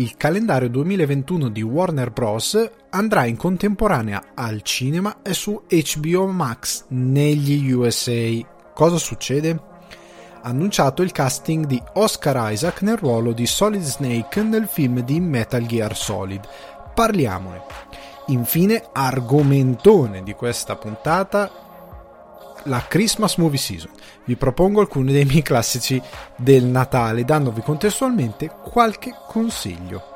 il calendario 2021 di Warner Bros. andrà in contemporanea al cinema e su HBO Max negli USA. Cosa succede? Annunciato il casting di Oscar Isaac nel ruolo di Solid Snake nel film di Metal Gear Solid. Parliamone. Infine, argomentone di questa puntata, la Christmas Movie Season. Vi propongo alcuni dei miei classici del Natale, dandovi contestualmente qualche consiglio.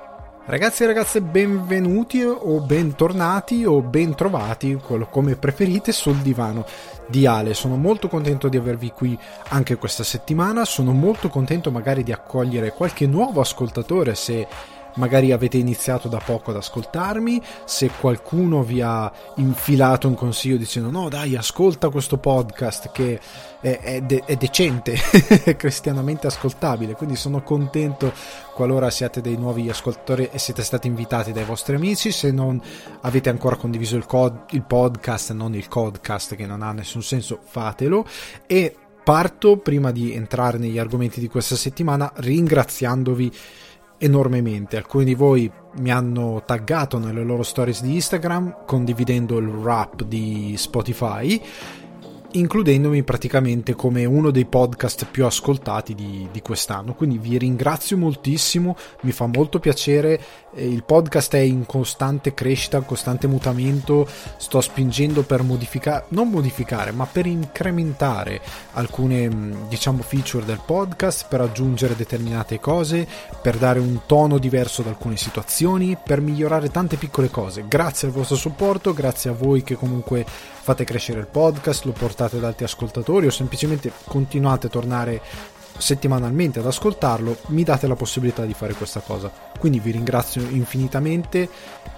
Ragazzi e ragazze, benvenuti o bentornati o bentrovati, come preferite, sul divano di Ale. Sono molto contento di avervi qui anche questa settimana. Sono molto contento magari di accogliere qualche nuovo ascoltatore se magari avete iniziato da poco ad ascoltarmi, se qualcuno vi ha infilato un consiglio dicendo no dai ascolta questo podcast che è, è, de- è decente, è cristianamente ascoltabile, quindi sono contento qualora siate dei nuovi ascoltatori e siete stati invitati dai vostri amici, se non avete ancora condiviso il, cod- il podcast, non il codcast che non ha nessun senso, fatelo. E parto prima di entrare negli argomenti di questa settimana ringraziandovi enormemente. Alcuni di voi mi hanno taggato nelle loro stories di Instagram condividendo il rap di Spotify includendomi praticamente come uno dei podcast più ascoltati di, di, quest'anno. Quindi vi ringrazio moltissimo, mi fa molto piacere. Il podcast è in costante crescita, costante mutamento. Sto spingendo per modificare, non modificare, ma per incrementare alcune diciamo feature del podcast, per aggiungere determinate cose, per dare un tono diverso ad alcune situazioni, per migliorare tante piccole cose. Grazie al vostro supporto, grazie a voi che comunque fate crescere il podcast, lo portate ad altri ascoltatori o semplicemente continuate a tornare settimanalmente ad ascoltarlo, mi date la possibilità di fare questa cosa. Quindi vi ringrazio infinitamente,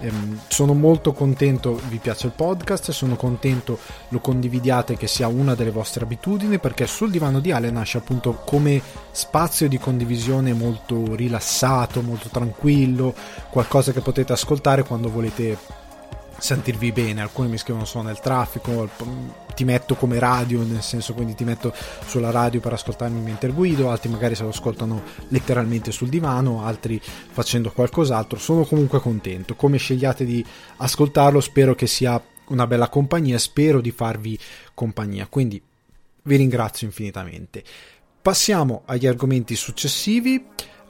ehm, sono molto contento vi piace il podcast, sono contento lo condividiate che sia una delle vostre abitudini perché sul divano di Ale nasce appunto come spazio di condivisione molto rilassato, molto tranquillo, qualcosa che potete ascoltare quando volete sentirvi bene. Alcuni mi scrivono sono nel traffico, ti metto come radio, nel senso quindi ti metto sulla radio per ascoltarmi mentre guido, altri magari se lo ascoltano letteralmente sul divano, altri facendo qualcos'altro. Sono comunque contento. Come scegliate di ascoltarlo, spero che sia una bella compagnia, spero di farvi compagnia. Quindi vi ringrazio infinitamente. Passiamo agli argomenti successivi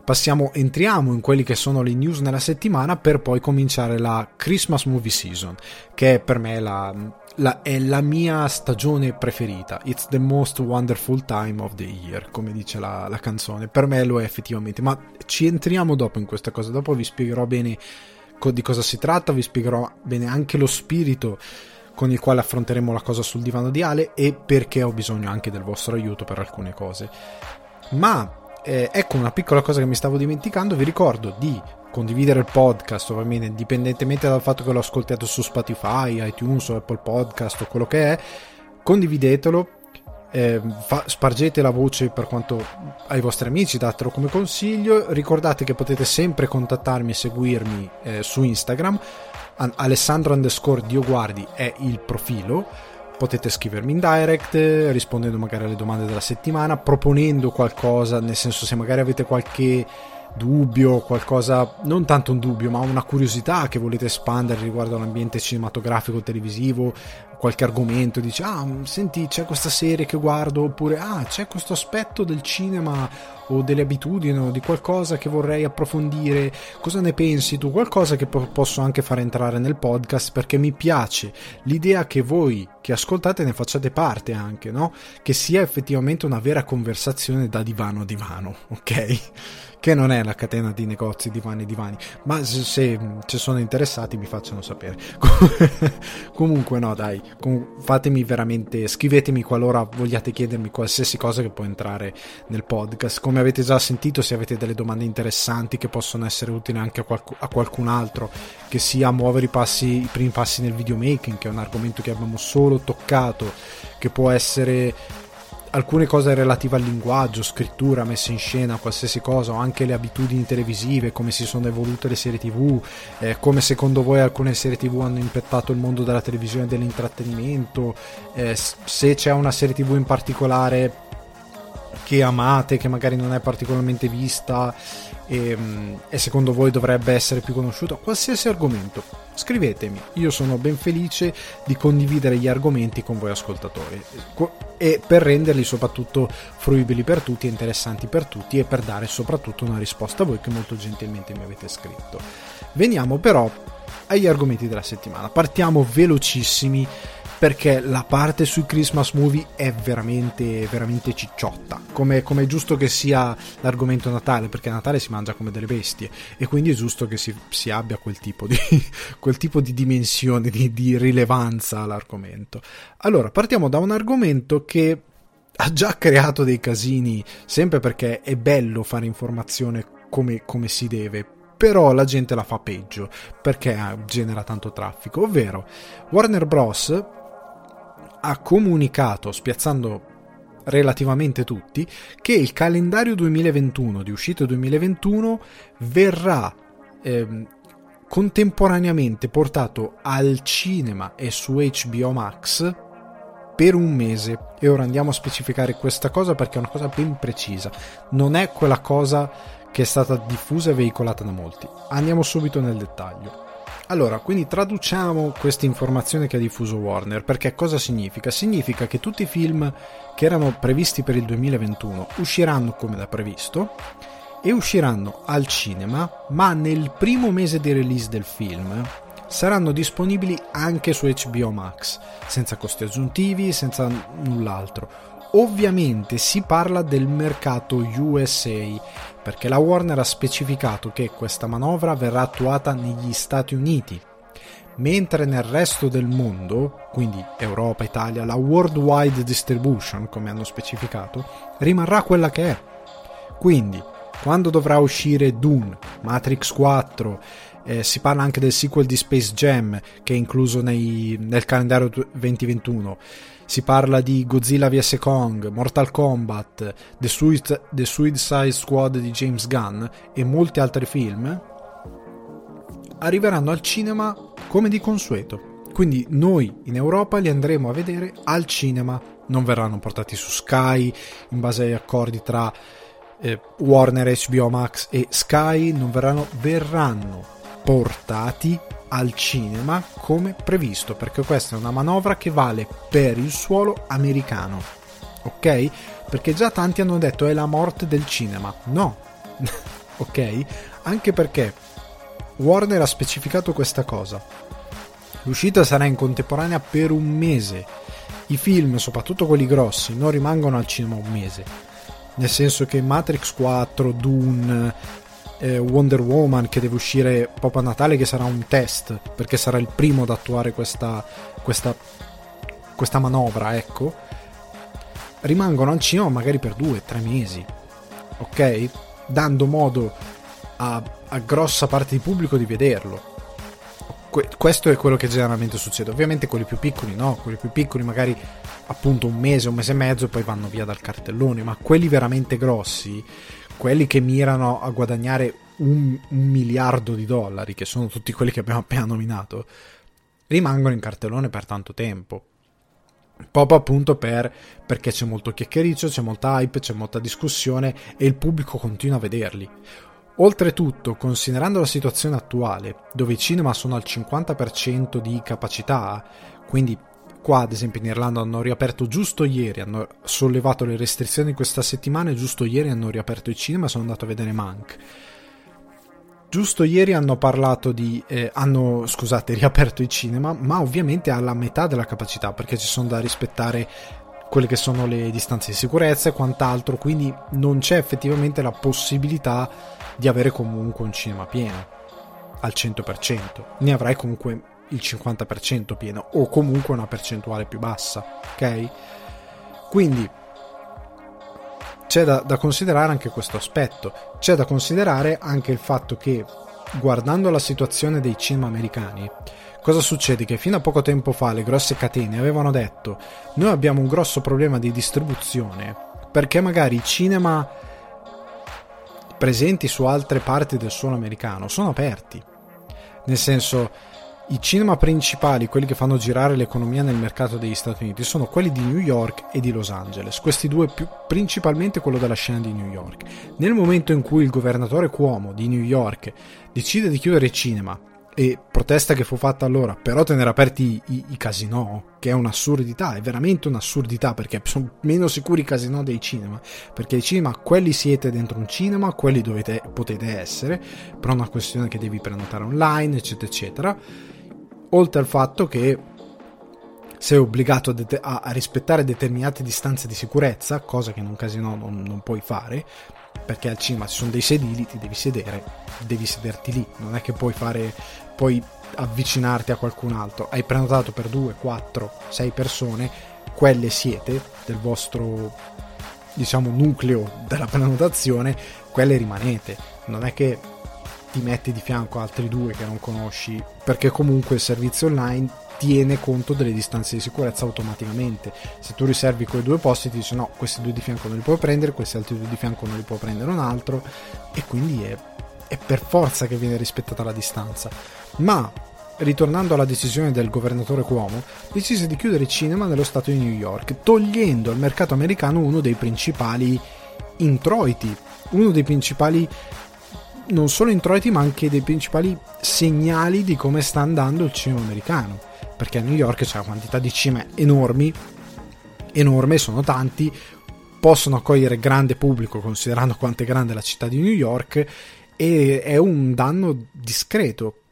passiamo, entriamo in quelli che sono le news nella settimana per poi cominciare la Christmas Movie Season, che è per me la, la, è la mia stagione preferita. It's the most wonderful time of the year, come dice la, la canzone. Per me lo è effettivamente, ma ci entriamo dopo in questa cosa, dopo vi spiegherò bene di cosa si tratta, vi spiegherò bene anche lo spirito con il quale affronteremo la cosa sul divano di Ale e perché ho bisogno anche del vostro aiuto per alcune cose. Ma eh, ecco una piccola cosa che mi stavo dimenticando, vi ricordo di condividere il podcast, ovviamente indipendentemente dal fatto che l'ho ascoltato su Spotify, iTunes o Apple Podcast o quello che è, condividetelo, eh, fa, spargete la voce per quanto ai vostri amici, datelo come consiglio, ricordate che potete sempre contattarmi e seguirmi eh, su Instagram, Alessandro underscore Dioguardi è il profilo, potete scrivermi in direct rispondendo magari alle domande della settimana, proponendo qualcosa, nel senso se magari avete qualche dubbio, qualcosa, non tanto un dubbio, ma una curiosità che volete espandere riguardo all'ambiente cinematografico, televisivo, qualche argomento, dice ah senti c'è questa serie che guardo oppure ah c'è questo aspetto del cinema o delle abitudini o di qualcosa che vorrei approfondire, cosa ne pensi tu? Qualcosa che po- posso anche fare entrare nel podcast perché mi piace l'idea che voi che ascoltate ne facciate parte anche, no? Che sia effettivamente una vera conversazione da divano a divano, ok? che non è la catena di negozi divani e divani, ma se, se, se, sono interessati mi facciano sapere. Comunque no, dai, fatemi veramente, scrivetemi qualora vogliate chiedermi qualsiasi cosa che può entrare nel podcast. Come avete già sentito, se avete delle domande interessanti che possono essere utili anche a, qualc- a qualcun altro, che sia muovere i, passi, i primi passi nel videomaking, che è un argomento che abbiamo solo toccato, che può essere alcune cose relative al linguaggio, scrittura, messa in scena, qualsiasi cosa, o anche le abitudini televisive, come si sono evolute le serie tv, eh, come secondo voi alcune serie tv hanno impattato il mondo della televisione e dell'intrattenimento, eh, se c'è una serie tv in particolare che amate, che magari non è particolarmente vista e, ehm, e secondo voi dovrebbe essere più conosciuta, qualsiasi argomento, scrivetemi, io sono ben felice di condividere gli argomenti con voi ascoltatori. E per renderli soprattutto fruibili per tutti, interessanti per tutti e per dare soprattutto una risposta a voi che molto gentilmente mi avete scritto. Veniamo però agli argomenti della settimana, partiamo velocissimi perché la parte sui Christmas movie è veramente, veramente cicciotta, come, è giusto che sia l'argomento Natale, perché a Natale si mangia come delle bestie e quindi è giusto che si, si abbia quel tipo di, quel tipo di dimensione, di, di rilevanza all'argomento. Allora, partiamo da un argomento che ha già creato dei casini, sempre perché è bello fare informazione come, come si deve, però la gente la fa peggio perché genera tanto traffico, ovvero Warner Bros ha comunicato, spiazzando relativamente tutti, che il calendario 2021 di uscita 2021 verrà eh, contemporaneamente portato al cinema e su HBO Max per un mese. E ora andiamo a specificare questa cosa perché è una cosa ben precisa. Non è quella cosa che è stata diffusa e veicolata da molti. Andiamo subito nel dettaglio allora, quindi traduciamo questa informazione che ha diffuso Warner, perché cosa significa? Significa che tutti i film che erano previsti per il 2021 usciranno come da previsto e usciranno al cinema, ma nel primo mese di release del film saranno disponibili anche su HBO Max, senza costi aggiuntivi, senza null'altro. Ovviamente si parla del mercato USA, perché la Warner ha specificato che questa manovra verrà attuata negli Stati Uniti, mentre nel resto del mondo, quindi Europa, Italia, la worldwide distribution, come hanno specificato, rimarrà quella che è. Quindi, quando dovrà uscire Dune, Matrix 4, eh, si parla anche del sequel di Space Jam che è incluso nei, nel calendario 2021 si parla di Godzilla vs. Kong, Mortal Kombat, The, Suicide, The Suicide Squad di James Gunn e molti altri film, arriveranno al cinema come di consueto. Quindi noi in Europa li andremo a vedere al cinema, non verranno portati su Sky in base agli accordi tra eh, Warner, HBO Max e Sky, non verranno, verranno portati al cinema come previsto, perché questa è una manovra che vale per il suolo americano. Ok? Perché già tanti hanno detto è la morte del cinema. No. ok? Anche perché Warner ha specificato questa cosa. L'uscita sarà in contemporanea per un mese. I film, soprattutto quelli grossi, non rimangono al cinema un mese. Nel senso che Matrix 4, Dune, eh, Wonder Woman che deve uscire proprio a Natale che sarà un test perché sarà il primo ad attuare questa, questa, questa manovra ecco. Rimangono al cinema magari per due, tre mesi ok? dando modo a, a grossa parte di pubblico di vederlo. Que- questo è quello che generalmente succede. Ovviamente quelli più piccoli no quelli più piccoli magari appunto un mese, un mese e mezzo poi vanno via dal cartellone ma quelli veramente grossi quelli che mirano a guadagnare un, un, miliardo di dollari, che sono tutti quelli che abbiamo appena nominato, rimangono in cartellone per tanto tempo. Proprio appunto per, perché c'è molto chiacchiericcio, c'è molta hype, c'è molta discussione e il pubblico continua a vederli. Oltretutto, considerando la situazione attuale, dove i cinema sono al 50% di capacità, quindi qua ad esempio in Irlanda hanno riaperto giusto ieri, hanno sollevato le restrizioni questa settimana e giusto ieri hanno riaperto i cinema sono andato a vedere Mank. giusto ieri hanno parlato di eh, hanno scusate riaperto i cinema ma ovviamente alla metà della capacità perché ci sono da rispettare quelle che sono le distanze di sicurezza e quant'altro quindi non c'è effettivamente la possibilità di avere comunque un cinema pieno al 100% ne avrai comunque il 50% pieno o comunque una percentuale più bassa ok quindi c'è da, da, considerare anche questo aspetto. C'è da considerare anche il fatto che, guardando la situazione dei cinema americani, cosa succede? Che fino a poco tempo fa le grosse catene avevano detto: Noi abbiamo un grosso problema di distribuzione perché magari i cinema presenti su altre parti del suolo americano sono aperti. Nel senso, i cinema principali, quelli che fanno girare l'economia nel mercato degli Stati Uniti, sono quelli di New York e di Los Angeles. Questi due, più, principalmente quello della scena di New York. Nel momento in cui il governatore Cuomo di New York decide di chiudere il cinema e protesta che fu fatta allora, però tenere aperti i, i casinò, che è un'assurdità, è veramente un'assurdità perché sono meno sicuri i casinò dei cinema, perché i cinema, quelli siete dentro un cinema, quelli dovete, potete essere, però è una questione che devi prenotare online, eccetera, eccetera oltre al fatto che sei obbligato a, det- a, rispettare determinate distanze di sicurezza, cosa che in un casino non, non, puoi fare, perché al cinema ci sono dei sedili, ti devi sedere, devi sederti lì, non è che puoi fare, puoi avvicinarti a qualcun altro, hai prenotato per 2, 4, 6 persone, quelle siete del vostro diciamo nucleo della prenotazione, quelle rimanete, non è che ti metti di fianco altri due che non conosci, perché comunque il servizio online tiene conto delle distanze di sicurezza automaticamente. Se tu riservi quei due posti, ti dice no, questi due di fianco non li puoi prendere, questi altri due di fianco non li può prendere un altro, e quindi è, è per forza che viene rispettata la distanza. Ma ritornando alla decisione del governatore Cuomo, decise di chiudere i cinema nello stato di New York, togliendo al mercato americano uno dei principali introiti, uno dei principali non solo introiti ma anche dei principali segnali di come sta andando il cinema americano. Perché a New York c'è una quantità di cinema enormi enorme, sono tanti possono accogliere grande pubblico considerando quanto è grande la città di New York e è un danno discreto.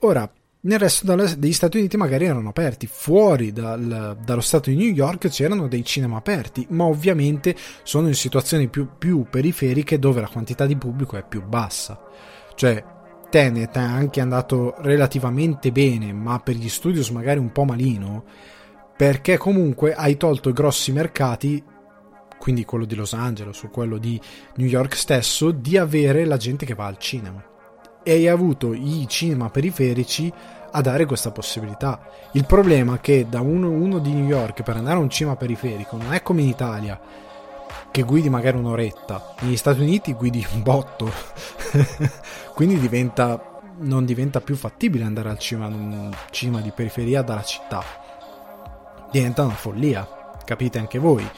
Ora nel resto degli Stati Uniti magari erano aperti, fuori dal, dallo stato di New York c'erano dei cinema aperti, ma ovviamente sono in situazioni più, più periferiche dove la quantità di pubblico è più bassa. Cioè, Tenet è anche andato relativamente bene, ma per gli studios magari un po' malino, perché comunque hai tolto i grossi mercati, quindi quello di Los Angeles o quello di New York stesso, di avere la gente che va al cinema e hai avuto i cinema periferici a dare questa possibilità. Il problema è che da uno, uno di New York per andare a un cinema periferico non è come in Italia che guidi magari un'oretta, negli Stati Uniti guidi un botto, quindi diventa, non diventa più fattibile andare al cinema, un cinema di periferia dalla città, diventa una follia, capite anche voi.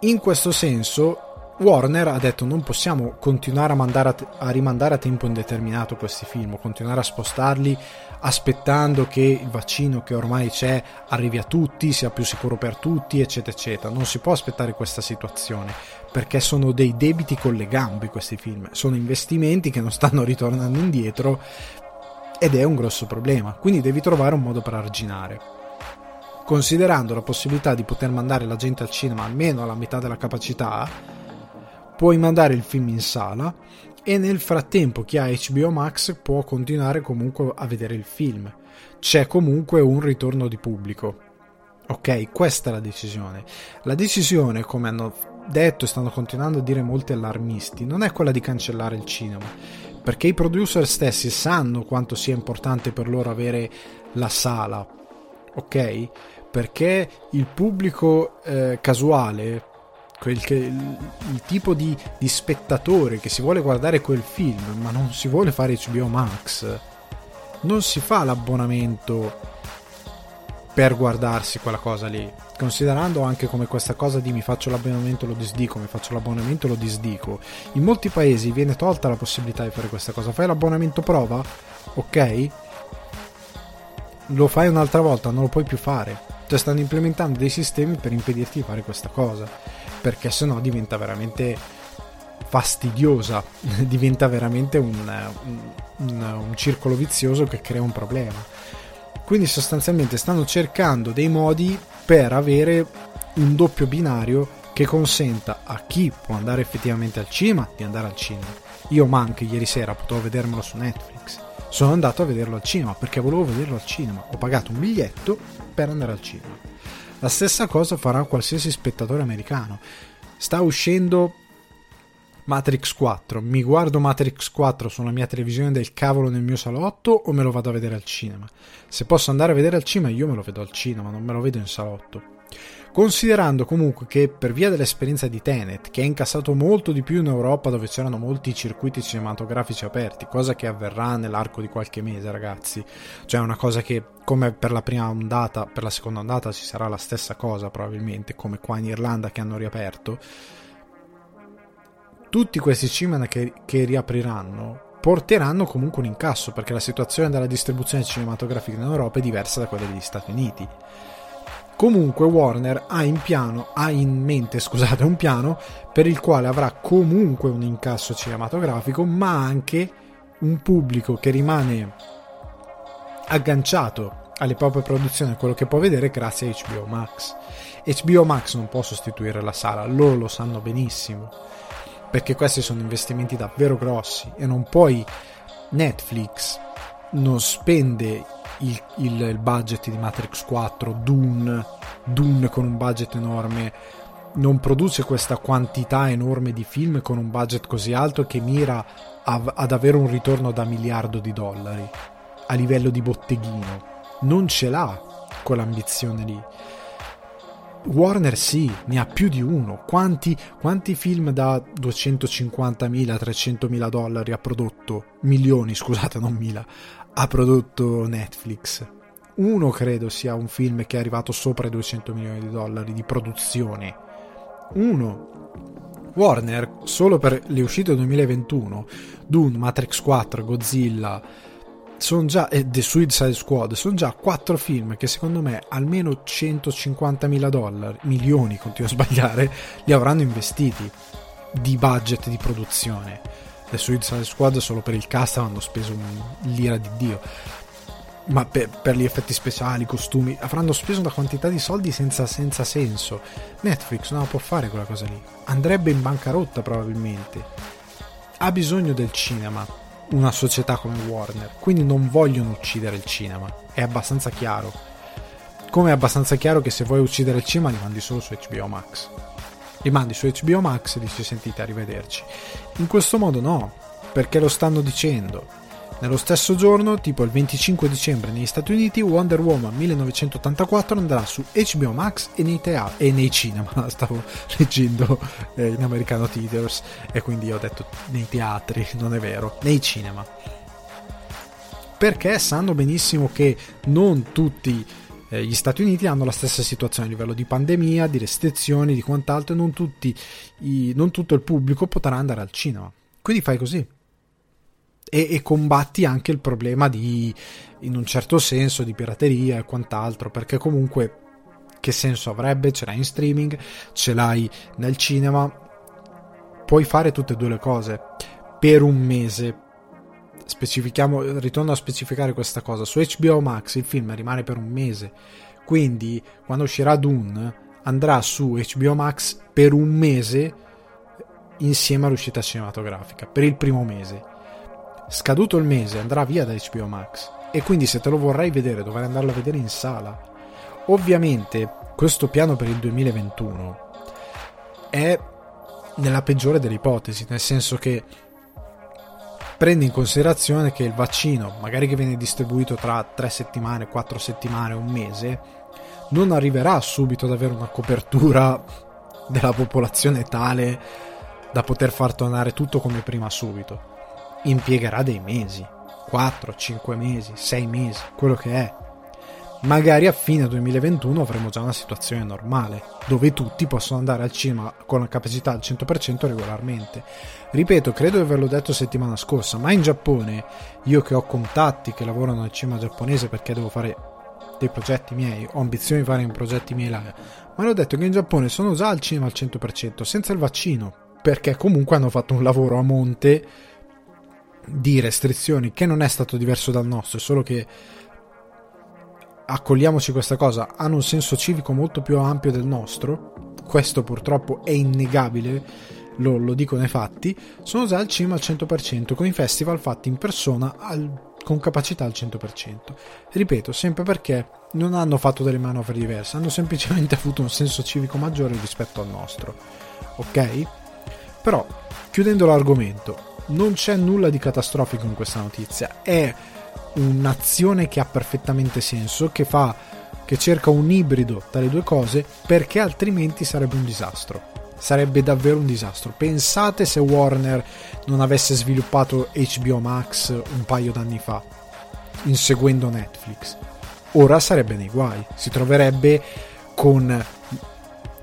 In questo senso Warner ha detto non possiamo continuare a, a, a, rimandare a tempo indeterminato questi film, continuare a spostarli aspettando che il vaccino che ormai c'è arrivi a tutti, sia più sicuro per tutti, eccetera, eccetera. Non si può aspettare questa situazione perché sono dei debiti con le gambe questi film, sono investimenti che non stanno ritornando indietro ed è un grosso problema, quindi devi trovare un modo per arginare considerando la possibilità di poter mandare la gente al cinema almeno alla metà della capacità, puoi mandare il film in sala e nel frattempo chi ha HBO Max può continuare comunque a vedere il film. C'è comunque un ritorno di pubblico. Ok, questa è la decisione. La decisione, come hanno detto e stanno continuando a dire molti allarmisti, non è quella di cancellare il cinema, perché i producer stessi sanno quanto sia importante per loro avere la sala, ok? Perché il pubblico eh, casuale quel che, il, il tipo di, di, spettatore che si vuole guardare quel film ma non si vuole fare HBO Max non si fa l'abbonamento per guardarsi quella cosa lì. Considerando anche come questa cosa di mi faccio l'abbonamento lo disdico mi faccio l'abbonamento lo disdico. In molti paesi viene tolta la possibilità di fare questa cosa. Fai l'abbonamento prova? Ok. Lo fai un'altra volta non lo puoi più fare. Cioè stanno implementando dei sistemi per impedirti di fare questa cosa perché sennò diventa veramente fastidiosa, diventa veramente un, un, un, un circolo vizioso che crea un problema. Quindi sostanzialmente stanno cercando dei modi per avere un doppio binario che consenta a chi può andare effettivamente al cinema di andare al cinema. Io ma anche ieri sera potevo vedermelo su Netflix. Sono andato a vederlo al cinema perché volevo vederlo al cinema. Ho pagato un biglietto per andare al cinema. La stessa cosa farà qualsiasi spettatore americano. Sta uscendo Matrix 4. Mi guardo Matrix 4 sulla mia televisione del cavolo nel mio salotto o me lo vado a vedere al cinema? Se posso andare a vedere al cinema, io me lo vedo al cinema, non me lo vedo in salotto. Considerando comunque che per via dell'esperienza di Tenet, che ha incassato molto di più in Europa dove c'erano molti circuiti cinematografici aperti, cosa che avverrà nell'arco di qualche mese, ragazzi. Cioè una cosa che come per la prima ondata, per la seconda ondata ci sarà la stessa cosa probabilmente, come qua in Irlanda che hanno riaperto tutti questi cinema che, che riapriranno porteranno comunque un incasso perché la situazione della distribuzione cinematografica in Europa è diversa da quella degli Stati Uniti. Comunque Warner ha in, piano, ha in mente scusate, un piano per il quale avrà comunque un incasso cinematografico, ma anche un pubblico che rimane agganciato alle proprie produzioni, a quello che può vedere grazie a HBO Max. HBO Max non può sostituire la sala, loro lo sanno benissimo perché questi sono investimenti davvero grossi e non puoi Netflix non spende il, il, il budget di Matrix 4 Dune, Dune con un budget enorme non produce questa quantità enorme di film con un budget così alto che mira a, ad avere un ritorno da miliardo di dollari a livello di botteghino non ce l'ha quell'ambizione lì Warner sì, ne ha più di uno. Quanti, quanti film da 250.000, 300.000 dollari ha prodotto? Milioni, scusate, non mila. Ha prodotto Netflix. Uno credo sia un film che è arrivato sopra i 200 milioni di dollari di produzione. Uno. Warner, solo per le uscite 2021, Dune, Matrix 4, Godzilla, già e The Suicide Squad sono già quattro film che secondo me almeno 150 mila dollari milioni continuo a sbagliare li avranno investiti di budget di produzione The Suicide Squad solo per il cast hanno speso l'ira di dio. Ma per, per, gli effetti speciali, i costumi avranno speso una quantità di soldi senza, senza senso. Netflix non la può fare quella cosa lì. Andrebbe in bancarotta probabilmente. Ha bisogno del cinema una società come Warner, quindi non vogliono uccidere il cinema, è abbastanza chiaro. Come è abbastanza chiaro che se vuoi uccidere il cinema li mandi solo su HBO Max. Li mandi su HBO Max e dici sentite arrivederci. In questo modo no, perché lo stanno dicendo. Nello stesso giorno, tipo il 25 dicembre negli Stati Uniti, Wonder Woman 1984 andrà su HBO Max e nei, tea- e nei cinema. Stavo leggendo eh, in americano Theaters e quindi ho detto nei teatri, non è vero, nei cinema. Perché sanno benissimo che non tutti eh, gli Stati Uniti hanno la stessa situazione a livello di pandemia, di restrizioni, di quant'altro, e non, i, non tutto il pubblico potrà andare al cinema. Quindi fai così e, e, combatti anche il problema di, in un certo senso, di pirateria e quant'altro, perché comunque che senso avrebbe? Ce l'hai in streaming, ce l'hai nel cinema, puoi fare tutte e due le cose per un mese. Specifichiamo, ritorno a specificare questa cosa. Su HBO Max il film rimane per un mese, quindi quando uscirà Dune andrà su HBO Max per un mese insieme all'uscita cinematografica, per il primo mese scaduto il mese andrà via da HBO Max e quindi se te lo vorrai vedere dovrai andarlo a vedere in sala. Ovviamente questo piano per il 2021 è nella peggiore delle ipotesi, nel senso che prende in considerazione che il vaccino, magari che viene distribuito tra 3 settimane, 4 settimane, un mese, non arriverà subito ad avere una copertura della popolazione tale da poter far tornare tutto come prima subito impiegherà dei mesi, 4, 5 mesi, 6 mesi, quello che è. Magari a fine 2021 avremo già una situazione normale, dove tutti possono andare al cinema con la capacità al 100% regolarmente. Ripeto, credo di averlo detto settimana scorsa, ma in Giappone, io che ho contatti che lavorano al cinema giapponese perché devo fare dei progetti miei, ho ambizioni di fare in progetti miei là, ma l'ho detto che in Giappone sono già al cinema al 100%, senza il vaccino perché comunque hanno fatto un lavoro a monte di restrizioni che non è stato diverso dal nostro, è solo che accogliamoci questa cosa, hanno un senso civico molto più ampio del nostro, questo purtroppo è innegabile, lo, lo dico nei fatti, sono già al cinema al 100%, con i festival fatti in persona al, con capacità al 100%. Ripeto, sempre perché non hanno fatto delle manovre diverse, hanno semplicemente avuto un senso civico maggiore rispetto al nostro. Ok? Però, chiudendo l'argomento, non c'è nulla di catastrofico in questa notizia, è un'azione che ha perfettamente senso, che fa che cerca un ibrido tra le due cose, perché altrimenti sarebbe un disastro. Sarebbe davvero un disastro. Pensate se Warner non avesse sviluppato HBO Max un paio d'anni fa, inseguendo Netflix. Ora sarebbe nei guai, si troverebbe con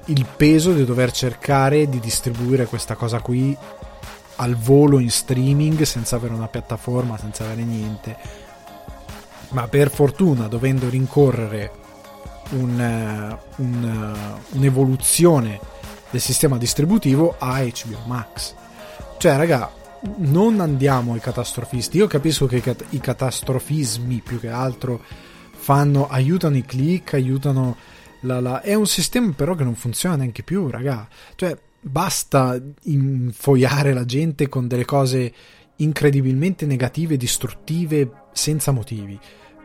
il peso di dover cercare di distribuire questa cosa qui al volo in streaming senza avere una piattaforma, senza avere niente. Ma per fortuna, dovendo rincorrere un, eh, un, eh, un'evoluzione del sistema distributivo a HBO Max. Cioè, raga, non andiamo ai catastrofisti. Io capisco che i catastrofismi più che altro fanno, aiutano i click, aiutano la, la... È un sistema però che non funziona neanche più, raga. Cioè, basta infoiare la gente con delle cose incredibilmente negative, distruttive, senza motivi.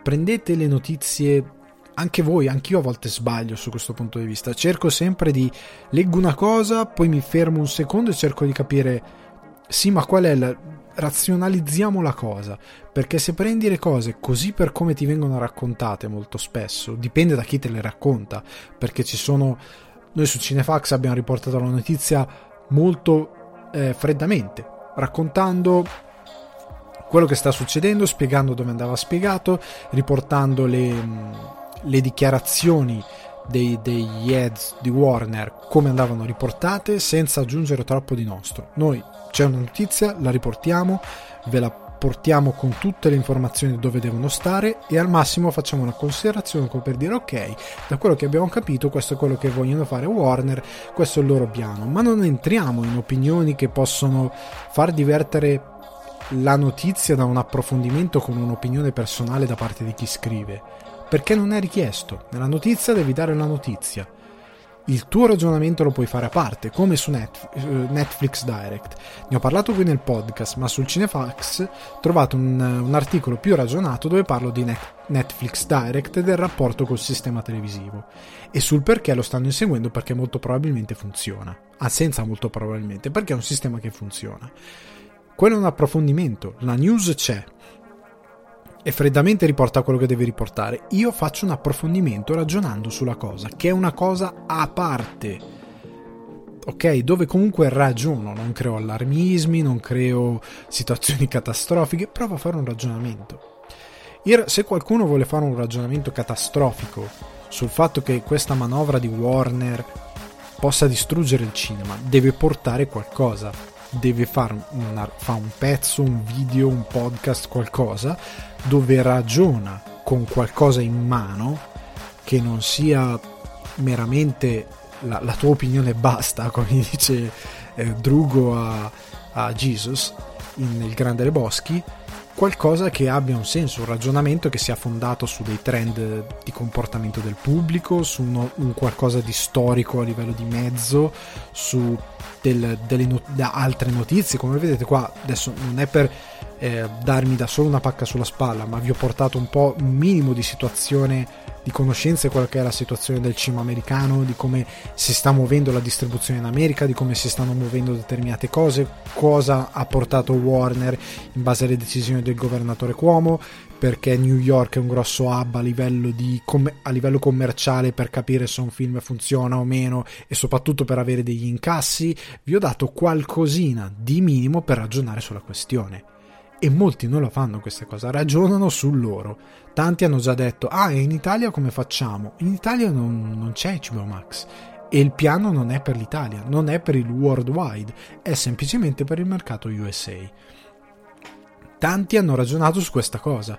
Prendete le notizie anche voi, anch'io a volte sbaglio su questo punto di vista. Cerco sempre di leggo una cosa, poi mi fermo un secondo e cerco di capire sì, ma qual è la razionalizziamo la cosa, perché se prendi le cose così per come ti vengono raccontate molto spesso, dipende da chi te le racconta, perché ci sono noi su Cinefax abbiamo riportato la notizia molto eh, freddamente, raccontando quello che sta succedendo, spiegando dove andava spiegato, riportando le, le dichiarazioni dei, degli ads di Warner come andavano riportate senza aggiungere troppo di nostro. Noi c'è una notizia, la riportiamo, ve la portiamo con tutte le informazioni dove devono stare e al massimo facciamo una considerazione come per dire ok, da quello che abbiamo capito questo è quello che vogliono fare Warner, questo è il loro piano, ma non entriamo in opinioni che possono far divertere la notizia da un approfondimento con un'opinione personale da parte di chi scrive, perché non è richiesto, nella notizia devi dare la notizia il tuo ragionamento lo puoi fare a parte, come su Netflix Direct. Ne ho parlato qui nel podcast, ma sul Cinefax trovate un, un articolo più ragionato dove parlo di Netflix Direct e del rapporto col sistema televisivo e sul perché lo stanno inseguendo perché molto probabilmente funziona. Ah, senza molto probabilmente, perché è un sistema che funziona. Quello è un approfondimento, la news c'è, e freddamente riporta quello che deve riportare. Io faccio un approfondimento ragionando sulla cosa, che è una cosa a parte. Ok, dove comunque ragiono, non creo allarmismi, non creo situazioni catastrofiche, provo a fare un ragionamento. Se qualcuno vuole fare un ragionamento catastrofico sul fatto che questa manovra di Warner possa distruggere il cinema, deve portare qualcosa, deve fare fa un pezzo, un video, un podcast, qualcosa dove ragiona con qualcosa in mano che non sia meramente la, la tua opinione basta, come dice eh, Drugo a, a Jesus in Il Grande dei Boschi, qualcosa che abbia un senso, un ragionamento che sia fondato su dei trend di comportamento del pubblico, su uno, un qualcosa di storico a livello di mezzo, su del, delle not- altre notizie. Come vedete qua, adesso non è per eh, darmi da solo una pacca sulla spalla, ma vi ho portato un po' un minimo di situazione di conoscenza di quella che è la situazione del cinema americano, di come si sta muovendo la distribuzione in America, di come si stanno muovendo determinate cose, cosa ha portato Warner in base alle decisioni del governatore Cuomo, perché New York è un grosso hub a livello, com- a livello commerciale per capire se un film funziona o meno e soprattutto per avere degli incassi, vi ho dato qualcosina di minimo per ragionare sulla questione. E molti non lo fanno queste cose, ragionano su loro. Tanti hanno già detto, ah, in Italia come facciamo? In Italia non, non c'è HBO Max. E il piano non è per l'Italia, non è per il worldwide, è semplicemente per il mercato USA. Tanti hanno ragionato su questa cosa,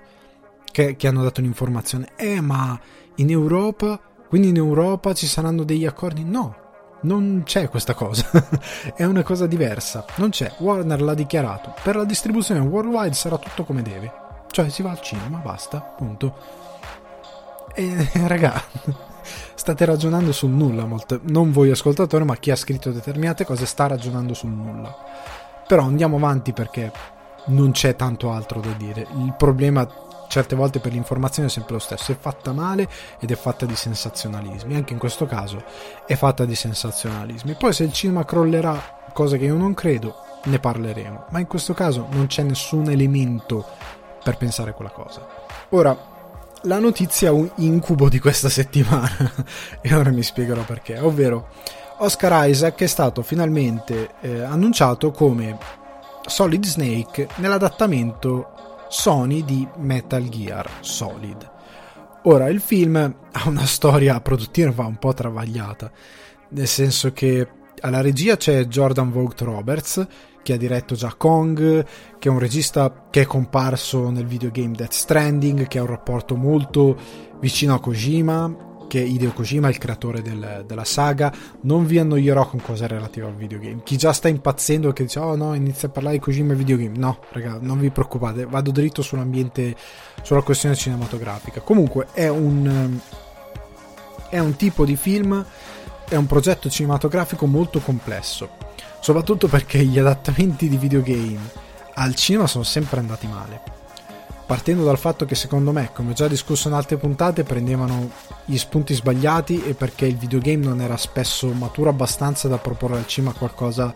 che, che hanno dato un'informazione. Eh, ma in Europa, quindi in Europa ci saranno degli accordi? No, Non c'è questa cosa, è una cosa diversa, non c'è. Warner l'ha dichiarato, per la distribuzione worldwide sarà tutto come deve, cioè si va al cinema, basta, punto. E raga, state ragionando sul nulla, molto. non voi ascoltatori, ma chi ha scritto determinate cose sta ragionando sul nulla. Però andiamo avanti perché non c'è tanto altro da dire. Il problema certe volte per l'informazione è sempre lo stesso, è fatta male ed è fatta di sensazionalismi, anche in questo caso è fatta di sensazionalismi. Poi se il cinema crollerà, cosa che io non credo, ne parleremo, ma in questo caso non c'è nessun elemento per pensare a quella cosa. Ora, la notizia incubo di questa settimana e ora mi spiegherò perché, ovvero Oscar Isaac è stato finalmente eh, annunciato come Solid Snake nell'adattamento Sony di Metal Gear Solid. Ora, il film ha una storia produttiva un po' travagliata, nel senso che alla regia c'è Jordan Vogt Roberts, che ha diretto già Kong, che è un regista che è comparso nel videogame Death Stranding, che ha un rapporto molto vicino a Kojima, che Hideo Kojima il creatore del, della saga, non vi annoierò con cose relative al videogame. Chi già sta impazzendo che dice oh no, inizia a parlare di Kojima e videogame, no, raga, non vi preoccupate, vado dritto sull'ambiente, sulla questione cinematografica. Comunque è un, è un tipo di film, è un progetto cinematografico molto complesso, soprattutto perché gli adattamenti di videogame al cinema sono sempre andati male partendo dal fatto che secondo me, come ho già discusso in altre puntate, prendevano gli spunti sbagliati e perché il videogame non era spesso maturo abbastanza da proporre al cinema qualcosa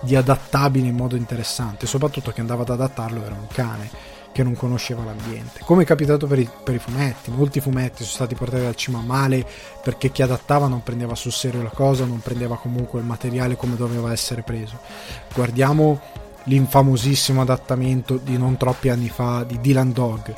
di adattabile in modo interessante, soprattutto che andava ad adattarlo era un cane che non conosceva l'ambiente. Come è capitato per i, per i fumetti, molti fumetti sono stati portati al cinema male perché chi adattava non prendeva sul serio la cosa, non prendeva comunque il materiale come doveva essere preso. Guardiamo l'infamosissimo adattamento di non troppi anni fa di Dylan Dog.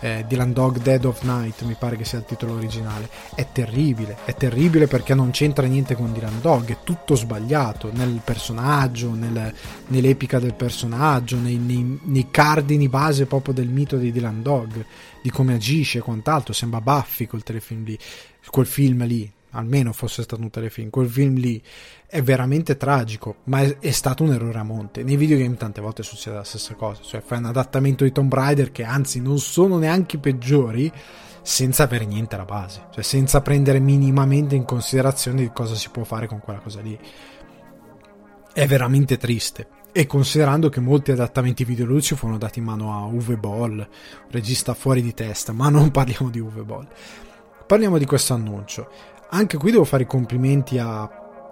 Eh, Dylan Dog Dead of Night mi pare che sia il titolo originale. È terribile è terribile perché non c'entra niente con Dylan Dog è tutto sbagliato nel personaggio nel, nell'epica del personaggio nei, nei, nei, cardini base proprio del mito di Dylan Dog di come agisce e quant'altro. Sembra Buffy quel telefilm lì quel film lì almeno fosse stato un telefilm quel film lì è veramente tragico, ma è, è, stato un errore a monte. Nei videogame tante volte succede la stessa cosa, cioè fai un adattamento di Tomb Raider che anzi non sono neanche i peggiori senza avere niente alla base, cioè senza prendere minimamente in considerazione di cosa si può fare con quella cosa lì. È veramente triste. E considerando che molti adattamenti videoludici furono dati in mano a Uwe Boll, regista fuori di testa, ma non parliamo di Uwe Boll. Parliamo di questo annuncio. Anche qui devo fare i complimenti a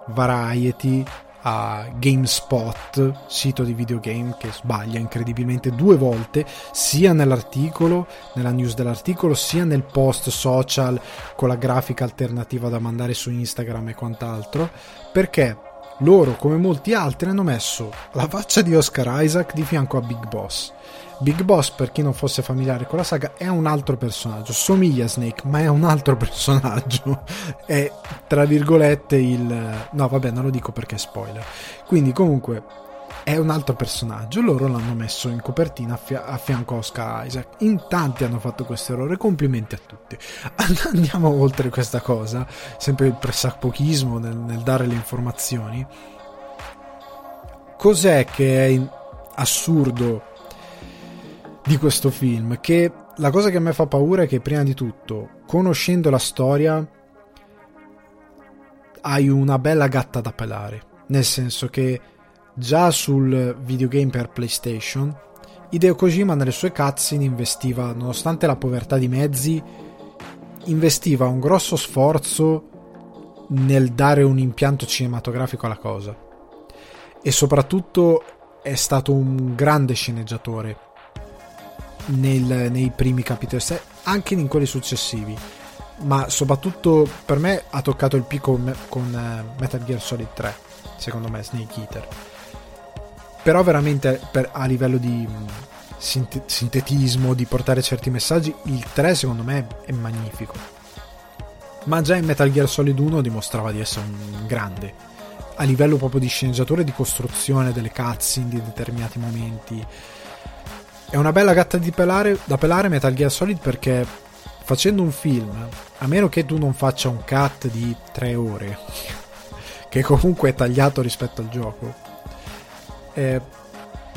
Variety, a GameSpot, sito di videogame che sbaglia incredibilmente due volte, sia nell'articolo, nella news dell'articolo, sia nel post social con la grafica alternativa da mandare su Instagram e quant'altro, perché loro, come molti altri, hanno messo la faccia di Oscar Isaac di fianco a Big Boss Big Boss, per chi non fosse familiare con la saga, è un altro personaggio. Somiglia a Snake, ma è un altro personaggio. è tra virgolette il. No, vabbè, non lo dico perché è spoiler. Quindi, comunque, è un altro personaggio. Loro l'hanno messo in copertina a, fia- a fianco a Oscar Isaac. In tanti hanno fatto questo errore. Complimenti a tutti. Andiamo oltre questa cosa. Sempre il pressapochismo nel, nel dare le informazioni. Cos'è che è assurdo di questo film che la cosa che a me fa paura è che prima di tutto conoscendo la storia hai una bella gatta da pelare. Nel senso che già sul videogame per PlayStation Hideo Kojima nelle sue cutscene investiva nonostante la povertà di mezzi investiva un grosso sforzo nel dare un impianto cinematografico alla cosa. E soprattutto è stato un grande sceneggiatore nel, nei primi capitoli, anche in quelli successivi. Ma soprattutto per me ha toccato il picco con uh, Metal Gear Solid 3, secondo me, Snake Eater. Però veramente per, a livello di sint- sintetismo, di portare certi messaggi, il 3 secondo me è magnifico. Ma già in Metal Gear Solid 1 dimostrava di essere un grande. A livello proprio di sceneggiatura e di costruzione delle cutscene di determinati momenti è una bella gatta pelare, da pelare Metal Gear Solid perché facendo un film, a meno che tu non faccia un cut di tre ore, che comunque è tagliato rispetto al gioco, eh,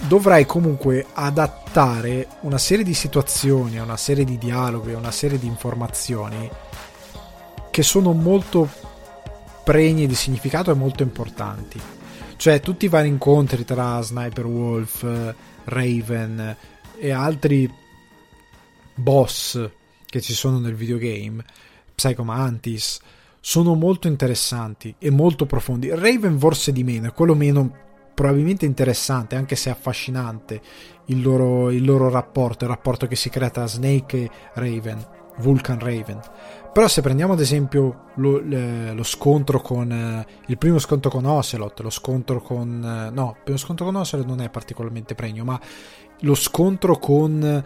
dovrai comunque adattare una serie di situazioni, una serie di dialoghi, una serie di informazioni che sono molto pregne di significato e molto importanti. Cioè tutti i vari incontri tra Sniper Wolf, Raven e altri boss che ci sono nel videogame, Psycho Mantis, sono molto interessanti e molto profondi. Raven forse di meno, è quello meno probabilmente interessante, anche se affascinante, il loro, il loro rapporto, il rapporto che si crea tra Snake e Raven, Vulcan Raven. Però se prendiamo ad esempio lo, lo scontro con eh, il primo scontro con Ocelot, lo scontro con eh, no, il primo scontro con Ocelot non è particolarmente pregno, ma lo scontro con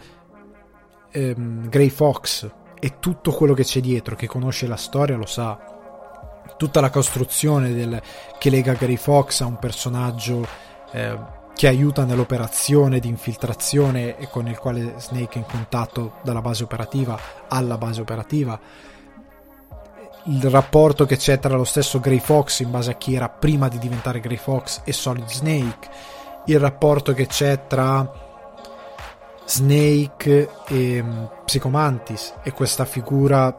ehm, Grey Fox e tutto quello che c'è dietro, che conosce la storia lo sa. Tutta la costruzione del, che lega Grey Fox a un personaggio eh, che aiuta nell'operazione di infiltrazione e con il quale Snake è in contatto dalla base operativa alla base operativa. Il rapporto che c'è tra lo stesso Grey Fox in base a chi era prima di diventare Grey Fox e Solid Snake. Il rapporto che c'è tra Snake e um, Psychomantis e questa figura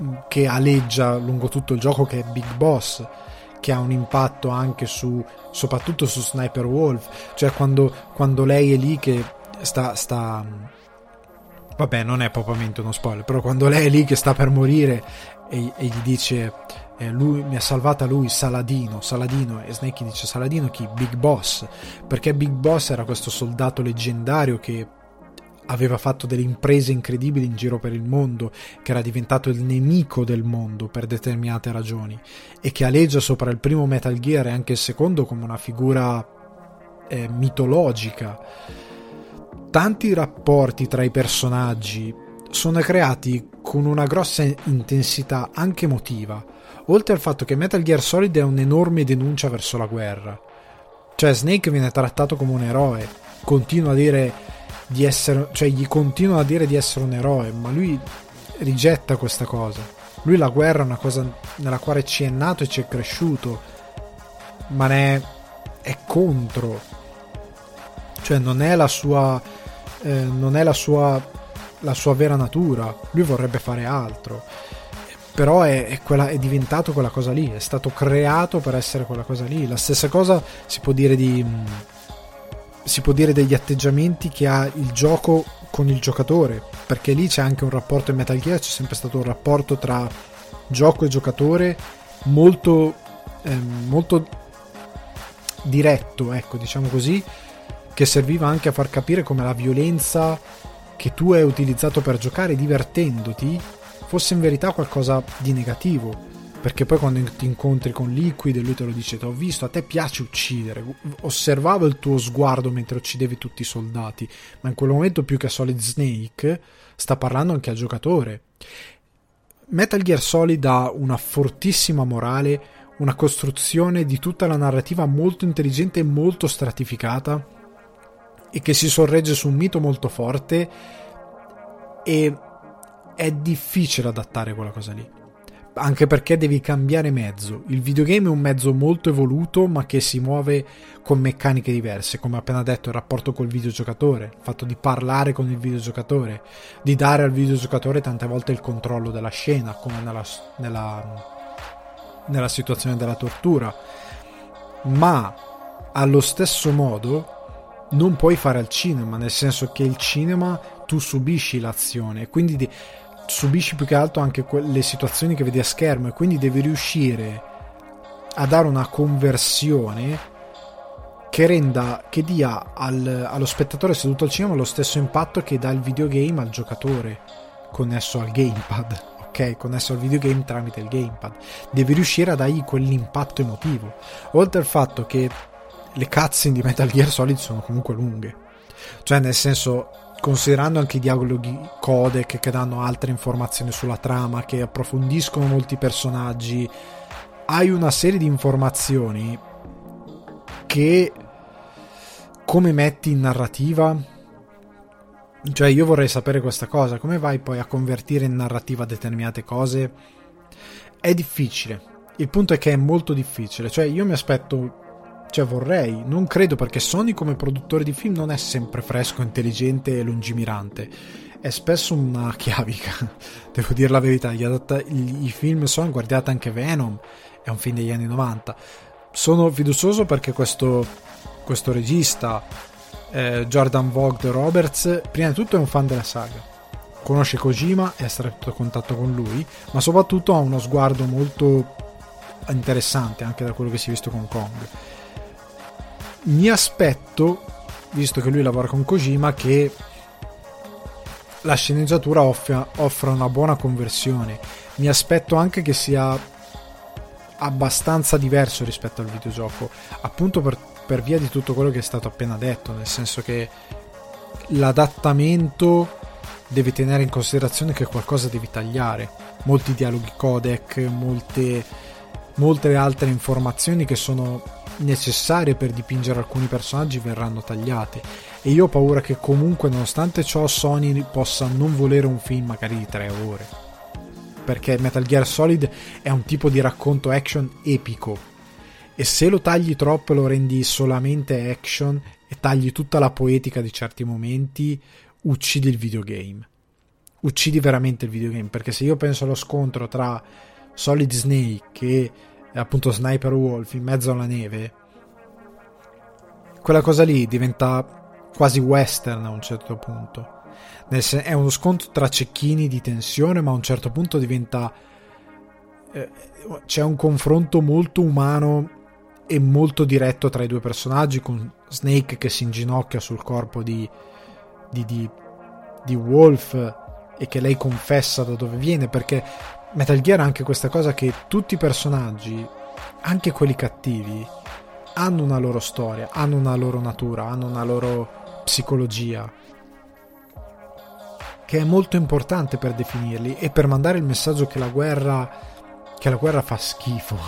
mm, che aleggia lungo tutto il gioco che è Big Boss che ha un impatto anche su soprattutto su Sniper Wolf. Cioè quando, quando lei è lì che sta, sta mm, vabbè non è propriamente uno spoiler però quando lei è lì che sta per morire e, e gli dice eh, lui mi ha salvata lui Saladino Saladino e Snake dice Saladino chi? Big Boss perché Big Boss era questo soldato leggendario che aveva fatto delle imprese incredibili in giro per il mondo, che era diventato il nemico del mondo per determinate ragioni e che aleggia sopra il primo Metal Gear e anche il secondo come una figura eh, mitologica. Tanti rapporti tra i personaggi sono creati con una grossa intensità anche emotiva oltre al fatto che Metal Gear Solid è un'enorme denuncia verso la guerra. Cioè Snake viene trattato come un eroe, continua a dire di essere, cioè gli continua a dire di essere un eroe, ma lui rigetta questa cosa. Lui la guerra è una cosa nella quale ci è nato e ci è cresciuto, ma ne è, è contro. Cioè non è la sua eh, non è la sua la sua vera natura. Lui vorrebbe fare altro però è, è, quella, è, diventato quella cosa lì, è stato creato per essere quella cosa lì. La stessa cosa si può dire di mm, si può dire degli atteggiamenti che ha il gioco con il giocatore, perché lì c'è anche un rapporto in Metal Gear, c'è sempre stato un rapporto tra gioco e giocatore molto eh, molto diretto, ecco, diciamo così, che serviva anche a far capire come la violenza che tu hai utilizzato per giocare divertendoti fosse in verità qualcosa di negativo. Perché poi quando ti incontri con Liquid e lui te lo dice, ti ho visto, a te piace uccidere, osservavo il tuo sguardo mentre uccidevi tutti i soldati, ma in quel momento più che a Solid Snake sta parlando anche al giocatore. Metal Gear Solid ha una fortissima morale, una costruzione di tutta la narrativa molto intelligente e molto stratificata e che si sorregge su un mito molto forte e è difficile adattare quella cosa lì. Anche perché devi cambiare mezzo. Il videogame è un mezzo molto evoluto, ma che si muove con meccaniche diverse. Come appena detto, il rapporto col videogiocatore, il fatto di parlare con il videogiocatore, di dare al videogiocatore tante volte il controllo della scena, come nella, nella, nella situazione della tortura. Ma allo stesso modo non puoi fare al cinema, nel senso che il cinema tu subisci l'azione, quindi subisci più che altro anche le situazioni che vedi a schermo e quindi devi riuscire a dare una conversione che renda che dia al, allo spettatore seduto al cinema lo stesso impatto che dà il videogame al giocatore connesso al gamepad ok? Connesso al videogame tramite il gamepad. Devi riuscire a dargli quell'impatto emotivo. Oltre al fatto che le cutscene di Metal Gear Solid sono comunque lunghe. Cioè nel senso considerando anche i dialoghi codec che danno altre informazioni sulla trama, che approfondiscono molti personaggi, hai una serie di informazioni che come metti in narrativa? Cioè io vorrei sapere questa cosa, come vai poi a convertire in narrativa determinate cose? È difficile, il punto è che è molto difficile, cioè io mi aspetto cioè vorrei, non credo perché Sony come produttore di film non è sempre fresco, intelligente e lungimirante. È spesso una chiavica, devo dire la verità. Adatta- i, i film sono guardate anche Venom, è un film degli anni 90. Sono fiducioso perché questo, questo regista, eh, Jordan Vogt Roberts, prima di tutto è un fan della saga. Conosce Kojima, è stretto contatto con lui, ma soprattutto ha uno sguardo molto interessante anche da quello che si è visto con Kong mi aspetto, visto che lui lavora con Kojima, che la sceneggiatura offra, offra una buona conversione. Mi aspetto anche che sia abbastanza diverso rispetto al videogioco, appunto per, per via di tutto quello che è stato appena detto, nel senso che l'adattamento deve tenere in considerazione che qualcosa devi tagliare, molti dialoghi codec, molte, molte altre informazioni che sono necessarie per dipingere alcuni personaggi verranno tagliate. E io ho paura che comunque nonostante ciò Sony possa non volere un film magari di tre ore. Perché Metal Gear Solid è un tipo di racconto action epico. E se lo tagli troppo e lo rendi solamente action e tagli tutta la poetica di certi momenti uccidi il videogame. Uccidi veramente il videogame perché se io penso allo scontro tra Solid Snake e appunto Sniper Wolf in mezzo alla neve, quella cosa lì diventa quasi western a un certo punto. È uno scontro tra cecchini di tensione, ma a un certo punto diventa. Eh, c'è un confronto molto umano e molto diretto tra i due personaggi, con Snake che si inginocchia sul corpo di, di, di, di Wolf e che lei confessa da dove viene, perché Metal Gear ha anche questa cosa che tutti i personaggi, anche quelli cattivi, hanno una loro storia, hanno una loro natura, hanno una loro psicologia, che è molto importante per definirli e per mandare il messaggio che la guerra, che la guerra fa schifo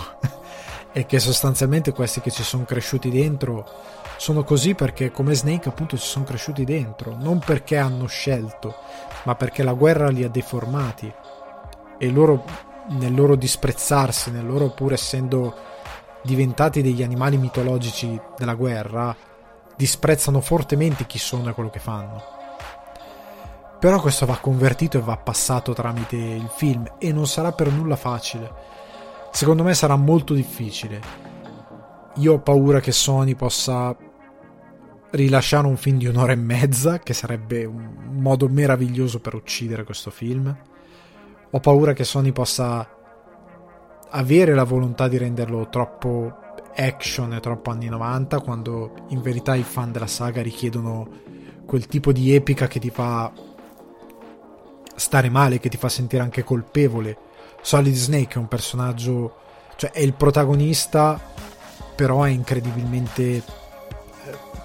e che sostanzialmente questi che ci sono cresciuti dentro sono così perché come Snake appunto ci sono cresciuti dentro, non perché hanno scelto, ma perché la guerra li ha deformati e loro nel loro disprezzarsi, nel loro pur essendo diventati degli animali mitologici della guerra, disprezzano fortemente chi sono e quello che fanno. Però questo va convertito e va passato tramite il film e non sarà per nulla facile. Secondo me sarà molto difficile. Io ho paura che Sony possa rilasciare un film di un'ora e mezza, che sarebbe un modo meraviglioso per uccidere questo film ho paura che Sony possa avere la volontà di renderlo troppo action e troppo anni 90 quando in verità i fan della saga richiedono quel tipo di epica che ti fa stare male, che ti fa sentire anche colpevole. Solid Snake è un personaggio, cioè è il protagonista, però è incredibilmente eh,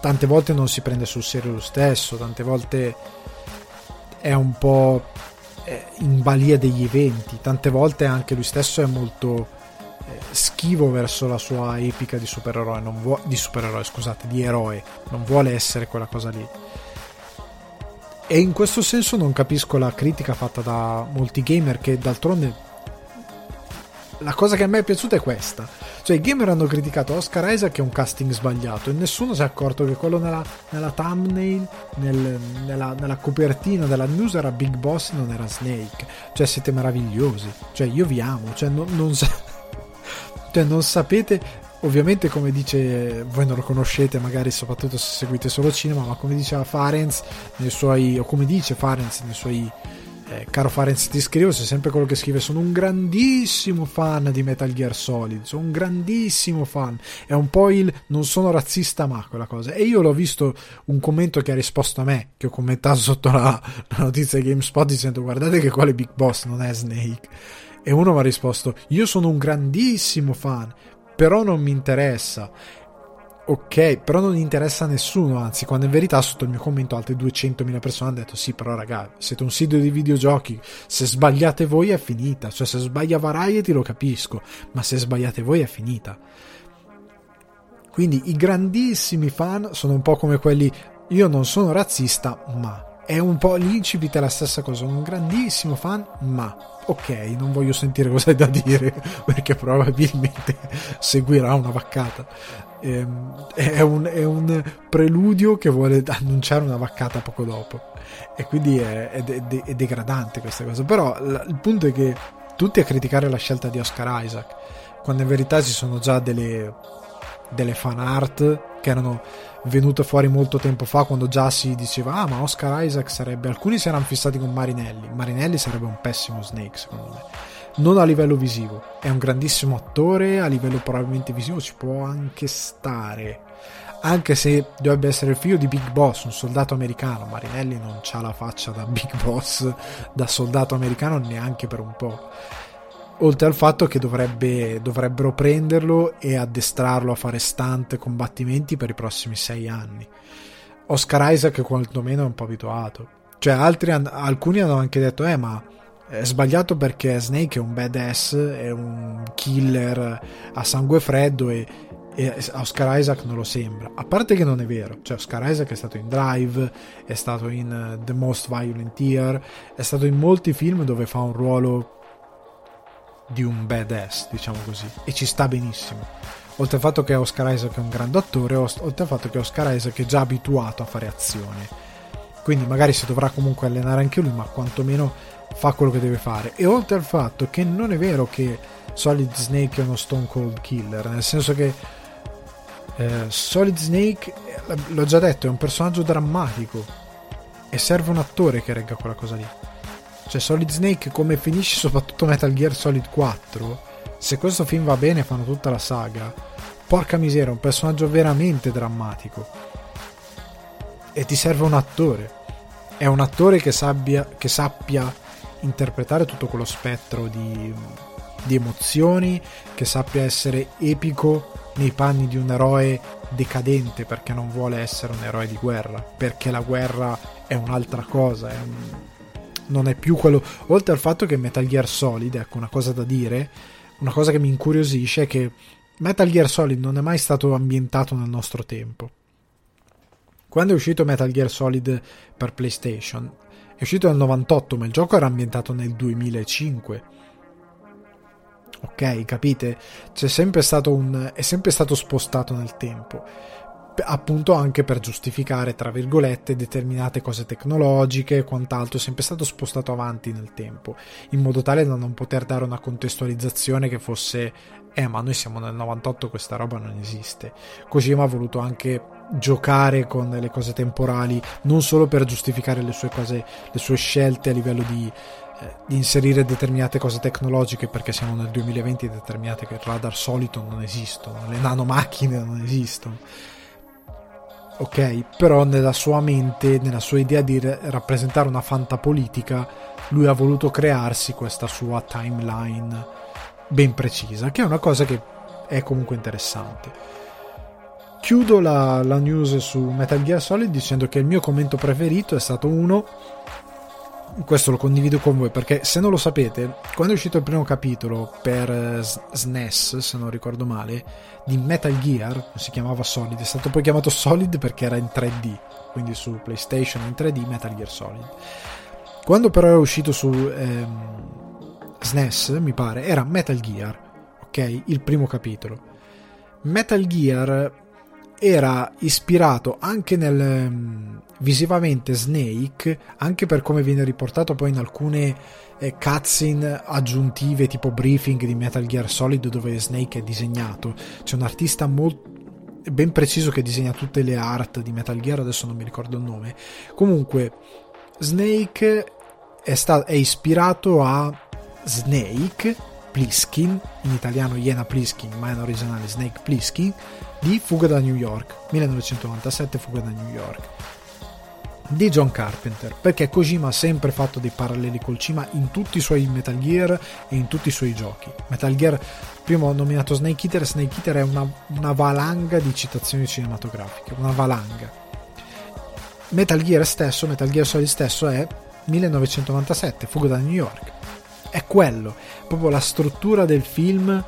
tante volte non si prende sul serio lo stesso, tante volte è un po' in balia degli eventi. Tante volte anche lui stesso è molto eh, schivo verso la sua epica di supereroe, non vuo- di supereroe, scusate, di eroe, non vuole essere quella cosa lì. E in questo senso non capisco la critica fatta da molti gamer che d'altronde la cosa che a me è piaciuta è questa. Cioè, i gamer hanno criticato Oscar Isaac che è un casting sbagliato e nessuno si è accorto che quello nella, nella thumbnail, nel, nella, nella, copertina della news era Big Boss e non era Snake. Cioè, siete meravigliosi. Cioè, io vi amo. Cioè, non, non, sa- cioè, non sapete. Ovviamente, come dice, voi non lo conoscete, magari soprattutto se seguite solo cinema, ma come diceva Farenz nei suoi, o come dice Farenz nei suoi eh, caro Farenz ti scrivo, sei sempre quello che scrive, sono un grandissimo fan di Metal Gear Solid, sono un grandissimo fan, è un po' il non sono razzista ma quella cosa, e io l'ho visto un commento che ha risposto a me, che ho commentato sotto la, la notizia di GameSpot dicendo guardate che quale Big Boss non è Snake, e uno mi ha risposto io sono un grandissimo fan, però non mi interessa ok, però non interessa a nessuno, anzi, quando in verità sotto il mio commento altre 200.000 persone hanno detto sì, però raga, siete un sito di videogiochi, se sbagliate voi è finita, cioè se sbaglia Variety lo capisco, ma se sbagliate voi è finita. Quindi i grandissimi fan sono un po' come quelli, io non sono razzista, ma è un po' l'incipit è la stessa cosa, sono un grandissimo fan, ma ok, non voglio sentire cosa hai da dire perché probabilmente seguirà una vaccata. Ehm, è un, è un preludio che vuole annunciare una vaccata poco dopo. E quindi è, è, è, è degradante questa cosa. Però il punto è che tutti a criticare la scelta di Oscar Isaac, quando in verità ci sono già delle, delle fan art che erano venute fuori molto tempo fa quando già si diceva ah ma Oscar Isaac sarebbe alcuni si erano fissati con Marinelli. Marinelli sarebbe un pessimo Snake secondo me non a livello visivo è un grandissimo attore a livello probabilmente visivo ci può anche stare anche se dovrebbe essere il figlio di Big Boss un soldato americano Marinelli non ha la faccia da Big Boss da soldato americano neanche per un po' oltre al fatto che dovrebbe, dovrebbero prenderlo e addestrarlo a fare stunt combattimenti per i prossimi sei anni. Oscar Isaac quantomeno è un po' abituato. Cioè, altri, alcuni hanno anche detto, eh, ma è sbagliato perché Snake è un badass, è un killer a sangue freddo e, e Oscar Isaac non lo sembra. A parte che non è vero, cioè Oscar Isaac è stato in Drive, è stato in uh, The Most Violent Year, è stato in molti film dove fa un ruolo di un badass, diciamo così, e ci sta benissimo. Oltre al fatto che Oscar Isaac è un grande attore, oltre al fatto che Oscar Isaac è già abituato a fare azione. Quindi magari si dovrà comunque allenare anche lui, ma quantomeno fa quello che deve fare. E oltre al fatto che non è vero che Solid Snake è uno Stone Cold Killer, nel senso che eh, Solid Snake, eh, l'ho già detto, è un personaggio drammatico e serve un attore che regga quella cosa lì. Cioè Solid Snake come finisce soprattutto Metal Gear Solid 4, se questo film va bene fanno tutta la saga, porca miseria, è un personaggio veramente drammatico. E ti serve un attore. È un attore che, sabbia, che sappia interpretare tutto quello spettro di, di emozioni, che sappia essere epico nei panni di un eroe decadente perché non vuole essere un eroe di guerra, perché la guerra è un'altra cosa, è un, non è più quello. Oltre al fatto che Metal Gear Solid, ecco una cosa da dire, una cosa che mi incuriosisce è che Metal Gear Solid non è mai stato ambientato nel nostro tempo. Quando è uscito Metal Gear Solid per PlayStation, è uscito nel 98, ma il gioco era ambientato nel 2005. Ok, capite? C'è sempre stato un. è sempre stato spostato nel tempo appunto anche per giustificare, tra virgolette, determinate cose tecnologiche e quant'altro, è sempre stato spostato avanti nel tempo, in modo tale da non poter dare una contestualizzazione che fosse, eh ma noi siamo nel 98, questa roba non esiste. Kojima ha voluto anche giocare con le cose temporali, non solo per giustificare le sue cose, le sue scelte a livello di eh, di inserire determinate cose tecnologiche perché siamo nel 2020 e determinate che il radar solito non esistono, le nanomacchine non esistono ok? Però nella sua mente, nella sua idea di rappresentare una fantapolitica, lui ha voluto crearsi questa sua timeline ben precisa, che è una cosa che è comunque interessante. Chiudo la, la news su Metal Gear Solid dicendo che il mio commento preferito è stato uno questo lo condivido con voi perché se non lo sapete, quando è uscito il primo capitolo per SNES, se non ricordo male, di Metal Gear, si chiamava Solid, è stato poi chiamato Solid perché era in 3D, quindi su PlayStation in 3D Metal Gear Solid. Quando però è uscito su ehm, SNES, mi pare, era Metal Gear, ok? Il primo capitolo. Metal Gear era ispirato anche nel um, visivamente Snake, anche per come viene riportato poi in alcune eh, cutscene aggiuntive tipo briefing di Metal Gear Solid dove Snake è disegnato. C'è un artista molto ben preciso che disegna tutte le art di Metal Gear, adesso non mi ricordo il nome. Comunque Snake è, sta- è ispirato a Snake Pliskin, in italiano Iena Pliskin, ma in originale Snake Pliskin di Fuga da New York, 1997 Fuga da New York di John Carpenter perché Kojima ha sempre fatto dei paralleli col cinema in tutti i suoi Metal Gear e in tutti i suoi giochi. Metal Gear prima ho nominato Snake Eater Snake Eater è una, una valanga di citazioni cinematografiche una valanga. Metal Gear stesso Metal Gear Solid stesso è 1997 Fuga da New York. È quello proprio la struttura del film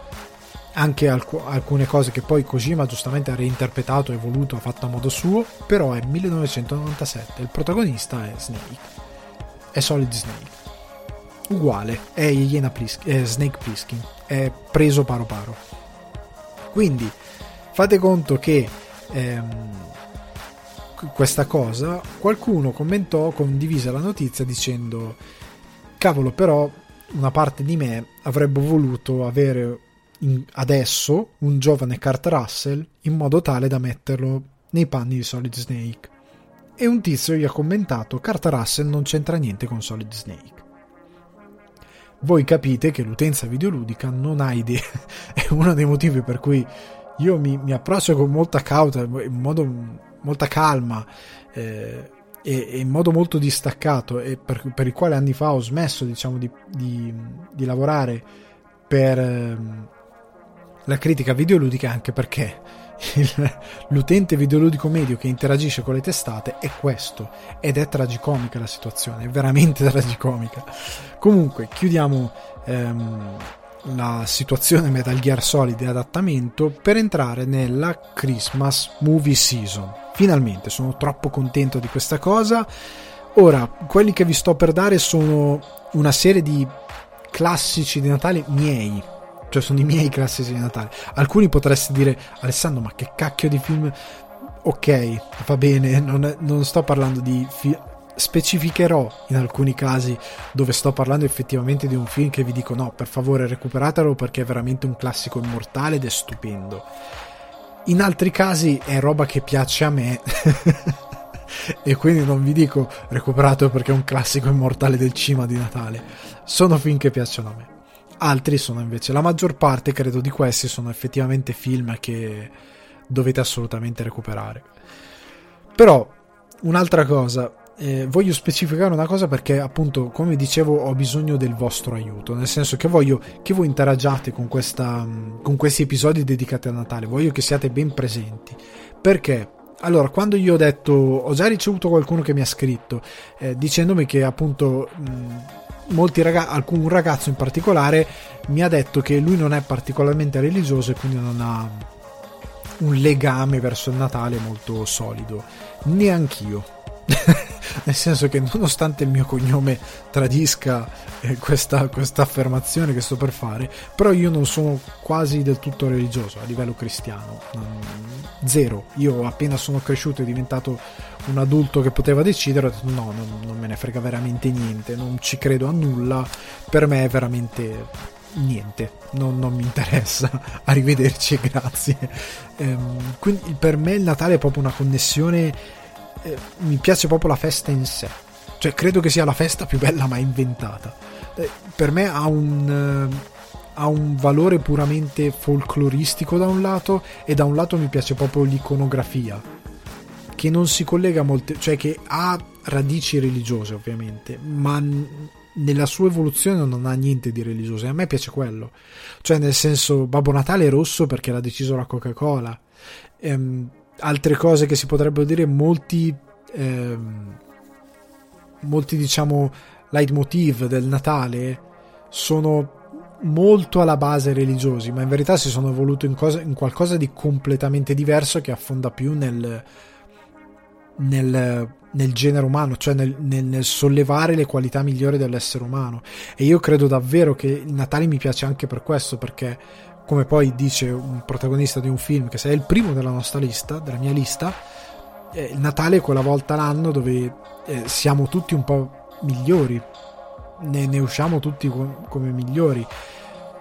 anche alc- alcune cose che poi Kojima giustamente ha reinterpretato, evoluto, ha fatto a modo suo, però è 1997, il protagonista è Snake, è Solid Snake, uguale, è Plisk- è Snake Plissken, è preso paro paro. Quindi fate conto che ehm, questa cosa qualcuno commentò, condivise la notizia dicendo cavolo però una parte di me avrebbe voluto avere in, adesso un giovane Kurt Russell in modo tale da metterlo nei panni di Solid Snake. E un tizio gli ha commentato: Kurt Russell non c'entra niente con Solid Snake. Voi capite che l'utenza videoludica non ha idea. È uno dei motivi per cui io mi, mi approccio con molta cauta, in modo molta calma eh, e, in modo molto distaccato e per, per, il quale anni fa ho smesso diciamo di, di, di lavorare per eh, la critica videoludica anche perché il, l'utente videoludico medio che interagisce con le testate è questo ed è tragicomica la situazione, è veramente tragicomica. Comunque, chiudiamo ehm, la situazione Metal Gear Solid e adattamento per entrare nella Christmas Movie Season. Finalmente, sono troppo contento di questa cosa. Ora, quelli che vi sto per dare sono una serie di classici di Natale miei, cioè sono i miei classici di Natale. Alcuni potreste dire, Alessandro, ma che cacchio di film... Ok, va bene, non, non sto parlando di film specificherò in alcuni casi dove sto parlando effettivamente di un film che vi dico no, per favore recuperatelo perché è veramente un classico immortale ed è stupendo. In altri casi è roba che piace a me e quindi non vi dico recuperatelo perché è un classico immortale del cima di Natale. Sono film che piacciono a me. Altri sono invece, la maggior parte credo di questi sono effettivamente film che dovete assolutamente recuperare. Però un'altra cosa, eh, voglio specificare una cosa perché appunto come dicevo ho bisogno del vostro aiuto nel senso che voglio che voi interagiate con, questa, con questi episodi dedicati a Natale voglio che siate ben presenti perché allora quando io ho detto ho già ricevuto qualcuno che mi ha scritto eh, dicendomi che appunto mh, ragazzi alcun ragazzo in particolare mi ha detto che lui non è particolarmente religioso e quindi non ha un legame verso il Natale molto solido. Neanch'io nel senso che nonostante il mio cognome tradisca eh, questa, questa, affermazione che sto per fare, però io non sono quasi del tutto religioso a livello cristiano, zero. Io appena sono cresciuto e diventato un adulto che poteva decidere, ho detto no, non, non me ne frega veramente niente, non ci credo a nulla, per me è veramente niente, non, non, mi interessa. Arrivederci e grazie. Ehm, quindi per me il Natale è proprio una connessione eh, mi piace proprio la festa in sé. Cioè, credo che sia la festa più bella mai inventata. Eh, per me ha un, eh, ha un valore puramente folcloristico da un lato e da un lato mi piace proprio l'iconografia che non si collega a molte cioè che ha radici religiose ovviamente ma nella sua evoluzione non ha niente di religioso e a me piace quello cioè nel senso Babbo Natale è rosso perché l'ha deciso la Coca-Cola ehm, altre cose che si potrebbero dire, molti, ehm, molti diciamo leitmotiv del Natale sono molto alla base religiosi, ma in verità si sono evoluti in, cosa, in qualcosa di completamente diverso che affonda più nel, nel, nel genere umano, cioè nel, nel, sollevare le qualità migliori dell'essere umano. E io credo davvero che il Natale mi piace anche per questo, perché come poi dice un protagonista di un film che sei il primo della nostra lista, della mia lista, eh, il Natale è quella volta l'anno dove eh, siamo tutti un po' migliori, ne, ne usciamo tutti com- come migliori.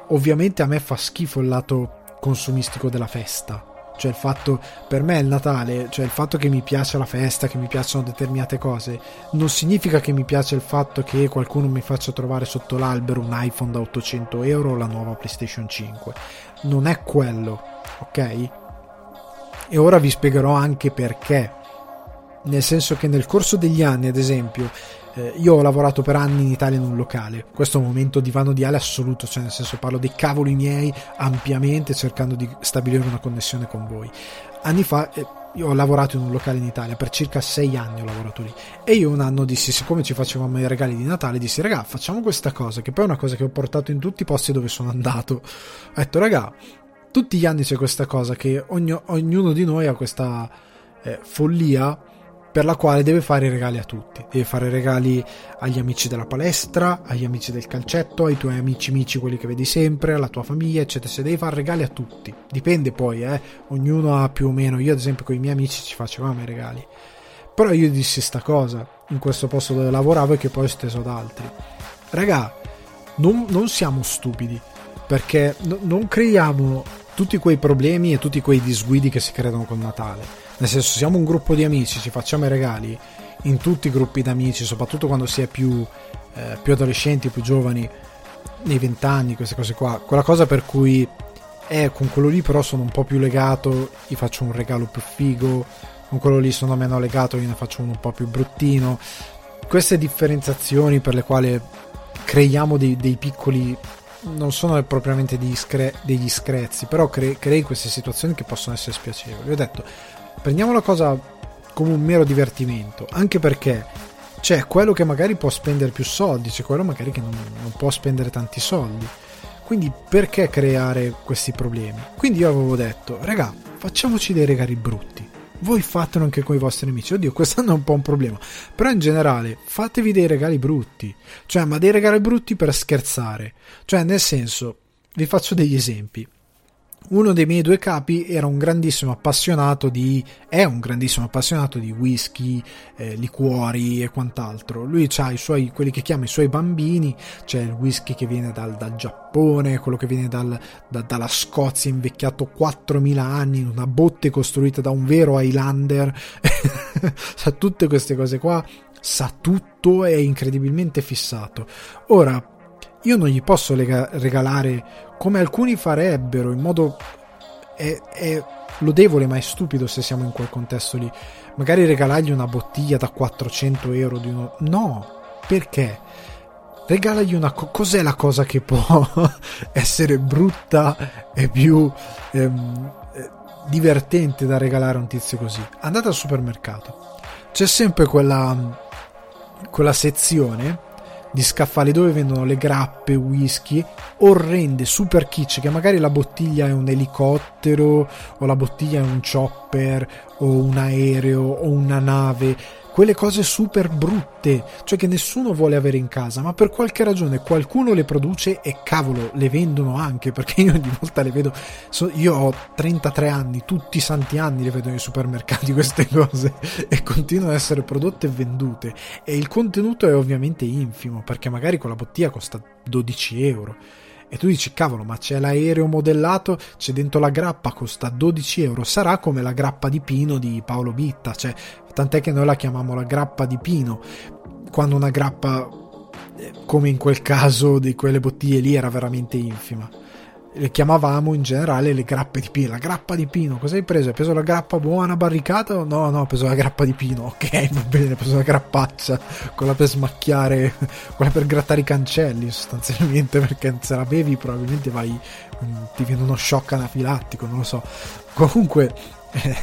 Ovviamente a me fa schifo il lato consumistico della festa, cioè il fatto per me il Natale, cioè il fatto che mi piace la festa, che mi piacciono determinate cose, non significa che mi piace il fatto che qualcuno mi faccia trovare sotto l'albero un iPhone da 800 euro o la nuova PlayStation 5. Non è quello, ok? E ora vi spiegherò anche perché. Nel senso che nel corso degli anni, ad esempio, eh, io ho lavorato per anni in Italia in un locale, questo è un momento divano di ale assoluto, cioè nel senso parlo dei cavoli miei ampiamente cercando di stabilire una connessione con voi. Anni fa eh, io ho lavorato in un locale in Italia, per circa sei anni ho lavorato lì e io un anno dissi, siccome ci facevamo i regali di Natale, dissi raga facciamo questa cosa, che poi è una cosa che ho portato in tutti i posti dove sono andato. Ho detto raga tutti gli anni c'è questa cosa che ogni, ognuno di noi ha questa eh, follia per la quale deve fare regali a tutti. Deve fare regali agli amici della palestra, agli amici del calcetto, ai tuoi amici amici, quelli che vedi sempre, alla tua famiglia, eccetera. Se devi fare regali a tutti. Dipende poi, eh. Ognuno ha più o meno. Io, ad esempio, con i miei amici ci facevamo i regali. Però io dissi sta cosa in questo posto dove lavoravo e che poi ho esteso ad altri. Raga, non, non siamo stupidi. Perché no, non creiamo tutti quei problemi e tutti quei disguidi che si credono con Natale nel senso, siamo un gruppo di amici, ci facciamo i regali in tutti i gruppi d'amici, soprattutto quando si è più, eh, più adolescenti, più giovani, nei vent'anni, queste cose qua. Quella cosa per cui eh, con quello lì però sono un po' più legato, gli faccio un regalo più figo, con quello lì sono meno legato, gliene faccio uno un po' più bruttino. Queste differenziazioni per le quali creiamo dei, dei piccoli non sono propriamente degli, scre- degli screzi, però cre- crei queste situazioni che possono essere spiacevoli. Ho detto, prendiamo la cosa come un mero divertimento, anche perché c'è quello che magari può spendere più soldi, c'è quello magari che non, non può spendere tanti soldi. Quindi perché creare questi problemi? Quindi io avevo detto, raga, facciamoci dei regali brutti. Voi fatelo anche con i vostri amici. Oddio, quest'anno è un po' un problema. Però in generale, fatevi dei regali brutti. Cioè, ma dei regali brutti per scherzare. Cioè, nel senso, vi faccio degli esempi uno dei miei due capi era un grandissimo appassionato di è un grandissimo appassionato di whisky, eh, liquori e quant'altro. Lui ha i suoi quelli che chiama i suoi bambini, c'è il whisky che viene dal, dal Giappone, quello che viene dal, da, dalla Scozia invecchiato 4000 anni in una botte costruita da un vero Highlander. sa tutte queste cose qua, sa tutto, è incredibilmente fissato. Ora io non gli posso lega- regalare come alcuni farebbero in modo è, è, lodevole ma è stupido se siamo in quel contesto lì. Magari regalargli una bottiglia da 400 euro di uno no perché? Regalagli una co- cos'è la cosa che può essere brutta e più ehm, eh, divertente da regalare a un tizio così? Andate al supermercato. C'è sempre quella quella sezione di scaffali dove vendono le grappe, whisky, orrende, super kitsch, che magari la bottiglia è un elicottero o la bottiglia è un chopper o un aereo o una nave quelle cose super brutte, cioè che nessuno vuole avere in casa, ma per qualche ragione qualcuno le produce e cavolo, le vendono anche, perché io ogni volta le vedo, so, io ho 33 anni, tutti i santi anni le vedo nei supermercati queste cose e continuano ad essere prodotte e vendute. E il contenuto è ovviamente infimo, perché magari con la bottiglia costa 12 euro e tu dici, cavolo, ma c'è l'aereo modellato, c'è dentro la grappa, costa 12 euro. Sarà come la grappa di pino di Paolo Bitta, cioè, tant'è che noi la chiamiamo la grappa di pino, quando una grappa, eh, come in quel caso di quelle bottiglie lì, era veramente infima le chiamavamo in generale le grappe di pino. La grappa di pino, cosa hai preso? Hai preso la grappa buona barricata? No, no, ho preso la grappa di pino. Ok, va bene, ho preso la grappaccia, quella per smacchiare, quella per grattare i cancelli sostanzialmente, perché se la bevi probabilmente vai, mm, ti viene uno shock anafilattico, non lo so. Comunque, eh,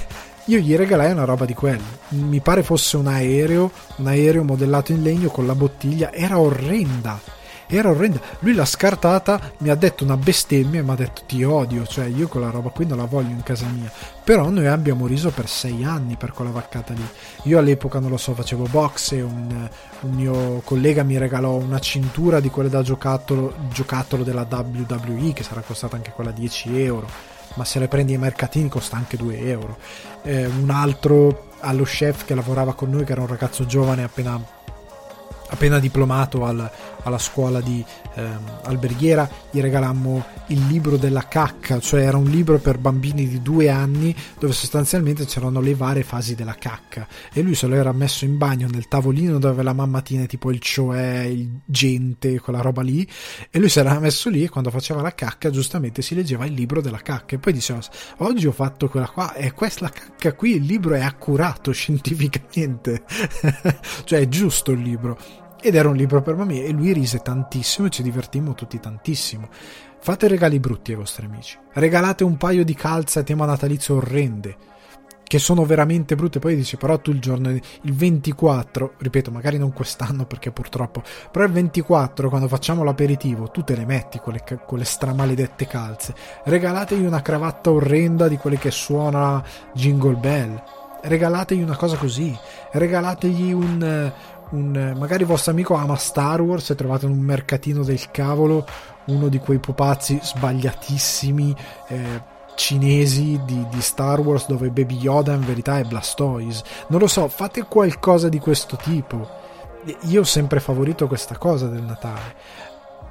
io gli regalai una roba di quelli. Mi pare fosse un aereo, un aereo modellato in legno con la bottiglia, era orrenda era orrenda. Lui l'ha scartata, mi ha detto una bestemmia e mi ha detto ti odio, cioè io quella roba qui non la voglio in casa mia. Però noi abbiamo riso per sei anni per quella vaccata lì. Io all'epoca non lo so, facevo box e un, un mio collega mi regalò una cintura di quelle da giocattolo, giocattolo della WWE che sarà costata anche quella 10 euro. Ma se le prendi ai mercatini costa anche 2 euro. Eh, un altro allo chef che lavorava con noi, che era un ragazzo giovane appena appena diplomato al, alla scuola di ehm, alberghiera, gli regalammo il libro della cacca, cioè era un libro per bambini di due anni dove sostanzialmente c'erano le varie fasi della cacca. E lui se lo era messo in bagno nel tavolino dove la mamma tiene tipo il cioè, il gente, quella roba lì. E lui si era messo lì e quando faceva la cacca giustamente si leggeva il libro della cacca e poi diceva oggi ho fatto quella qua e questa cacca qui il libro è accurato scientificamente. Cioè è giusto il libro ed era un libro per bambini e lui rise tantissimo e ci divertimmo tutti tantissimo. Fate regali brutti ai vostri amici. Regalate un paio di calze a tema natalizio orrende. che sono veramente brutte. Poi dice, però tu il giorno, il 24, ripeto, magari non quest'anno perché purtroppo, però il 24, quando facciamo l'aperitivo, tu te le metti quelle, quelle stramaledette calze. Regalategli una cravatta orrenda di quelle che suona Jingle Bell. Regalategli una cosa così. Regalategli un, un magari il vostro amico ama Star Wars e trovate in un mercatino del cavolo uno di quei pupazzi sbagliatissimi. Eh, cinesi di, di, Star Wars dove Baby Yoda in verità è Blastoise. Non lo so, fate qualcosa di questo tipo. Io ho sempre favorito questa cosa del Natale.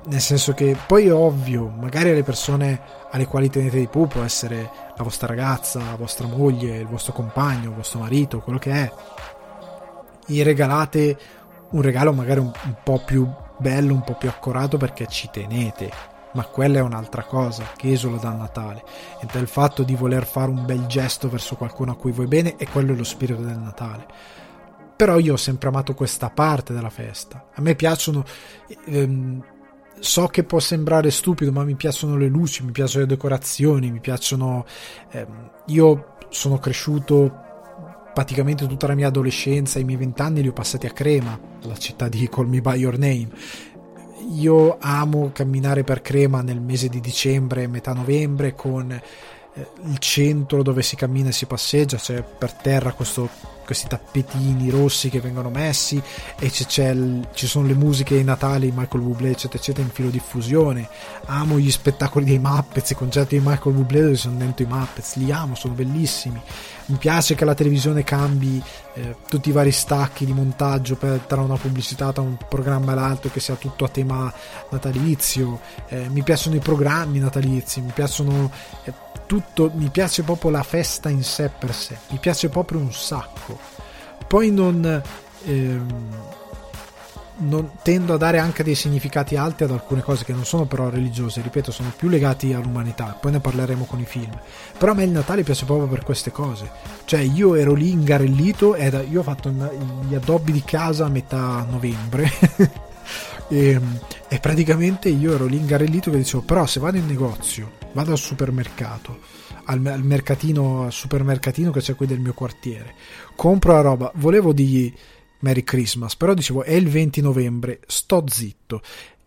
Nel senso che poi è ovvio, magari le persone alle quali tenete di più può essere la vostra ragazza, la vostra moglie, il vostro compagno, il vostro marito, quello che è. Gli regalate un regalo magari un, un po' più bello, un po' più accorato perché ci tenete ma quella è un'altra cosa che esula dal Natale. Ed è il fatto di voler fare un bel gesto verso qualcuno a cui vuoi bene e quello è lo spirito del Natale. Però io ho sempre amato questa parte della festa. A me piacciono. Ehm, so che può sembrare stupido, ma mi piacciono le luci, mi piacciono le decorazioni, mi piacciono. Ehm, io sono cresciuto praticamente tutta la mia adolescenza, i miei vent'anni li ho passati a Crema, la città di Call Me By Your Name. Io amo camminare per Crema nel mese di dicembre, metà novembre, con eh, il centro dove si cammina e si passeggia, c'è per terra questo questi tappetini rossi che vengono messi e c'è il, ci sono le musiche di Natale di Michael Bublé eccetera eccetera in filo diffusione amo gli spettacoli dei Muppets i concerti di Michael Bublé dove sono dentro i Muppets li amo sono bellissimi. Mi piace che la televisione cambi eh, tutti i vari stacchi di montaggio per, tra una pubblicità tra un programma e l'altro che sia tutto a tema natalizio. Eh, mi piacciono i programmi natalizi mi piacciono eh, tutto mi piace proprio la festa in sé per sé mi piace proprio un sacco poi non, ehm, non tendo a dare anche dei significati alti ad alcune cose che non sono però religiose ripeto sono più legati all'umanità poi ne parleremo con i film. Però a me il Natale piace proprio per queste cose. Cioè io ero lì ingarellito e io ho fatto gli addobbi di casa a metà novembre e, e praticamente io ero lì ingarellito che dicevo però se vado in negozio vado al supermercato, al, al mercatino, al supermercatino che c'è qui del mio quartiere, compro la roba, volevo dirgli Merry Christmas, però dicevo è il 20 novembre, sto zitto.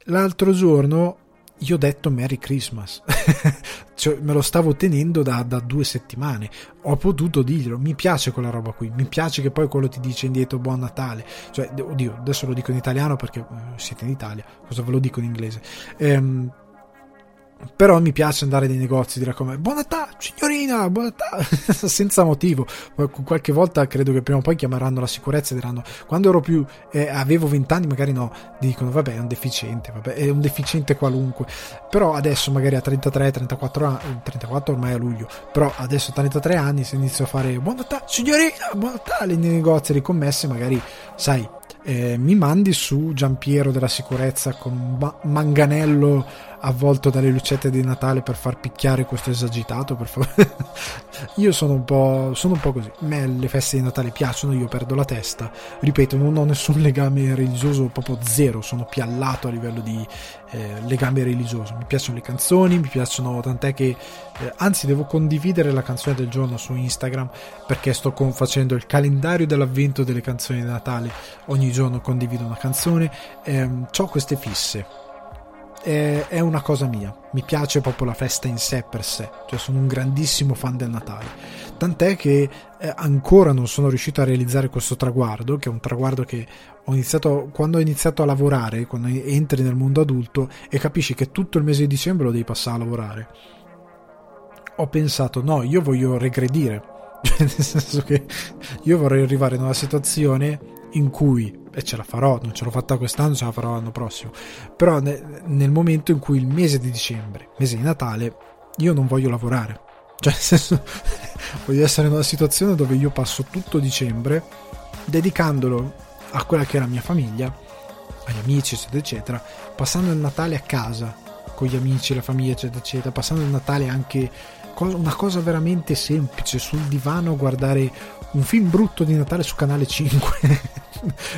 L'altro giorno io ho detto Merry Christmas, cioè, me lo stavo tenendo da, da, due settimane, ho potuto dirlo, mi piace quella roba qui, mi piace che poi quello ti dice indietro Buon Natale, cioè, oddio, adesso lo dico in italiano perché eh, siete in Italia, cosa ve lo dico in inglese? Ehm, però mi piace andare nei negozi e dire come buon Natale signorina buon Natale senza motivo. Qualche volta credo che prima o poi chiameranno la sicurezza e diranno quando ero più eh, avevo 20 anni magari no. Dicono vabbè è un deficiente vabbè, è un deficiente qualunque. Però adesso magari a 33 34 anni 34 ormai a luglio però adesso a 33 anni se inizio a fare buon Natale signorina buon Natale nei negozi di commesse magari sai eh, mi mandi su Giampiero della sicurezza con un ba- manganello avvolto dalle lucette di Natale per far picchiare questo esagitato per favore? Io sono un po' sono un po' così. A me le feste di Natale piacciono io perdo la testa. Ripeto non ho nessun legame religioso proprio zero. Sono piallato a livello di eh, legame religioso. Mi piacciono le canzoni mi piacciono tant'è che eh, anzi devo condividere la canzone del giorno su Instagram perché sto con, facendo il calendario dell'avvento delle canzoni di Natale. Ogni giorno condivido una canzone eh, ho queste fisse è, una cosa mia. Mi piace proprio la festa in sé per sé, cioè sono un grandissimo fan del Natale. Tant'è che eh, ancora non sono riuscito a realizzare questo traguardo, che è un traguardo che ho iniziato quando ho iniziato a lavorare, quando entri nel mondo adulto e capisci che tutto il mese di dicembre lo devi passare a lavorare. Ho pensato, no, io voglio regredire. Cioè, nel senso che io vorrei arrivare in una situazione in cui e ce la farò, non ce l'ho fatta quest'anno, ce la farò l'anno prossimo. Però ne, nel momento in cui il mese di dicembre, mese di Natale, io non voglio lavorare. Cioè, nel senso, voglio essere in una situazione dove io passo tutto dicembre dedicandolo a quella che è la mia famiglia, agli amici, eccetera, eccetera, passando il Natale a casa con gli amici, la famiglia, eccetera, eccetera, passando il Natale anche una cosa veramente semplice sul divano a guardare un film brutto di Natale su canale 5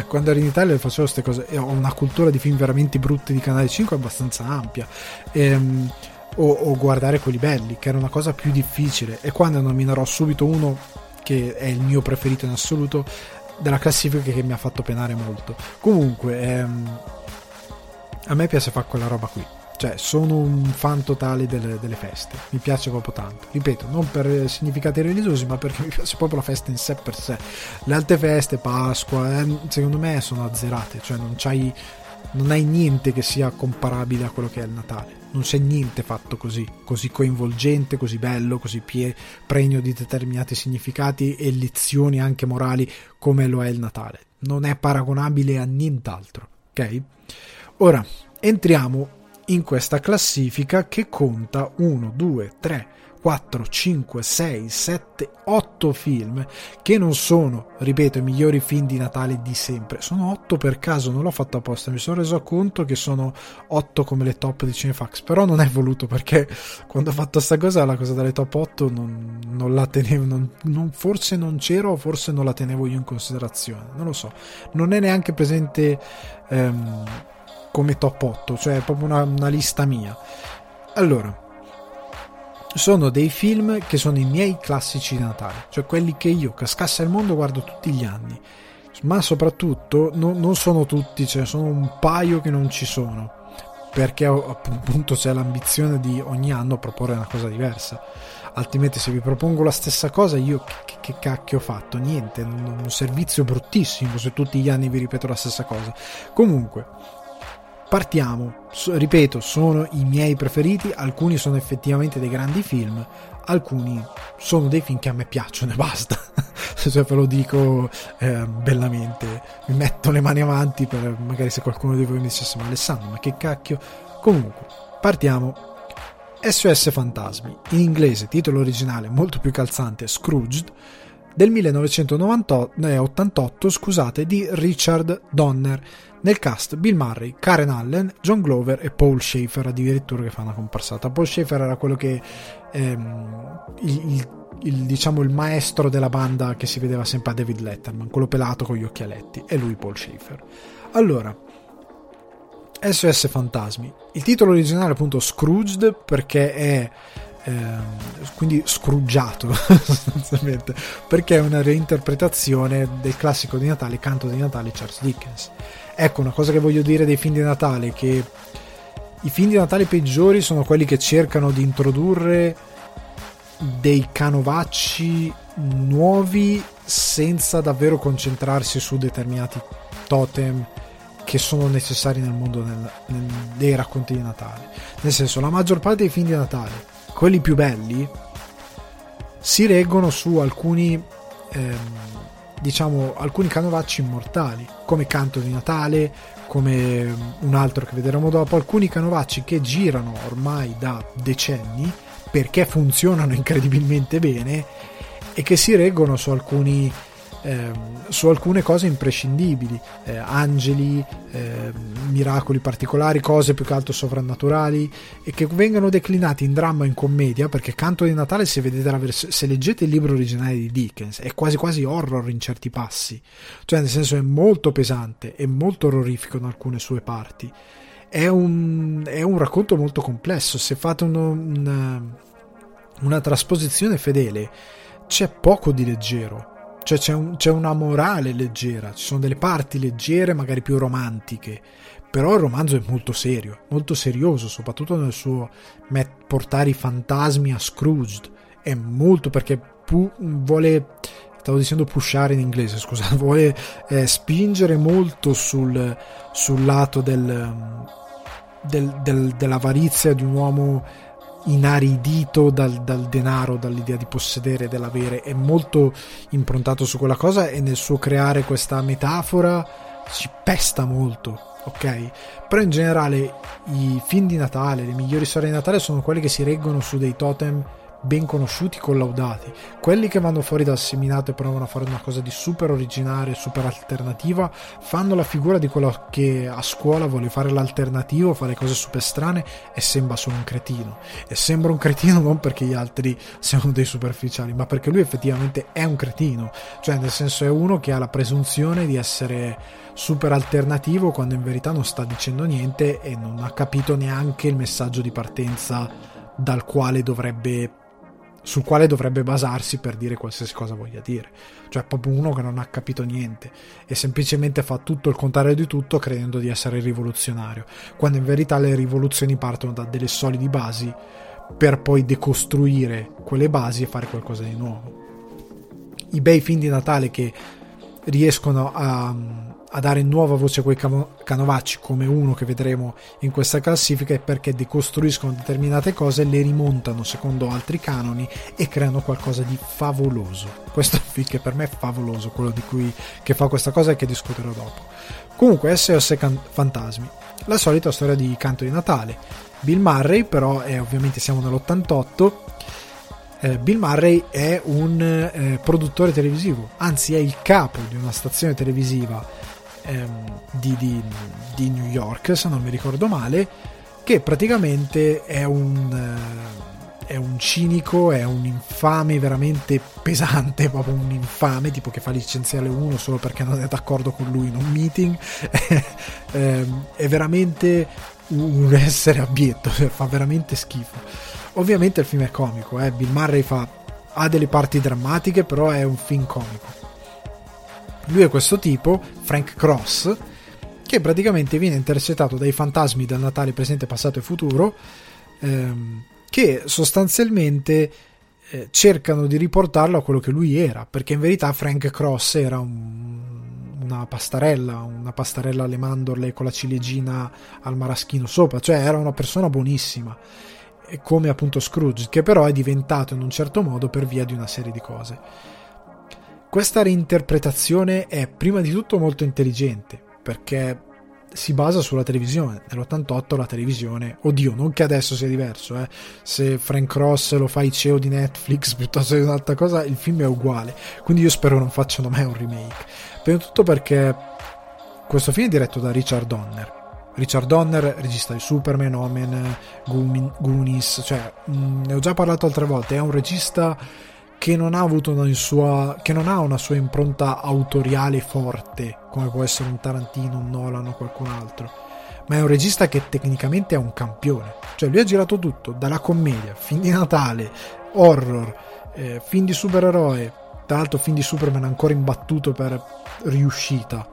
quando ero in Italia facevo queste cose e ho una cultura di film veramente brutti di canale 5 abbastanza ampia ehm, o, o, guardare quelli belli che era una cosa più difficile e qua ne nominerò subito uno che è il mio preferito in assoluto della classifica che mi ha fatto penare molto. Comunque, ehm, a me piace fare quella roba qui. Cioè, sono un fan totale delle, delle, feste, mi piace proprio tanto. Ripeto, non per significati religiosi, ma perché mi piace proprio la festa in sé per sé. Le altre feste, Pasqua, eh, secondo me sono azzerate, cioè non, non hai niente che sia comparabile a quello che è il Natale. Non c'è niente fatto così, così coinvolgente, così bello, così pie, pregno di determinati significati e lezioni anche morali come lo è il Natale. Non è paragonabile a nient'altro, ok? Ora, entriamo in questa classifica che conta 1, 2, 3, 4, 5, 6, 7, 8 film che non sono, ripeto, i migliori film di Natale di sempre. Sono 8 per caso, non l'ho fatto apposta, mi sono reso conto che sono 8 come le top di Cinefax, però non è voluto perché quando ho fatto questa cosa, la cosa delle top 8 non, non la tenevo, non, non, forse non c'ero forse non la tenevo io in considerazione, non lo so. Non è neanche presente... Um, come top 8, cioè proprio una, una lista mia. Allora, sono dei film che sono i miei classici di Natale, cioè quelli che io, cascassa il mondo, guardo tutti gli anni. Ma soprattutto no, non sono tutti, ne sono un paio che non ci sono, perché appunto c'è l'ambizione di ogni anno proporre una cosa diversa. Altrimenti se vi propongo la stessa cosa, io che, che cacchio ho fatto? Niente, un servizio bruttissimo se tutti gli anni vi ripeto la stessa cosa. Comunque, partiamo. Ripeto, sono i miei preferiti, alcuni sono effettivamente dei grandi film, alcuni sono dei film che a me piacciono e basta. se ve lo dico eh, bellamente, mi metto le mani avanti per magari se qualcuno di voi mi dicesse ma Alessandro, ma che cacchio. Comunque, partiamo. SOS Fantasmi, in inglese titolo originale molto più calzante, Scrooged, del 1988, scusate, di Richard Donner, nel cast Bill Murray, Karen Allen, John Glover e Paul Schaefer addirittura che fa una comparsata. Paul Schaefer era quello che ehm, il, il, il, diciamo il maestro della banda che si vedeva sempre a David Letterman, quello pelato con gli occhialetti, e lui Paul Schaefer. Allora, SOS Fantasmi. Il titolo originale è appunto Scrooged perché è ehm, quindi scruggiato sostanzialmente perché è una reinterpretazione del classico di Natale Canto di Natale Charles Dickens Ecco, una cosa che voglio dire dei film di Natale, che i film di Natale peggiori sono quelli che cercano di introdurre dei canovacci nuovi senza davvero concentrarsi su determinati totem che sono necessari nel mondo nel, nel, dei racconti di Natale. Nel senso, la maggior parte dei film di Natale, quelli più belli, si reggono su alcuni ehm, diciamo alcuni canovacci immortali come Canto di Natale come un altro che vedremo dopo alcuni canovacci che girano ormai da decenni perché funzionano incredibilmente bene e che si reggono su alcuni eh, su alcune cose imprescindibili, eh, angeli, eh, miracoli particolari, cose più che altro sovrannaturali e che vengano declinati in dramma e in commedia perché Canto di Natale se, vers- se leggete il libro originale di Dickens è quasi quasi horror in certi passi, cioè nel senso è molto pesante e molto orrorifico in alcune sue parti. È un, è un racconto molto complesso, se fate uno, una, una trasposizione fedele c'è poco di leggero cioè c'è, un, c'è, una morale leggera, ci sono delle parti leggere, magari più romantiche, però il romanzo è molto serio, molto serioso, soprattutto nel suo met- portare i fantasmi a Scrooged. È molto perché pu- vuole, stavo dicendo pushare in inglese, scusa, vuole eh, spingere molto sul, sul lato del, del, del, dell'avarizia di un uomo inaridito dal, dal, denaro, dall'idea di possedere, dell'avere, è molto improntato su quella cosa e nel suo creare questa metafora ci pesta molto, ok? Però in generale i film di Natale, le migliori storie di Natale sono quelle che si reggono su dei totem ben conosciuti, collaudati. Quelli che vanno fuori dal seminato e provano a fare una cosa di super originale, super alternativa, fanno la figura di quello che a scuola vuole fare l'alternativo, fare cose super strane e sembra solo un cretino. E sembra un cretino non perché gli altri siano dei superficiali, ma perché lui effettivamente è un cretino. Cioè, nel senso, è uno che ha la presunzione di essere super alternativo quando in verità non sta dicendo niente e non ha capito neanche il messaggio di partenza dal quale dovrebbe sul quale dovrebbe basarsi per dire qualsiasi cosa voglia dire. Cioè, proprio uno che non ha capito niente e semplicemente fa tutto il contrario di tutto credendo di essere rivoluzionario, quando in verità le rivoluzioni partono da delle solide basi per poi decostruire quelle basi e fare qualcosa di nuovo. I bei film di Natale che riescono a, a dare nuova voce a quei canovacci come uno che vedremo in questa classifica è perché decostruiscono determinate cose, le rimontano secondo altri canoni e creano qualcosa di favoloso. Questo film che per me è favoloso, quello di cui che fa questa cosa e che discuterò dopo. Comunque SOS Fantasmi, la solita storia di canto di Natale. Bill Murray però è ovviamente siamo nell'88 eh, Bill Murray è un eh, produttore televisivo, anzi è il capo di una stazione televisiva ehm, di, di, di, New York, se non mi ricordo male, che praticamente è un, eh, è un cinico, è un infame veramente pesante, proprio un infame, tipo che fa licenziare uno solo perché non è d'accordo con lui in un meeting, ehm, è veramente un essere abietto, fa veramente schifo Ovviamente il film è comico, eh? Bill Murray fa, ha delle parti drammatiche, però è un film comico. Lui è questo tipo, Frank Cross, che praticamente viene intercettato dai fantasmi del Natale presente, passato e futuro, ehm, che sostanzialmente eh, cercano di riportarlo a quello che lui era, perché in verità Frank Cross era un, una pastarella, una pastarella alle mandorle con la ciliegina al maraschino sopra, cioè era una persona buonissima come appunto Scrooge, che però è diventato in un certo modo per via di una serie di cose. Questa reinterpretazione è prima di tutto molto intelligente, perché si basa sulla televisione. Nell'88 la televisione, oddio, non che adesso sia diverso, eh. se Frank Ross lo fa i CEO di Netflix piuttosto che un'altra cosa, il film è uguale. Quindi io spero non facciano mai un remake. Prima di tutto perché questo film è diretto da Richard Donner, Richard Donner, regista di Superman, Omen, Goonies, cioè mh, mm, ne ho già parlato altre volte, è un regista che non ha avuto una sua, che non ha una sua impronta autoriale forte, come può essere un Tarantino, un Nolan o qualcun altro, ma è un regista che tecnicamente è un campione, cioè lui ha girato tutto, dalla commedia, film di Natale, horror, eh, film di supereroe, tra l'altro film di Superman ancora imbattuto per riuscita.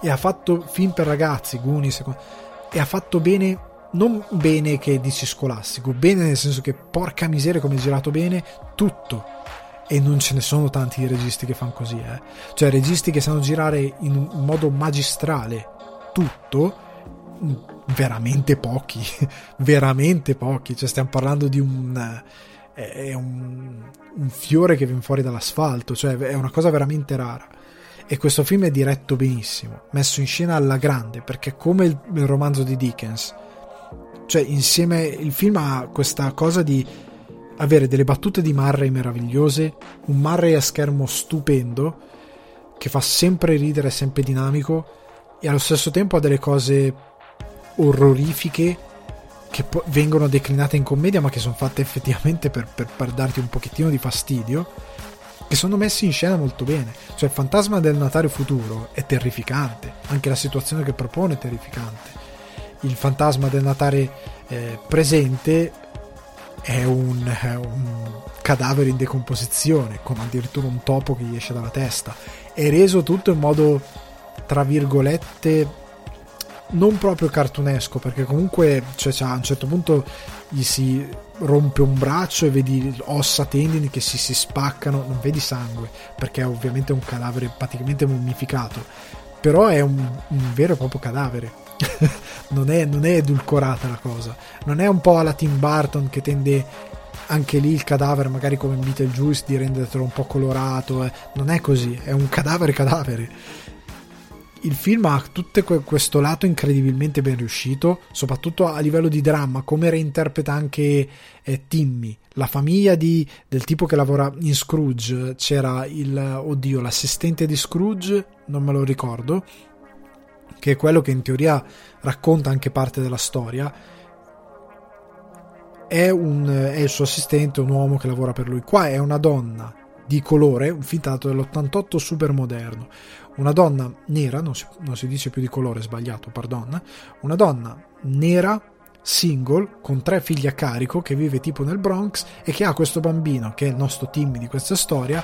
E ha fatto film per ragazzi, Goonies, e ha fatto bene, non bene che dici scolastico, bene nel senso che porca miseria come è girato bene, tutto. E non ce ne sono tanti registi che fanno così, eh. Cioè registi che sanno girare in un modo magistrale tutto, mm, veramente pochi, veramente pochi. Cioè stiamo parlando di un... È un, un fiore che viene fuori dall'asfalto, cioè è una cosa veramente rara e questo film è diretto benissimo, messo in scena alla grande, perché come il romanzo di Dickens, cioè insieme il film ha questa cosa di avere delle battute di Murray meravigliose, un Murray a schermo stupendo che fa sempre ridere, sempre dinamico e allo stesso tempo ha delle cose orrorifiche che vengono declinate in commedia ma che sono fatte effettivamente per, per, per darti un pochettino di fastidio che sono messi in scena molto bene. Cioè il fantasma del Natale futuro è terrificante, anche la situazione che propone è terrificante. Il fantasma del Natale eh, presente è un, un, cadavere in decomposizione, con addirittura un topo che gli esce dalla testa. È reso tutto in modo, tra virgolette, non proprio cartunesco, perché comunque cioè, a un certo punto gli si rompe un braccio e vedi ossa, tendini che si, si spaccano, non vedi sangue, perché è ovviamente un cadavere praticamente mummificato, però è un, un vero e proprio cadavere. non, è, non è edulcorata la cosa, non è un po' alla Tim Burton che tende anche lì il cadavere, magari come in Beetlejuice, di rendertelo un po' colorato, eh. non è così, è un cadavere cadavere il film ha tutto questo lato incredibilmente ben riuscito, soprattutto a livello di dramma, come reinterpreta anche eh, Timmy, la famiglia di, del tipo che lavora in Scrooge. C'era il, oddio, l'assistente di Scrooge, non me lo ricordo, che è quello che in teoria racconta anche parte della storia. È, un, è il suo assistente, un uomo che lavora per lui. Qua è una donna di colore, un film tratto dell'88 super moderno una donna nera, non si, non si dice più di colore, sbagliato, pardon, una donna nera single con tre figli a carico che vive tipo nel Bronx e che ha questo bambino che è il nostro team di questa storia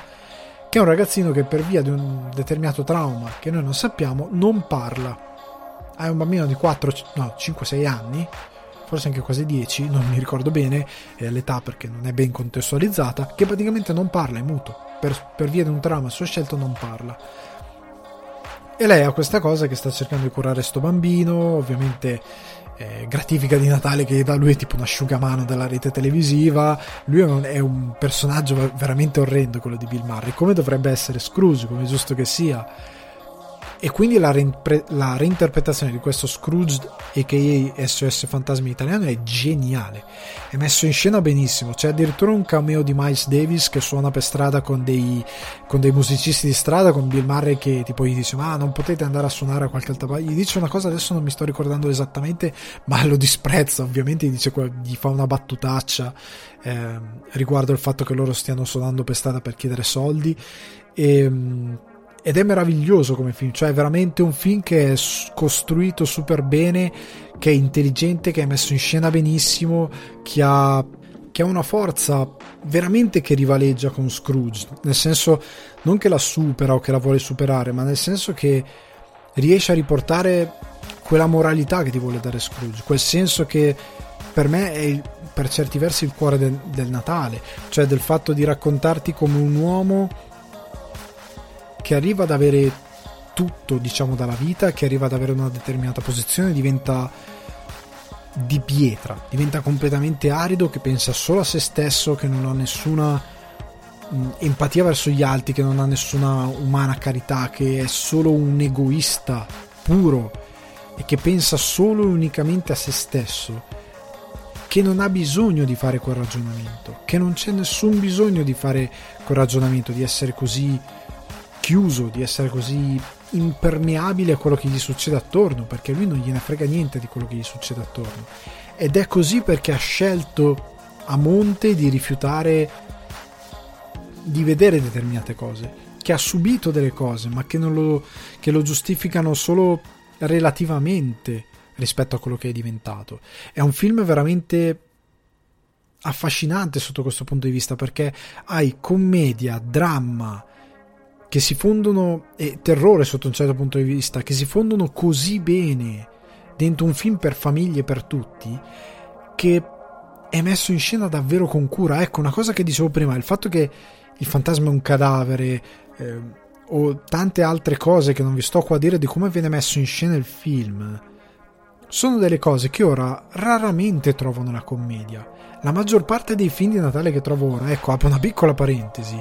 che è un ragazzino che per via di un determinato trauma che noi non sappiamo non parla è un bambino di 4 no 5-6 anni forse anche quasi 10 non mi ricordo bene eh, l'età perché non è ben contestualizzata che praticamente non parla è muto per, per via di un trauma suo scelto non parla e lei ha questa cosa che sta cercando di curare sto bambino ovviamente eh, gratifica di Natale che da lui è tipo un asciugamano della rete televisiva. Lui è un, è un, personaggio veramente orrendo, quello di Bill Murray, come dovrebbe essere Scrooge, come è giusto che sia. E quindi la, re- la reinterpretazione di questo Scrooge, a.k.a. SOS Fantasmi italiano, è geniale. È messo in scena benissimo. C'è addirittura un cameo di Miles Davis che suona per strada con dei, con dei musicisti di strada, con Bill Murray che tipo gli dice ma non potete andare a suonare a qualche altra parte. Gli dice una cosa, adesso non mi sto ricordando esattamente, ma lo disprezza. Ovviamente gli, dice, gli fa una battutaccia eh, riguardo il fatto che loro stiano suonando per strada per chiedere soldi. E ehm, ed è meraviglioso come film, cioè è veramente un film che è costruito super bene, che è intelligente, che è messo in scena benissimo, che ha, che ha una forza veramente che rivaleggia con Scrooge, nel senso non che la supera o che la vuole superare, ma nel senso che riesce a riportare quella moralità che ti vuole dare Scrooge, quel senso che per me è per certi versi il cuore del, del Natale, cioè del fatto di raccontarti come un uomo che arriva ad avere tutto, diciamo, dalla vita, che arriva ad avere una determinata posizione, diventa di pietra, diventa completamente arido, che pensa solo a se stesso, che non ha nessuna mh, empatia verso gli altri, che non ha nessuna umana carità, che è solo un egoista puro e che pensa solo e unicamente a se stesso, che non ha bisogno di fare quel ragionamento, che non c'è nessun bisogno di fare quel ragionamento, di essere così chiuso, di essere così impermeabile a quello che gli succede attorno, perché lui non gliene frega niente di quello che gli succede attorno. Ed è così perché ha scelto a monte di rifiutare di vedere determinate cose, che ha subito delle cose, ma che, lo, che lo giustificano solo relativamente rispetto a quello che è diventato. È un film veramente affascinante sotto questo punto di vista perché hai commedia, dramma, che si fondono, e terrore sotto un certo punto di vista, che si fondono così bene dentro un film per famiglie, per tutti, che è messo in scena davvero con cura. Ecco, una cosa che dicevo prima, il fatto che il fantasma è un cadavere, eh, o tante altre cose che non vi sto qua a dire di come viene messo in scena il film, sono delle cose che ora raramente trovo nella commedia. La maggior parte dei film di Natale che trovo ora, ecco, apro una piccola parentesi,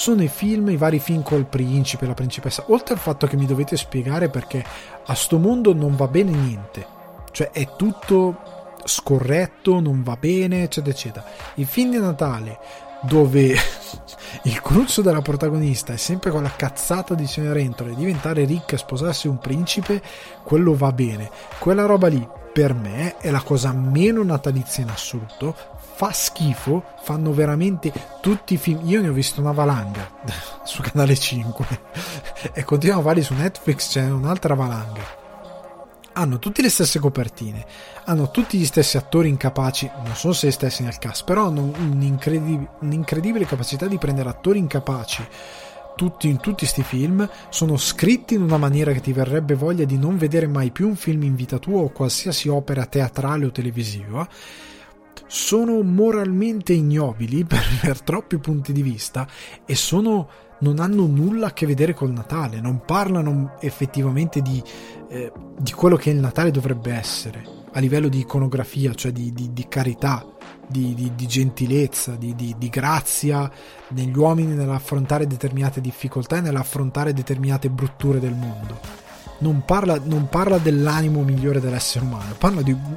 sono i film, i vari film col principe, la principessa, oltre al fatto che mi dovete spiegare perché a sto mondo non va bene niente, cioè è tutto scorretto, non va bene, eccetera, eccetera. I film di Natale dove il cruccio della protagonista è sempre con la cazzata di Cenerentola diventare ricca e sposarsi un principe, quello va bene. Quella roba lì per me è la cosa meno natalizia in assoluto, fa schifo, fanno veramente tutti i film. Io ne ho visto una valanga su canale 5 e continuano a farli su Netflix, c'è un'altra valanga. Hanno tutte le stesse copertine, hanno tutti gli stessi attori incapaci, non sono se stessi nel cast, però hanno un'incredib- un'incredibile capacità di prendere attori incapaci tutti in tutti questi film sono scritti in una maniera che ti verrebbe voglia di non vedere mai più un film in vita tua o qualsiasi opera teatrale o televisiva sono moralmente ignobili per, per troppi punti di vista e sono non hanno nulla a che vedere col Natale, non parlano effettivamente di, eh, di quello che il Natale dovrebbe essere a livello di iconografia, cioè di, di, di carità, di, gentilezza, di, grazia negli uomini nell'affrontare determinate difficoltà e nell'affrontare determinate brutture del mondo non parla, non parla, dell'animo migliore dell'essere umano, parla di un,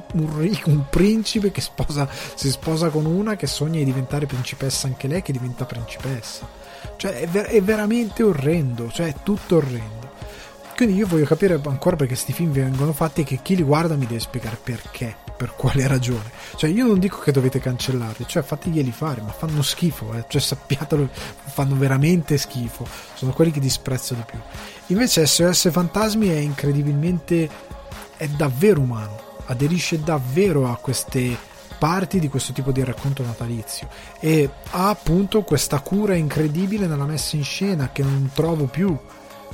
un, principe che sposa, si sposa con una che sogna di diventare principessa anche lei, che diventa principessa. Cioè è, ver- è veramente orrendo, cioè è tutto orrendo. Quindi io voglio capire ancora perché questi film vengono fatti e che chi li guarda mi deve spiegare perché, per quale ragione. Cioè io non dico che dovete cancellarli, cioè fatiglieli fare, ma fanno schifo, eh. cioè sappiatelo, fanno veramente schifo. Sono quelli che disprezzo di più. Invece SOS Fantasmi è incredibilmente, è davvero umano, aderisce davvero a queste parti di questo tipo di racconto natalizio e ha appunto questa cura incredibile nella messa in scena che non trovo più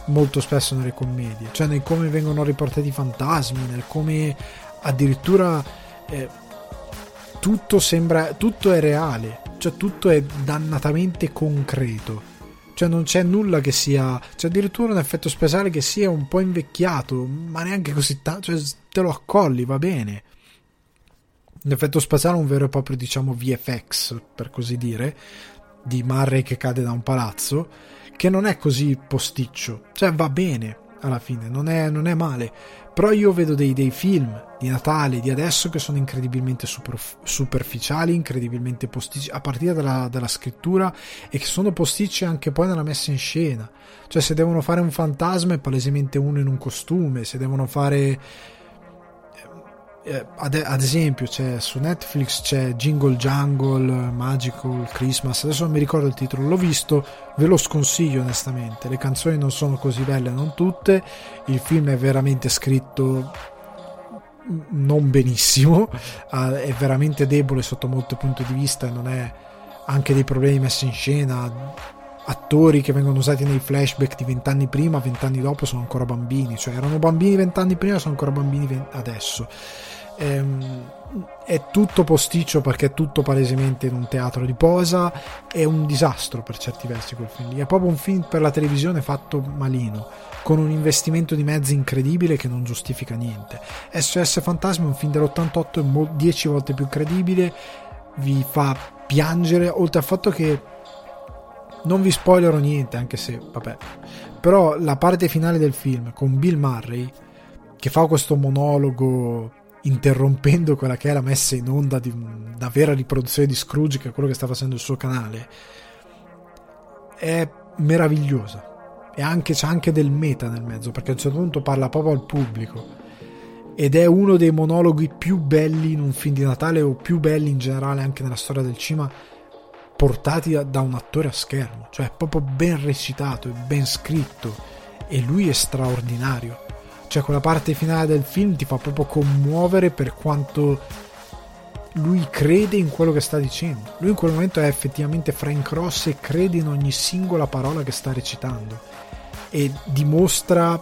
molto spesso nelle commedie, cioè nel come vengono riportati i fantasmi, nel come addirittura eh, tutto sembra tutto è reale, cioè tutto è dannatamente concreto. Cioè non c'è nulla che sia, c'è addirittura un effetto speciale che sia un po' invecchiato, ma neanche così tanto, cioè te lo accolli, va bene. L'effetto spaziale è un vero e proprio, diciamo, VFX, per così dire, di Murray che cade da un palazzo, che non è così posticcio, cioè va bene alla fine, non è, non è male. Però io vedo dei, dei, film di Natale di adesso che sono incredibilmente super, superficiali, incredibilmente posticci, a partire dalla, dalla, scrittura e che sono posticci anche poi nella messa in scena. Cioè se devono fare un fantasma è palesemente uno in un costume, se devono fare eh, ad, ad, esempio c'è, su Netflix c'è Jingle Jungle Magical Christmas adesso non mi ricordo il titolo l'ho visto ve lo sconsiglio onestamente le canzoni non sono così belle non tutte il film è veramente scritto non benissimo è veramente debole sotto molti punti di vista non è anche dei problemi messi in scena attori che vengono usati nei flashback di vent'anni prima, vent'anni dopo sono ancora bambini, cioè erano bambini vent'anni prima, sono ancora bambini adesso. Ehm, è tutto posticcio perché è tutto palesemente in un teatro di posa, è un disastro per certi versi quel film lì, è proprio un film per la televisione fatto malino, con un investimento di mezzi incredibile che non giustifica niente. SOS Fantasma è un film dell'88, è 10 volte più credibile, vi fa piangere, oltre al fatto che non vi spoilerò niente, anche se, vabbè. Però la parte finale del film con Bill Murray, che fa questo monologo interrompendo quella che è la messa in onda di una vera riproduzione di Scrooge, che è quello che sta facendo il suo canale, è meravigliosa. E anche, c'è anche del meta nel mezzo, perché a un certo punto parla proprio al pubblico. Ed è uno dei monologhi più belli in un film di Natale, o più belli in generale anche nella storia del cinema, portati da un attore a schermo. Cioè, è proprio ben recitato, è ben scritto. E lui è straordinario cioè quella parte finale del film ti fa proprio commuovere per quanto lui crede in quello che sta dicendo. Lui in quel momento è effettivamente Frank Ross e crede in ogni singola parola che sta recitando e dimostra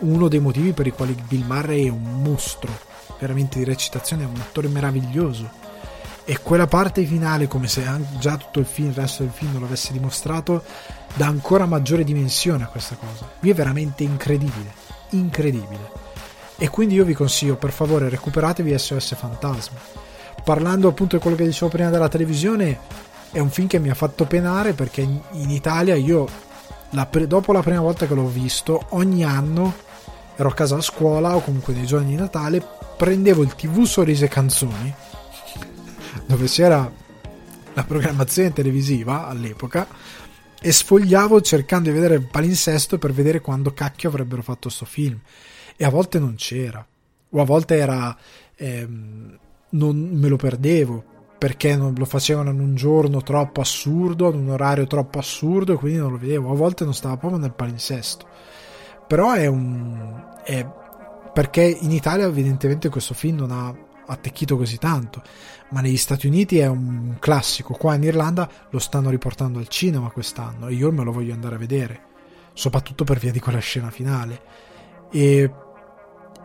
uno dei motivi per i quali Bill Murray è un mostro veramente di recitazione, è un attore meraviglioso. E quella parte finale, come se già tutto il film, il resto del film non l'avesse dimostrato, dà ancora maggiore dimensione a questa cosa. Lui è veramente incredibile incredibile. E quindi io vi consiglio, per favore, recuperatevi SOS Fantasma. Parlando appunto di quello che dicevo prima della televisione, è un film che mi ha fatto penare perché in, Italia io, la pre- dopo la prima volta che l'ho visto, ogni anno ero a casa a scuola o comunque nei giorni di Natale, prendevo il TV Sorrisi e Canzoni, dove c'era la programmazione televisiva all'epoca, e sfogliavo cercando di vedere il palinsesto per vedere quando cacchio avrebbero fatto sto film. E a volte non c'era. O a volte era ehm, non me lo perdevo perché non lo facevano in un giorno troppo assurdo ad un orario troppo assurdo e quindi non lo vedevo. A volte non stava proprio nel palinsesto. Però è un è perché in Italia evidentemente questo film non ha attecchito così tanto ma negli Stati Uniti è un classico. Qua in Irlanda lo stanno riportando al cinema quest'anno e io me lo voglio andare a vedere, soprattutto per via di quella scena finale. E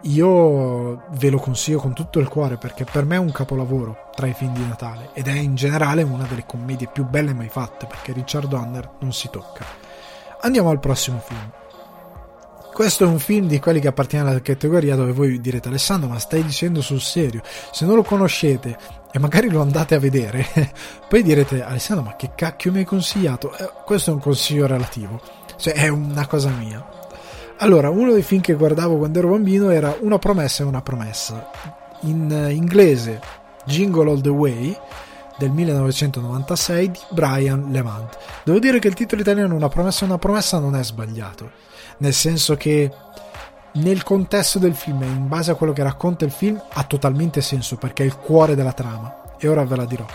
io ve lo consiglio con tutto il cuore perché per me è un capolavoro tra i film di Natale ed è in generale una delle commedie più belle mai fatte perché Richard Donner non si tocca. Andiamo al prossimo film. Questo è un film di quelli che appartiene alla categoria dove voi direte Alessandro ma stai dicendo sul serio se non lo conoscete e magari lo andate a vedere poi direte Alessandro ma che cacchio mi hai consigliato? Eh, questo è un consiglio relativo cioè è una cosa mia. Allora uno dei film che guardavo quando ero bambino era Una promessa e una promessa in inglese Jingle All The Way del 1996 di Brian Lemant. Devo dire che il titolo italiano Una promessa e una promessa non è sbagliato nel senso che nel contesto del film e in base a quello che racconta il film ha totalmente senso perché è il cuore della trama e ora ve la dirò.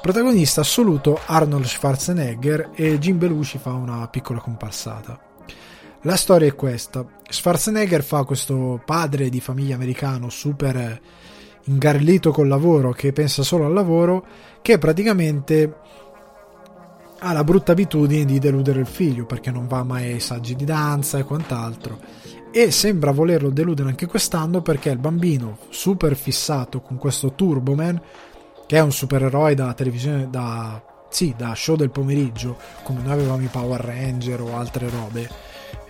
Protagonista assoluto Arnold Schwarzenegger e Jim Belushi fa una piccola comparsata. La storia è questa. Schwarzenegger fa questo padre di famiglia americano super ingarlito col lavoro, che pensa solo al lavoro, che praticamente ha la brutta abitudine di deludere il figlio perché non va mai ai saggi di danza e quant'altro. E sembra volerlo deludere anche quest'anno perché il bambino super fissato con questo Turboman, che è un supereroe da televisione, da, sì, da show del pomeriggio, come noi avevamo i Power Ranger o altre robe,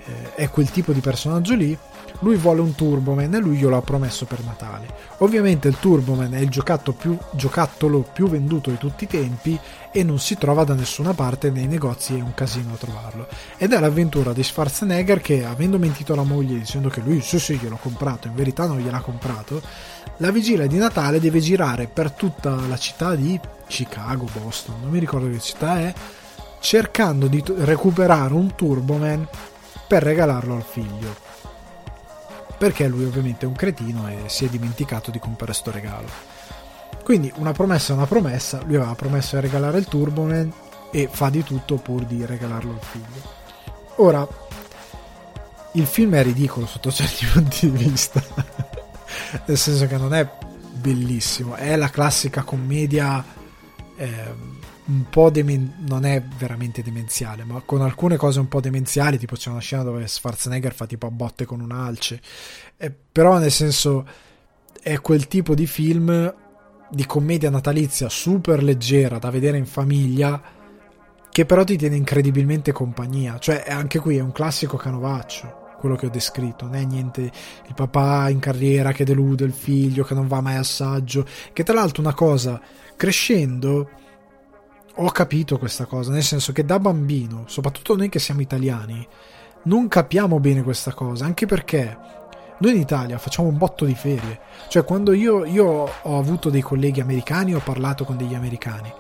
eh, è quel tipo di personaggio lì. Lui vuole un Turboman e lui glielo ha promesso per Natale. Ovviamente il Turboman è il più, giocattolo più venduto di tutti i tempi e non si trova da nessuna parte nei negozi, è un casino a trovarlo. Ed è l'avventura di Schwarzenegger che, avendo mentito alla moglie dicendo che lui sì sì gliel'ho comprato, in verità non gliel'ha comprato, la vigilia di Natale deve girare per tutta la città di Chicago, Boston, non mi ricordo che città è, cercando di recuperare un Turboman per regalarlo al figlio. Perché lui ovviamente è un cretino e si è dimenticato di comprare sto regalo. Quindi una promessa è una promessa, lui aveva promesso di regalare il Turboman e fa di tutto pur di regalarlo al figlio. Ora, il film è ridicolo sotto certi punti di vista, nel senso che non è bellissimo, è la classica commedia eh, un po' demen- non è veramente demenziale, ma con alcune cose un po' demenziali, tipo c'è una scena dove Schwarzenegger fa tipo a botte con un'alce, eh, però nel senso è quel tipo di film di commedia natalizia super leggera da vedere in famiglia che però ti tiene incredibilmente compagnia, cioè anche qui è un classico canovaccio quello che ho descritto, non è niente il papà in carriera che delude il figlio, che non va mai a saggio, che tra l'altro una cosa crescendo ho capito questa cosa, nel senso che da bambino, soprattutto noi che siamo italiani, non capiamo bene questa cosa, anche perché noi in Italia facciamo un botto di ferie. Cioè, quando io, io ho avuto dei colleghi americani, ho parlato con degli americani,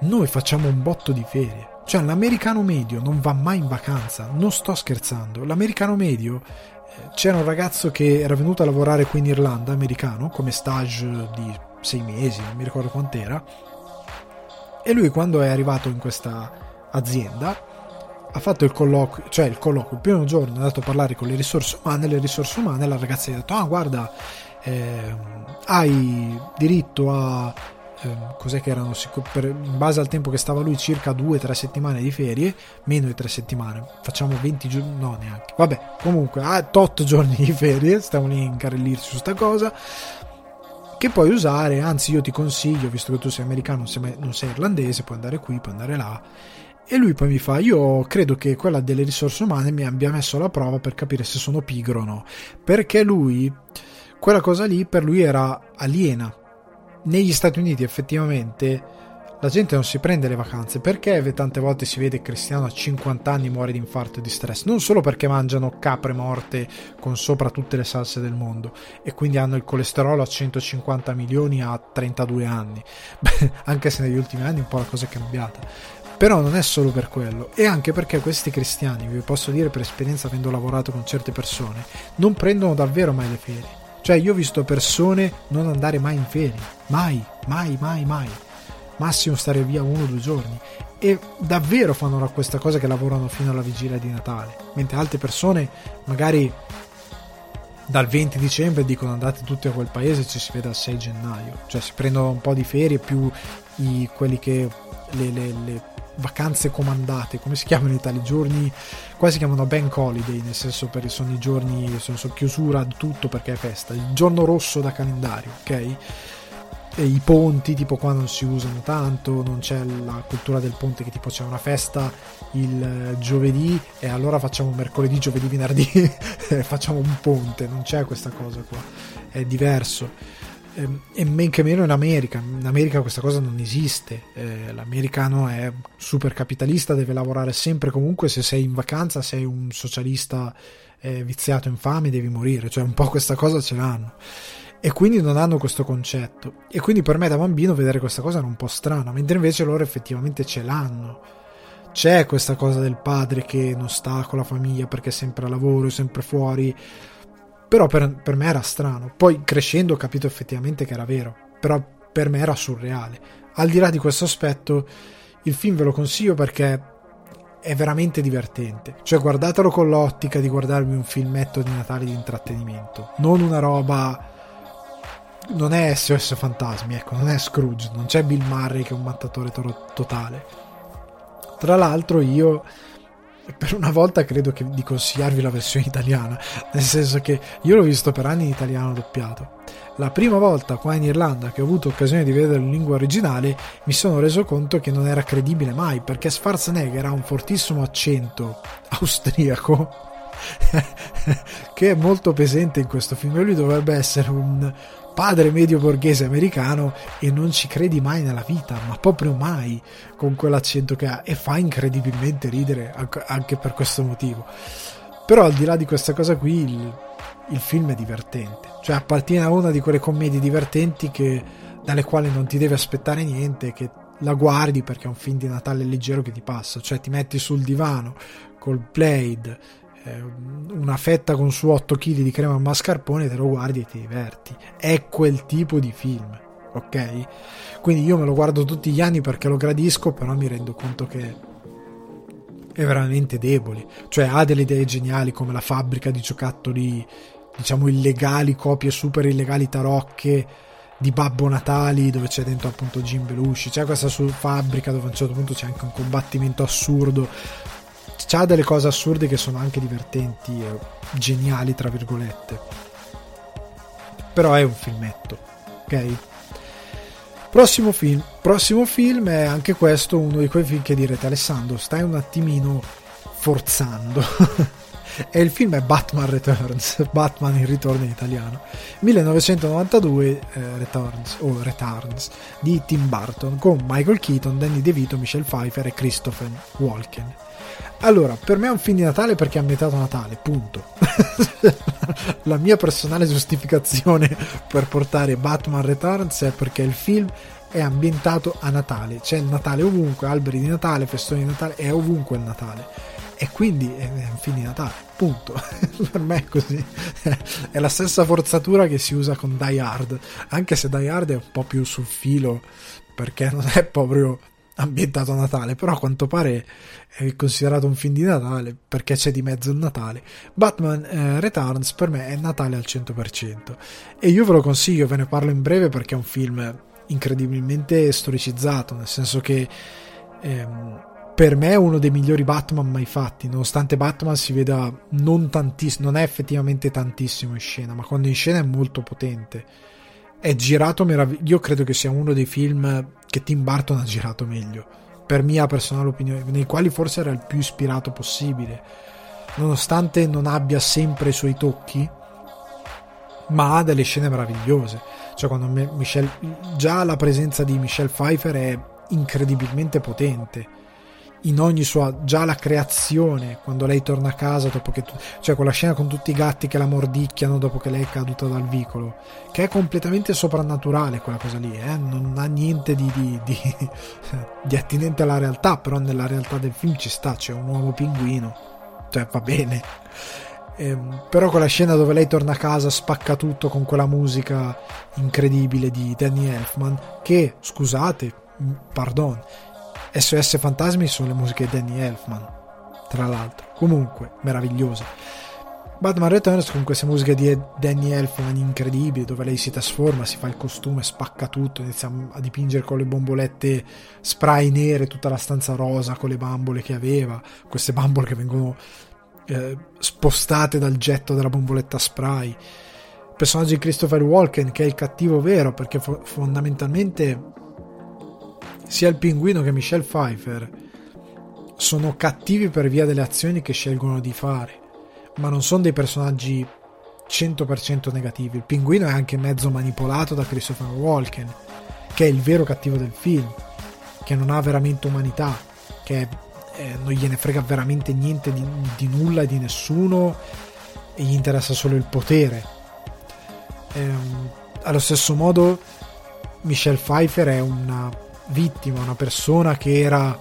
noi facciamo un botto di ferie. Cioè, l'americano medio non va mai in vacanza, non sto scherzando. L'americano medio eh, c'era un ragazzo che era venuto a lavorare qui in Irlanda, americano, come stage di sei mesi, non mi ricordo quant'era e lui quando è arrivato in questa azienda ha fatto il colloquio, cioè il colloquio, il primo giorno è andato a parlare con le risorse umane, le risorse umane la ragazza gli ha detto ah guarda eh, hai diritto a eh, cos'è che erano per, in base al tempo che stava lui circa 2-3 settimane di ferie meno di 3 settimane. Facciamo 20 giorni no neanche. Vabbè comunque ha 8 giorni di ferie stiamo lì a incarrellirsi su sta cosa che puoi usare, anzi io ti consiglio, visto che tu sei americano, non sei irlandese, puoi andare qui, puoi andare là. E lui poi mi fa, io credo che quella delle risorse umane mi abbia messo alla prova per capire se sono pigro o no. Perché lui, quella cosa lì per lui era aliena. Negli Stati Uniti effettivamente la gente non si prende le vacanze perché tante volte si vede Cristiano a 50 anni muore di infarto e di stress. Non solo perché mangiano capre morte con sopra tutte le salse del mondo e quindi hanno il colesterolo a 150 milioni a 32 anni. Anche se negli ultimi anni un po' la cosa è cambiata. Però non è solo per quello e anche perché questi cristiani vi posso dire per esperienza avendo lavorato con certe persone non prendono davvero mai le ferie. Cioè io ho visto persone non andare mai in ferie. Mai mai mai mai massimo stare via uno o due giorni. E davvero fanno questa cosa che lavorano fino alla vigilia di Natale. Mentre altre persone magari dal 20 dicembre dicono andate tutti a quel paese ci si vede al 6 gennaio. Cioè si prendono un po' di ferie più i, quelli che le, le, le vacanze comandate come si chiamano i giorni qua si chiamano bank holiday nel senso per sono i giorni sono, sono chiusura tutto perché è festa. Il giorno rosso da calendario ok i ponti tipo qua non si usano tanto non c'è la cultura del ponte che tipo c'è una festa il eh, giovedì e allora facciamo mercoledì giovedì venerdì facciamo un ponte non c'è questa cosa qua è diverso. Ehm, e men che meno in America in America questa cosa non esiste eh, l'americano è super capitalista deve lavorare sempre comunque se sei in vacanza sei un socialista eh, viziato infame devi morire cioè un po' questa cosa ce l'hanno e quindi non hanno questo concetto. E quindi per me da bambino vedere questa cosa era un po' strana, mentre invece loro effettivamente ce l'hanno. C'è questa cosa del padre che non sta con la famiglia perché è sempre a lavoro, è sempre fuori. Però per, per me era strano. Poi crescendo ho capito effettivamente che era vero. Però per me era surreale. Al di là di questo aspetto, il film ve lo consiglio perché è veramente divertente. Cioè, guardatelo con l'ottica di guardarvi un filmetto di Natale di intrattenimento, non una roba. Non è SOS Fantasmi, ecco, non è Scrooge, non c'è Bill Murray che è un mattatore to- totale. Tra l'altro, io per una volta credo che di consigliarvi la versione italiana, nel senso che io l'ho visto per anni in italiano doppiato. La prima volta qua in Irlanda che ho avuto occasione di vedere in lingua originale mi sono reso conto che non era credibile mai perché Schwarzenegger ha un fortissimo accento austriaco che è molto presente in questo film e lui dovrebbe essere un padre medio borghese americano e non ci credi mai nella vita, ma proprio mai con quell'accento che ha. E fa incredibilmente ridere anche per questo motivo. Però al di là di questa cosa qui il, il film è divertente, cioè appartiene a una di quelle commedie divertenti che, dalle quali non ti devi aspettare niente, che la guardi perché è un film di Natale leggero che ti passa, cioè ti metti sul divano col Blade una fetta con su 8 kg di crema mascarpone, te lo guardi e ti diverti. È quel tipo di film, ok? Quindi io me lo guardo tutti gli anni perché lo gradisco, però mi rendo conto che è veramente debole. Cioè ha delle idee geniali come la fabbrica di giocattoli, diciamo illegali, copie super illegali tarocche di Babbo Natali dove c'è dentro appunto Jim Belushi c'è questa fabbrica dove a un certo punto c'è anche un combattimento assurdo c'ha delle cose assurde che sono anche divertenti e geniali, tra virgolette. Però è un filmetto, ok? Prossimo film. Prossimo film è anche questo uno di quei film che direte Alessandro, stai un attimino forzando. e il film è Batman Returns, Batman in ritorno in italiano, 1992 eh, Returns o Returns di Tim Burton con Michael Keaton, Danny DeVito, Michelle Pfeiffer e Christopher Walken. Allora, per me è un film di Natale perché è ambientato a Natale, punto. La mia personale giustificazione per portare Batman Returns è perché il film è ambientato a Natale. C'è il Natale ovunque, alberi di Natale, festoni di Natale, è ovunque il Natale. E quindi è un film di Natale, punto. per me è così. È la stessa forzatura che si usa con Die Hard, anche se Die Hard è un po' più sul filo perché non è proprio ambientato a Natale, però a quanto pare è considerato un film di Natale perché c'è di mezzo il Natale. Batman eh, Returns per me è Natale al 100% e io ve lo consiglio, ve ne parlo in breve perché è un film incredibilmente storicizzato, nel senso che ehm, per me è uno dei migliori Batman mai fatti, nonostante Batman si veda non tantissimo, non è effettivamente tantissimo in scena, ma quando in scena è molto potente. È girato meraviglioso, io credo che sia uno dei film che Tim Burton ha girato meglio, per mia personale opinione, nei quali forse era il più ispirato possibile, nonostante non abbia sempre i suoi tocchi, ma ha delle scene meravigliose. Cioè, quando Michelle, già la presenza di Michelle Pfeiffer è incredibilmente potente in ogni sua già la creazione quando lei torna a casa dopo che cioè quella scena con tutti i gatti che la mordicchiano dopo che lei è caduta dal vicolo che è completamente soprannaturale quella cosa lì eh? non ha niente di, di, di, di, attinente alla realtà però nella realtà del film ci sta c'è un uomo pinguino cioè va bene ehm, però quella scena dove lei torna a casa spacca tutto con quella musica incredibile di Danny Elfman che scusate pardon SOS Fantasmi sono le musiche di Danny Elfman, tra l'altro. Comunque, meravigliose. Batman Returns con queste musiche di Danny Elfman incredibili, dove lei si trasforma, si fa il costume, spacca tutto, inizia a dipingere con le bombolette spray nere tutta la stanza rosa con le bambole che aveva, queste bambole che vengono eh, spostate dal getto della bomboletta spray. Personaggio di Christopher Walken, che è il cattivo vero, perché fo- fondamentalmente sia il pinguino che Michelle Pfeiffer sono cattivi per via delle azioni che scelgono di fare, ma non sono dei personaggi 100% negativi. Il pinguino è anche mezzo manipolato da Christopher Walken, che è il vero cattivo del film, che non ha veramente umanità, che eh, non gliene frega veramente niente di, di, nulla e di nessuno e gli interessa solo il potere. Ehm, allo stesso modo, Michelle Pfeiffer è una vittima, una persona che era,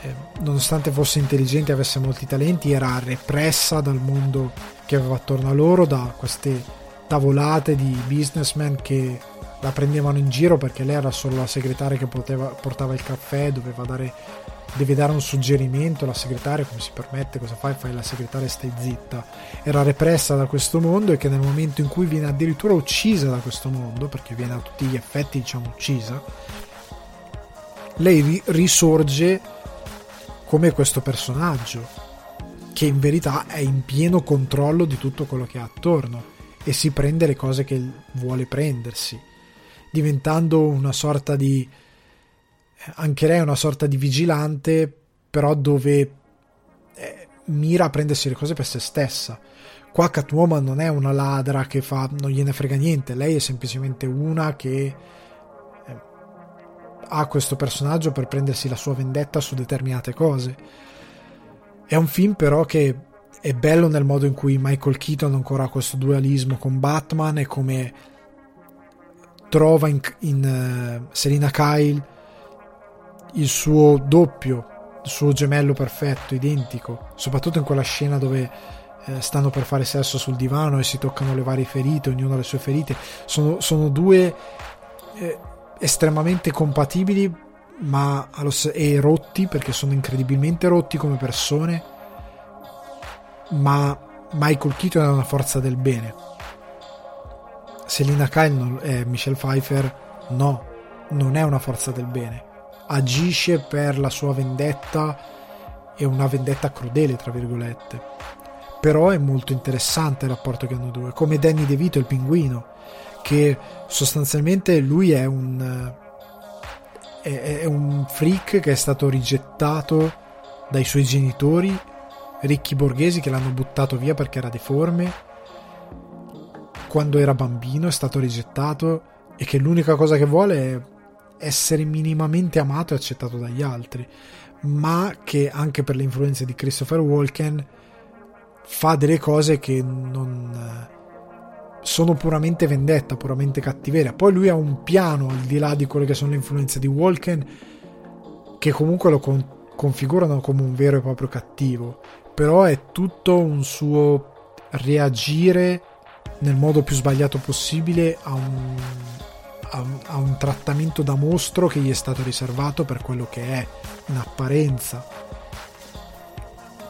eh, nonostante fosse intelligente e avesse molti talenti, era repressa dal mondo che aveva attorno a loro, da queste tavolate di businessmen che la prendevano in giro perché lei era solo la segretaria che poteva, portava il caffè, doveva dare, deve dare un suggerimento, la segretaria come si permette, cosa fai? Fai la segretaria e stai zitta. Era repressa da questo mondo e che nel momento in cui viene addirittura uccisa da questo mondo, perché viene a tutti gli effetti diciamo uccisa, lei risorge come questo personaggio che in verità è in pieno controllo di tutto quello che ha attorno e si prende le cose che vuole prendersi, diventando una sorta di anche lei una sorta di vigilante, però dove eh, mira a prendersi le cose per se stessa. Qua Catwoman non è una ladra che fa non gliene frega niente, lei è semplicemente una che ha questo personaggio per prendersi la sua vendetta su determinate cose. È un film però che è bello nel modo in cui Michael Keaton ancora ha questo dualismo con Batman e come trova in, in uh, Selina Kyle il suo doppio, il suo gemello perfetto, identico, soprattutto in quella scena dove eh, stanno per fare sesso sul divano e si toccano le varie ferite, ognuno ha le sue ferite. Sono, sono due eh, estremamente compatibili ma allo, e rotti perché sono incredibilmente rotti come persone ma Michael Keaton è una forza del bene. Selina Kyle e eh, Michelle Pfeiffer no, non è una forza del bene. Agisce per la sua vendetta e una vendetta crudele, tra virgolette. Però è molto interessante il rapporto che hanno due, come Danny DeVito il pinguino, che sostanzialmente lui è un è un freak che è stato rigettato dai suoi genitori ricchi borghesi che l'hanno buttato via perché era deforme, quando era bambino è stato rigettato e che l'unica cosa che vuole è essere minimamente amato e accettato dagli altri, ma che anche per le influenze di Christopher Walken fa delle cose che non sono puramente vendetta, puramente cattiveria. Poi lui ha un piano al di là di quelle che sono le influenze di Walken che comunque lo con- configurano come un vero e proprio cattivo però è tutto un suo reagire nel modo più sbagliato possibile a un, a a un trattamento da mostro che gli è stato riservato per quello che è in apparenza.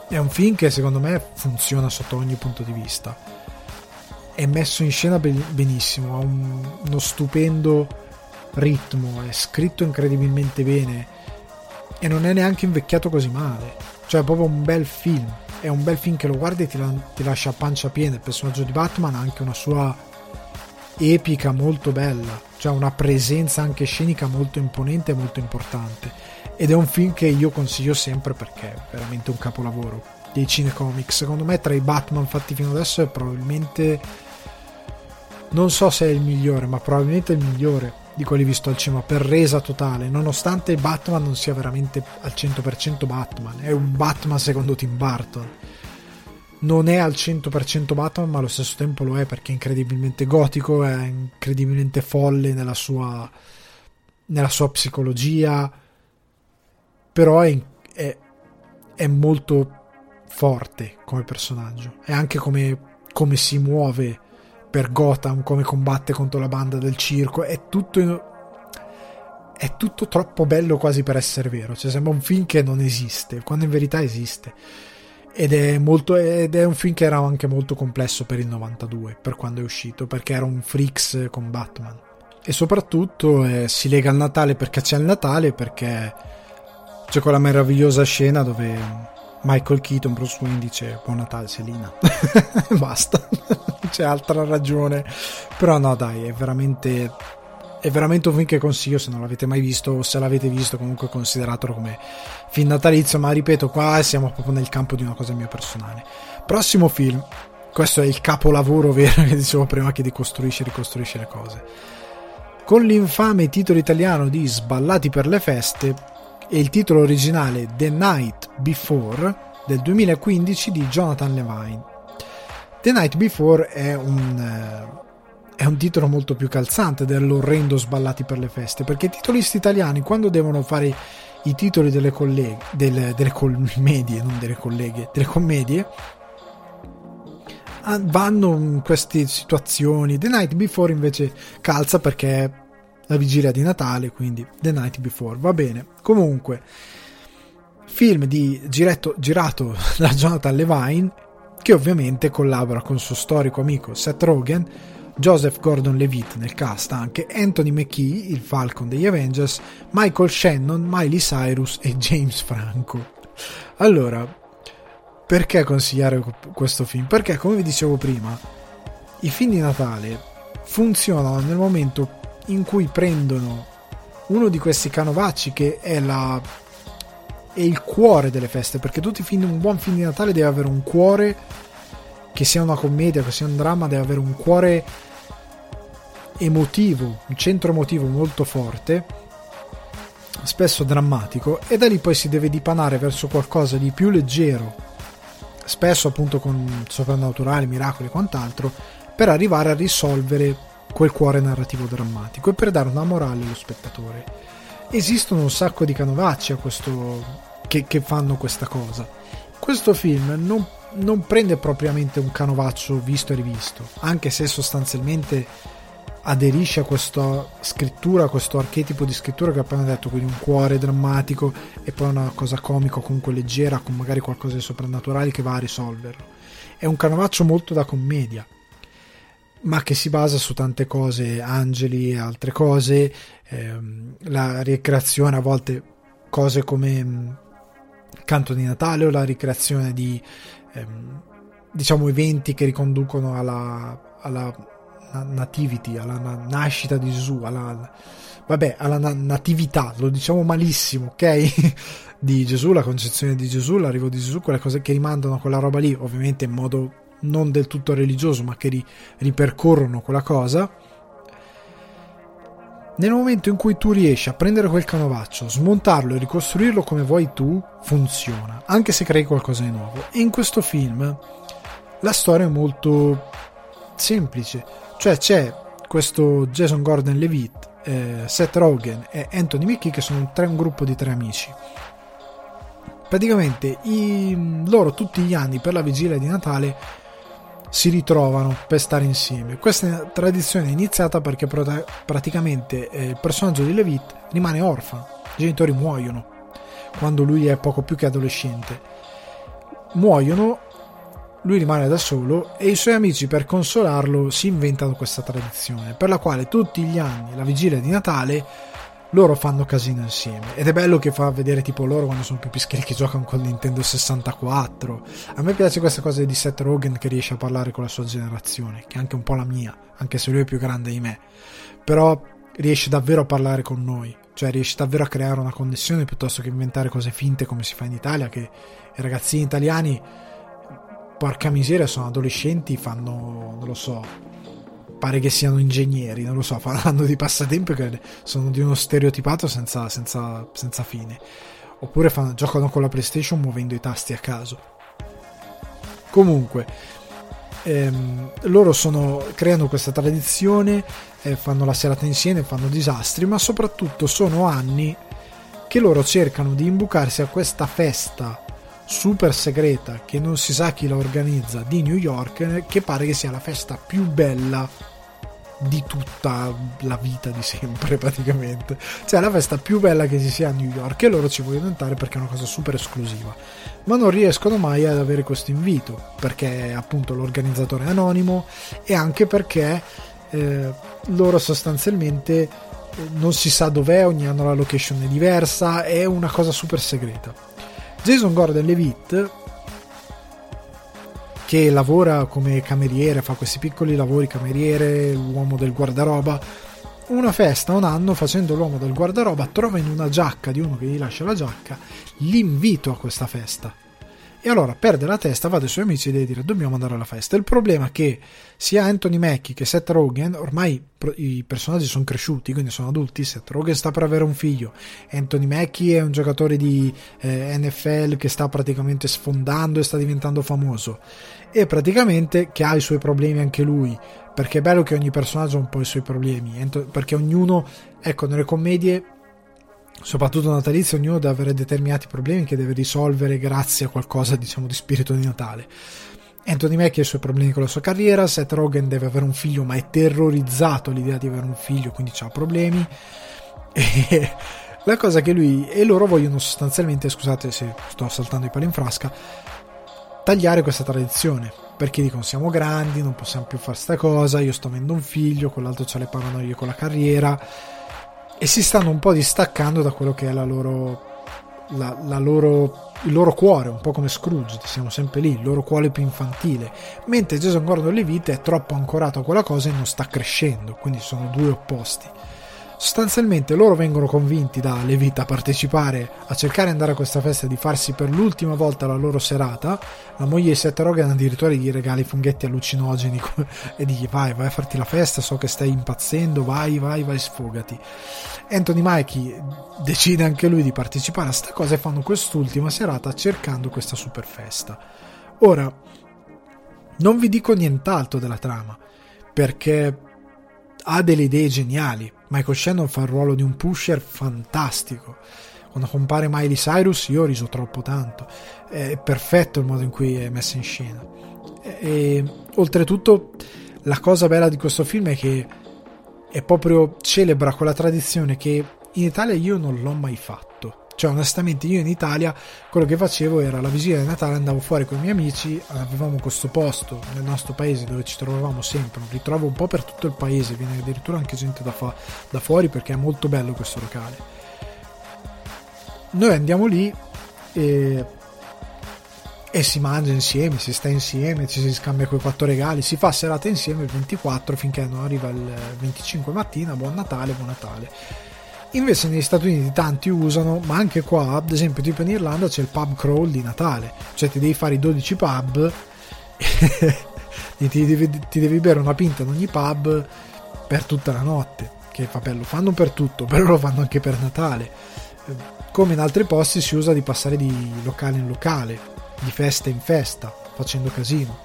È un film che secondo me funziona sotto ogni punto di vista. È messo in scena benissimo, ha un, uno stupendo ritmo, è scritto incredibilmente bene e non è neanche invecchiato così male. Cioè è proprio un bel film è un bel film che lo guardi e ti, la, ti lascia a pancia piena. Il personaggio di Batman ha anche una sua epica molto bella cioè una presenza anche scenica molto imponente e molto importante. Ed è un film che io consiglio sempre perché è veramente un capolavoro dei cinecomics. Secondo me tra i Batman fatti fino adesso è probabilmente non so se è il migliore ma probabilmente il migliore di quelli visto al cinema per resa totale, nonostante Batman non sia veramente al 100% Batman, è un Batman secondo Tim Burton. Non è al 100% Batman, ma allo stesso tempo lo è perché è incredibilmente gotico, è incredibilmente folle nella sua, nella sua psicologia, però è, è, è molto forte come personaggio e anche come, come si muove per Gotham, come combatte contro la banda del circo, è tutto è tutto troppo bello quasi per essere vero, cioè sembra un film che non esiste, quando in verità esiste. Ed è, molto, ed è un film che era anche molto complesso per il 92, per quando è uscito, perché era un freaks con Batman. E soprattutto eh, si lega al Natale perché c'è il Natale, perché c'è quella meravigliosa scena dove Michael Keaton, Bruce Wayne dice buon Natale Selina basta c'è altra ragione. Però no dai è veramente è veramente un film che consiglio se non l'avete mai visto o se l'avete visto comunque consideratelo come film natalizio ma ripeto qua siamo proprio nel campo di una cosa mia personale. Prossimo film questo è il capolavoro vero che dicevo prima che decostruisce e ricostruisce le cose. Con l'infame titolo italiano di Sballati per le feste e il titolo originale The Night Before del 2015 di Jonathan Levine. The Night Before è un, eh, è un titolo molto più calzante dell'orrendo Sballati per le feste, perché i titolisti italiani quando devono fare i titoli delle, colleghe, delle, delle commedie, non delle colleghe, delle commedie, ah, vanno in queste situazioni. The Night Before invece calza perché la vigilia di Natale, quindi The Night Before. Va bene. Comunque, film di giretto, girato da Jonathan Levine, che ovviamente collabora con suo storico amico Seth Rogen, Joseph Gordon-Levitt nel cast anche, Anthony McKee, il Falcon degli Avengers, Michael Shannon, Miley Cyrus e James Franco. Allora, perché consigliare questo film? Perché, come vi dicevo prima, i film di Natale funzionano nel momento in cui prendono uno di questi canovacci che è, la, è il cuore delle feste, perché tutti film, un buon film di Natale deve avere un cuore, che sia una commedia, che sia un dramma, deve avere un cuore emotivo, un centro emotivo molto forte, spesso drammatico, e da lì poi si deve dipanare verso qualcosa di più leggero, spesso appunto con soprannaturali, miracoli e quant'altro, per arrivare a risolvere quel cuore narrativo drammatico e per dare una morale allo spettatore. Esistono un sacco di canovacci questo, che, che fanno questa cosa. Questo film non, non prende propriamente un canovaccio visto e rivisto, anche se sostanzialmente aderisce a questa scrittura, a questo archetipo di scrittura che ho appena detto, quindi un cuore drammatico e poi una cosa comica, comunque leggera, con magari qualcosa di soprannaturale che va a risolverlo. È un canovaccio molto da commedia, ma che si basa su tante cose, angeli e altre cose, ehm, la ricreazione a volte cose come mh, mm, canto di Natale o la ricreazione di ehm, diciamo eventi che riconducono alla, alla nativity, alla na- nascita di Gesù, alla, vabbè, alla na- natività, lo diciamo malissimo, ok? di Gesù, la concezione di Gesù, l'arrivo di Gesù, quelle cose che rimandano a quella roba lì, ovviamente in modo non del tutto religioso, ma che ri- ripercorrono quella cosa. Nel momento in cui tu riesci a prendere quel canovaccio, smontarlo e ricostruirlo come vuoi tu, funziona, anche se crei qualcosa di nuovo. E in questo film la storia è molto semplice, cioè c'è questo Jason Gordon Levitt, eh, Seth Rogen e Anthony Mackie che sono tre, un gruppo di tre amici. Praticamente i, loro tutti gli anni per la vigilia di Natale si ritrovano per stare insieme. Questa tradizione è iniziata perché praticamente eh, il personaggio di Levitt rimane orfano, i genitori muoiono quando lui è poco più che adolescente. Muoiono, lui rimane da solo e i suoi amici per consolarlo si inventano questa tradizione per la quale tutti gli anni, la vigilia di Natale, loro fanno casino insieme. Ed è bello che fa vedere tipo loro quando sono più pischeri che giocano con Nintendo 64 a me piace questa cosa di Seth Rogen che riesce a parlare con la sua generazione che è anche un po' la mia anche se lui è più grande di me. Però riesce davvero a parlare con noi. Cioè riesce davvero a creare una connessione piuttosto che inventare cose finte come si fa in Italia che i ragazzini italiani porca miseria sono adolescenti fanno non lo so pare che siano ingegneri, non lo so, parlando di passatempo che sono di uno stereotipato senza, senza, senza fine. Oppure fanno, giocano con la PlayStation muovendo i tasti a caso. Comunque, ehm, loro sono, creano questa tradizione, eh, fanno la serata insieme, fanno disastri, ma soprattutto sono anni che loro cercano di imbucarsi a questa festa super segreta che non si sa chi la organizza di New York che pare che sia la festa più bella di tutta la vita di sempre praticamente. Cioè la festa più bella che ci sia a New York e loro ci vogliono entrare perché è una cosa super esclusiva. Ma non riescono mai ad avere questo invito perché appunto l'organizzatore è anonimo e anche perché eh, loro sostanzialmente eh, non si sa dov'è ogni anno la location è diversa è una cosa super segreta Jason Gordon Levitt che lavora come cameriere, fa questi piccoli lavori, cameriere, l'uomo del guardaroba. Una festa, un anno, facendo l'uomo del guardaroba, trova in una giacca di uno che gli lascia la giacca l'invito a questa festa e allora perde la testa, va dai suoi amici e deve dire dobbiamo andare alla festa. Il problema è che sia Anthony Mackie che Seth Rogen, ormai i personaggi sono cresciuti, quindi sono adulti, Seth Rogen sta per avere un figlio, Anthony Mackie è un giocatore di eh, NFL che sta praticamente sfondando e sta diventando famoso e praticamente che ha i suoi problemi anche lui, perché è bello che ogni personaggio ha un po' i suoi problemi, perché ognuno, ecco, nelle commedie soprattutto natalizio, ognuno deve avere determinati problemi che deve risolvere grazie a qualcosa, diciamo, di spirito di Natale. Anthony Mackie ha i suoi problemi con la sua carriera, Seth Rogen deve avere un figlio ma è terrorizzato all'idea di avere un figlio, quindi ha problemi. E la cosa che lui e loro vogliono sostanzialmente, scusate se sto saltando i pali in frasca, tagliare questa tradizione. Perché dicono siamo grandi, non possiamo più fare sta cosa, io sto avendo un figlio, quell'altro ha le paranoie con la carriera e si stanno un po' distaccando da quello che è la loro la, la loro, il loro cuore, un po' come Scrooge, siamo sempre lì, il loro cuore più infantile, mentre Jason Gordon-Levitt è troppo ancorato a quella cosa e non sta crescendo, quindi sono due opposti. Sostanzialmente loro vengono convinti da Levitt a partecipare, a cercare di andare a questa festa, di farsi per l'ultima volta la loro serata. La moglie di Seth Rogen addirittura gli regali funghetti allucinogeni e digli vai, vai a farti la festa, so che stai impazzendo, vai, vai, vai, sfogati. Anthony Mikey decide anche lui di partecipare a sta cosa e fanno quest'ultima serata cercando questa super festa. Ora, non vi dico nient'altro della trama, perché ha delle idee geniali. Michael Shannon fa il ruolo di un pusher fantastico. Quando compare Miley Cyrus io ho riso troppo tanto. È perfetto il modo in cui è messa in scena. E, oltretutto la cosa bella di questo film è che è proprio celebra quella tradizione che in Italia io non l'ho mai fatto cioè, onestamente, io in Italia quello che facevo era la visita di Natale, andavo fuori con i miei amici, avevamo questo posto nel nostro paese dove ci trovavamo sempre. Un ritrovo un po' per tutto il paese, viene addirittura anche gente da, fa- da fuori perché è molto bello questo locale. Noi andiamo lì e, e si mangia insieme, si sta insieme, ci si scambia quei quattro regali, si fa serata insieme il 24 finché non arriva il 25 mattina, buon Natale, buon Natale Invece negli Stati Uniti tanti usano, ma anche qua, ad esempio tipo in Irlanda c'è il pub crawl di Natale, cioè ti devi fare i 12 pub e ti devi, ti devi bere una pinta in ogni pub per tutta la notte, che vabbè lo fanno per tutto, però lo fanno anche per Natale. Come in altri posti si usa di passare di locale in locale, di festa in festa, facendo casino.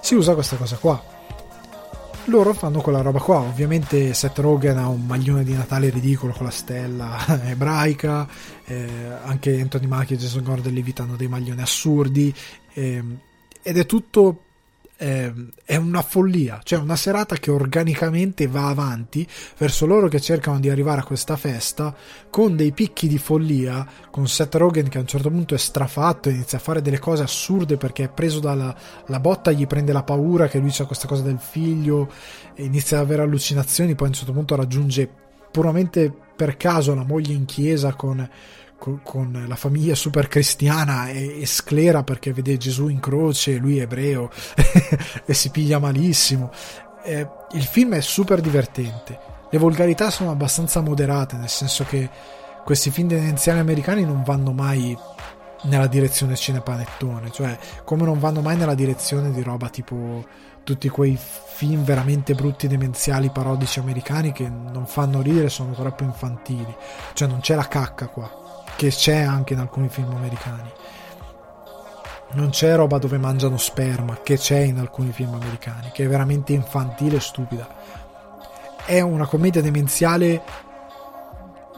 Si usa questa cosa qua loro fanno quella roba qua. Ovviamente Seth Rogen ha un maglione di Natale ridicolo con la stella ebraica, eh, anche Anthony Mackie e Jason Gordon-Levitt hanno dei maglioni assurdi, eh, ed è tutto eh, è una follia, cioè una serata che organicamente va avanti verso loro che cercano di arrivare a questa festa con dei picchi di follia, con Seth Rogen che a un certo punto è strafatto inizia a fare delle cose assurde perché è preso dalla la botta, gli prende la paura che lui c'ha questa cosa del figlio, inizia ad avere allucinazioni, poi a un certo punto raggiunge puramente per caso la moglie in chiesa con con, con la famiglia super cristiana e, e, sclera perché vede Gesù in croce, lui è ebreo e si piglia malissimo. Eh, il film è super divertente. Le volgarità sono abbastanza moderate, nel senso che questi film tendenziali americani non vanno mai nella direzione cinepanettone, cioè come non vanno mai nella direzione di roba tipo tutti quei film veramente brutti demenziali parodici americani che non fanno ridere, sono troppo infantili. Cioè non c'è la cacca qua che c'è anche in alcuni film americani. Non c'è roba dove mangiano sperma, che c'è in alcuni film americani, che è veramente infantile e stupida. È una commedia demenziale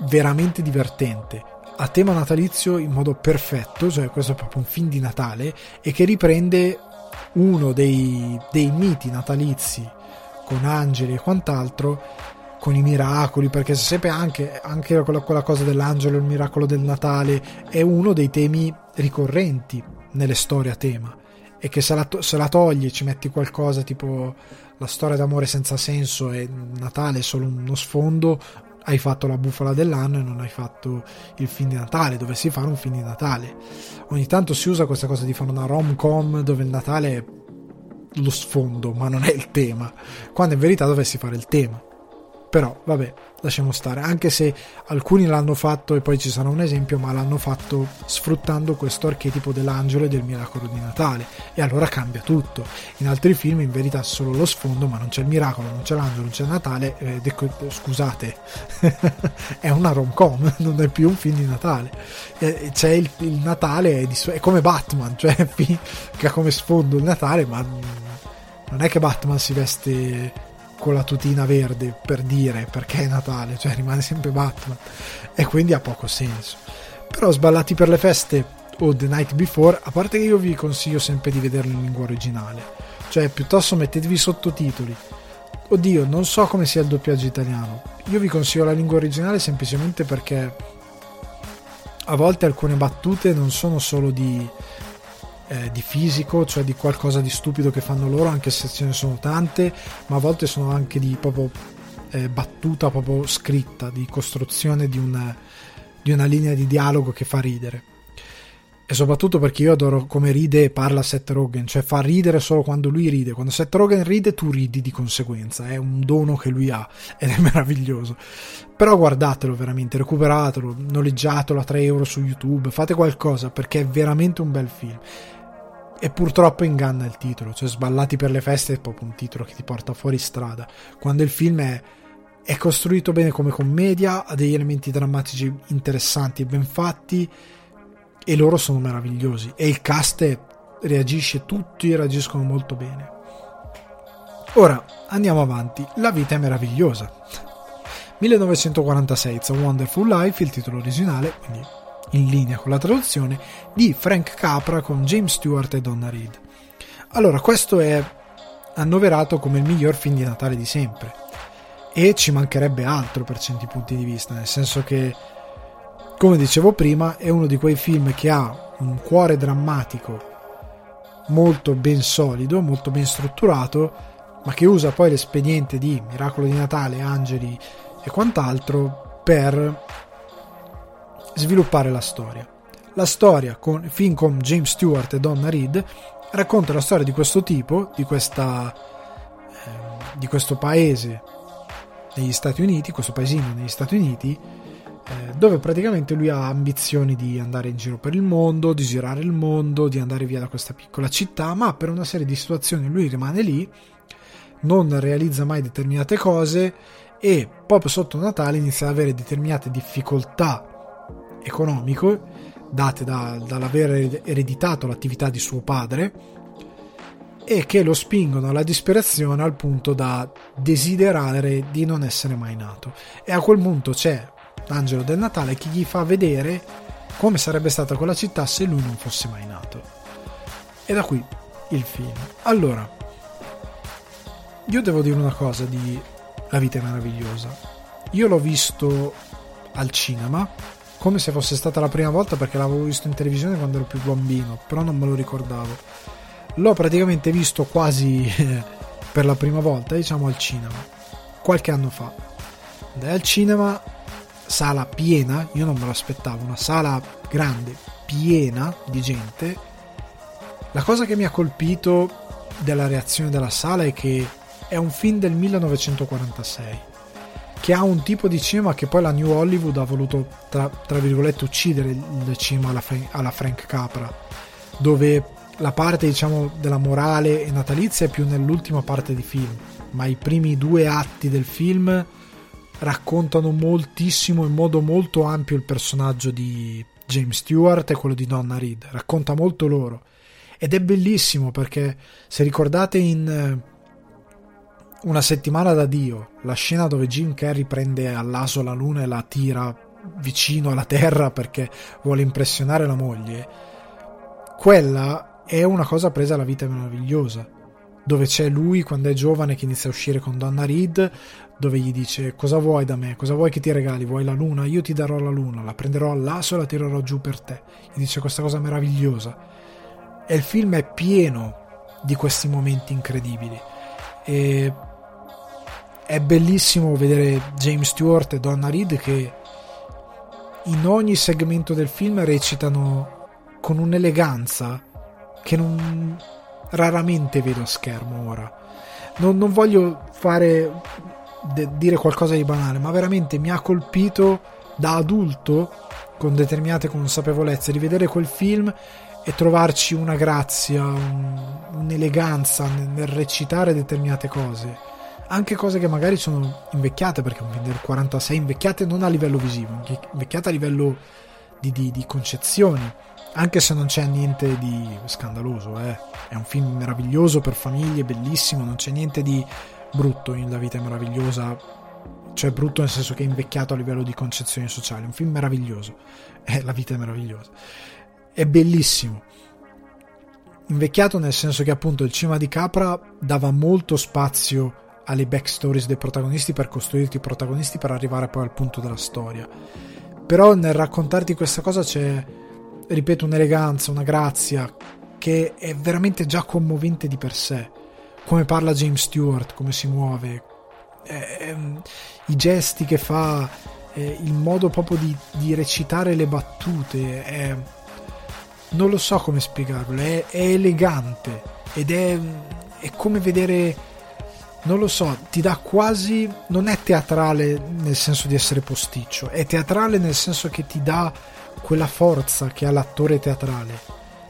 veramente divertente, a tema natalizio in modo perfetto, cioè questo è proprio un film di Natale, e che riprende uno dei, dei miti natalizi con angeli e quant'altro con i miracoli, perché sempre anche, anche quella, quella cosa dell'angelo, il miracolo del Natale, è uno dei temi ricorrenti nelle storie a tema. E che se la, se la togli ci metti qualcosa tipo la storia d'amore senza senso e Natale è solo uno sfondo, hai fatto la bufala dell'anno e non hai fatto il film di Natale, dovessi fare un film di Natale. Ogni tanto si usa questa cosa di fare una rom-com dove il Natale è lo sfondo, ma non è il tema, quando in verità dovessi fare il tema. Però, vabbè, lasciamo stare. Anche se alcuni l'hanno fatto, e poi ci sarà un esempio, ma l'hanno fatto sfruttando questo archetipo dell'angelo e del miracolo di Natale. E allora cambia tutto. In altri film, in verità, solo lo sfondo, ma non c'è il miracolo, non c'è l'angelo, non c'è Natale. Eh, deco- scusate, è una rom-com, non è più un film di Natale. Eh, c'è il, il Natale, è, di, è, come Batman, cioè che ha come sfondo il Natale, ma non è che Batman si veste con la tutina verde per dire perché è Natale, cioè rimane sempre Batman e quindi ha poco senso. Però sballati per le feste o The Night Before, a parte che io vi consiglio sempre di vederlo in lingua originale, cioè piuttosto mettetevi sottotitoli. Oddio, non so come sia il doppiaggio italiano. Io vi consiglio la lingua originale semplicemente perché a volte alcune battute non sono solo di, eh, di fisico, cioè di qualcosa di stupido che fanno loro, anche se ce ne sono tante, ma a volte sono anche di proprio eh, battuta proprio scritta, di costruzione di una, di una linea di dialogo che fa ridere e soprattutto perché io adoro come ride e parla Seth Rogen, cioè fa ridere solo quando lui ride. Quando Seth Rogen ride, tu ridi di conseguenza. È un dono che lui ha ed è meraviglioso. Però guardatelo veramente, recuperatelo, noleggiatelo a 3 euro su YouTube, fate qualcosa perché è veramente un bel film. E purtroppo inganna il titolo, cioè Sballati per le feste è proprio un titolo che ti porta fuori strada. Quando il film è, è costruito bene come commedia, ha degli elementi drammatici interessanti e ben fatti e loro sono meravigliosi e il cast reagisce, tutti reagiscono molto bene. Ora andiamo avanti, La vita è meravigliosa. 1946, It's a Wonderful Life, il titolo originale, quindi in linea con la traduzione, di Frank Capra con James Stewart e Donna Reed. Allora, questo è annoverato come il miglior film di Natale di sempre e ci mancherebbe altro per certi punti di vista, nel senso che come dicevo prima, è uno di quei film che ha un cuore drammatico molto ben solido, molto ben strutturato, ma che usa poi l'espediente di Miracolo di Natale, Angeli e quant'altro per sviluppare la storia. La storia, con, film con James Stewart e Donna Reed, racconta la storia di questo tipo, di, questa, eh, di questo paese negli Stati Uniti, questo paesino negli Stati Uniti, eh, dove praticamente lui ha ambizioni di andare in giro per il mondo, di girare il mondo, di andare via da questa piccola città, ma per una serie di situazioni lui rimane lì, non realizza mai determinate cose e proprio sotto Natale inizia ad avere determinate difficoltà economiche date da, dall'aver ereditato l'attività di suo padre e che lo spingono alla disperazione al punto da desiderare di non essere mai nato. E a quel punto c'è l'angelo del Natale che gli fa vedere come sarebbe stata quella città se lui non fosse mai nato. E da qui il film. Allora, io devo dire una cosa di La vita è meravigliosa. Io l'ho visto al cinema come se fosse stata la prima volta perché l'avevo visto in televisione quando ero più bambino, però non me lo ricordavo. L'ho praticamente visto quasi per la prima volta, diciamo al cinema, qualche anno fa. Andai al cinema sala piena, io non me lo aspettavo, una sala grande, piena di gente. La cosa che mi ha colpito della reazione della sala è che è un film del 1946 che ha un tipo di cinema che poi la New Hollywood ha voluto tra, tra virgolette uccidere il cinema alla, alla Frank Capra dove la parte diciamo della morale e natalizia è più nell'ultima parte di film ma i primi due atti del film raccontano moltissimo in modo molto ampio il personaggio di James Stewart e quello di Donna Reed, racconta molto loro. Ed è bellissimo perché se ricordate in eh, una settimana da Dio la scena dove Jim Carrey prende all'aso la luna e la tira vicino alla terra perché vuole impressionare la moglie quella è una cosa presa alla vita meravigliosa dove c'è lui quando è giovane che inizia a uscire con Donna Reed, dove gli dice cosa vuoi da me, cosa vuoi che ti regali, vuoi la luna, io ti darò la luna, la prenderò all'asso e la tirerò giù per te. Gli dice questa cosa meravigliosa. E il film è pieno di questi momenti incredibili. E è bellissimo vedere James Stewart e Donna Reed che in ogni segmento del film recitano con un'eleganza che non raramente vedo a schermo ora. Non, non voglio fare de, dire qualcosa di banale, ma veramente mi ha colpito da adulto con determinate consapevolezze di vedere quel film e trovarci una grazia, un, un'eleganza nel, nel recitare determinate cose. Anche cose che magari sono invecchiate, perché un film del 46 invecchiate non a livello visivo, invecchiate a livello di, di, di concezioni anche se non c'è niente di scandaloso, eh. è un film meraviglioso per famiglie, bellissimo, non c'è niente di brutto in La vita è meravigliosa, cioè brutto nel senso che è invecchiato a livello di concezioni sociali, un film meraviglioso, eh, La vita è meravigliosa. È bellissimo. Invecchiato nel senso che appunto il cinema di Capra dava molto spazio alle backstories dei protagonisti per costruirti i protagonisti per arrivare poi al punto della storia. Però nel raccontarti questa cosa c'è, ripeto, un'eleganza, una grazia che è veramente già commovente di per sé. Come parla James Stewart, come si muove, eh, i gesti che fa, eh, il modo proprio di, di recitare le battute. È, non lo so come spiegarlo, è, è elegante ed è, è come vedere non lo so, ti dà quasi, non è teatrale nel senso di essere posticcio, è teatrale nel senso che ti dà quella forza che ha l'attore teatrale,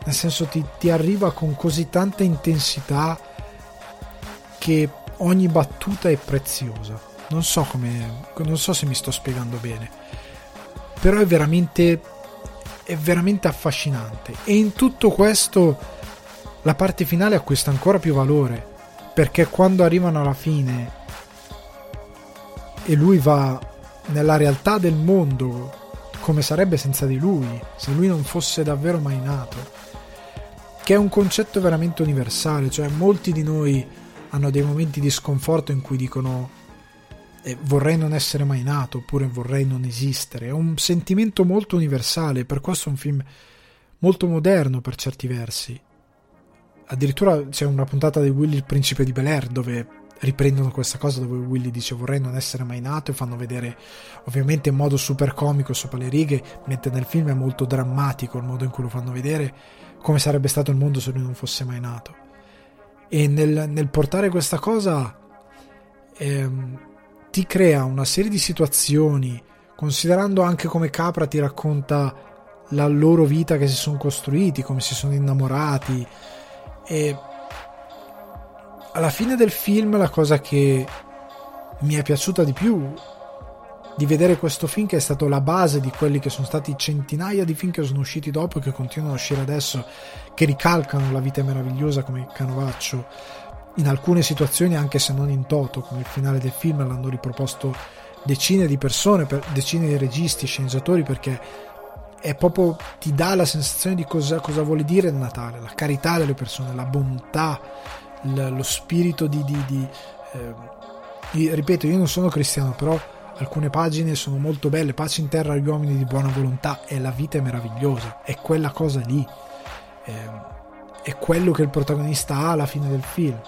nel senso ti, ti arriva con così tanta intensità che ogni battuta è preziosa. Non so come, non so se mi sto spiegando bene, però è veramente, è veramente affascinante. E in tutto questo la parte finale acquista ancora più valore perché quando arrivano alla fine e lui va nella realtà del mondo come sarebbe senza di lui, se lui non fosse davvero mai nato, che è un concetto veramente universale, cioè molti di noi hanno dei momenti di sconforto in cui dicono eh, vorrei non essere mai nato oppure vorrei non esistere, è un sentimento molto universale, per questo è un film molto moderno per certi versi. Addirittura c'è una puntata di Willy il principe di Bel Air dove riprendono questa cosa dove Willy dice vorrei non essere mai nato e fanno vedere ovviamente in modo super comico sopra le righe mentre nel film è molto drammatico il modo in cui lo fanno vedere come sarebbe stato il mondo se lui non fosse mai nato. E nel, nel portare questa cosa ehm, ti crea una serie di situazioni considerando anche come Capra ti racconta la loro vita che si sono costruiti come si sono innamorati. E alla fine del film la cosa che mi è piaciuta di più di vedere questo film che è stato la base di quelli che sono stati centinaia di film che sono usciti dopo e che continuano a uscire adesso che ricalcano la vita meravigliosa come Canovaccio in alcune situazioni anche se non in toto come il finale del film l'hanno riproposto decine di persone decine di registi sceneggiatori perché è proprio ti dà la sensazione di cosa, cosa vuole dire il Natale, la carità delle persone, la bontà, lo spirito di... di, di eh, ripeto, io non sono cristiano, però alcune pagine sono molto belle, pace in terra agli uomini di buona volontà e la vita è meravigliosa, è quella cosa lì, eh, è quello che il protagonista ha alla fine del film.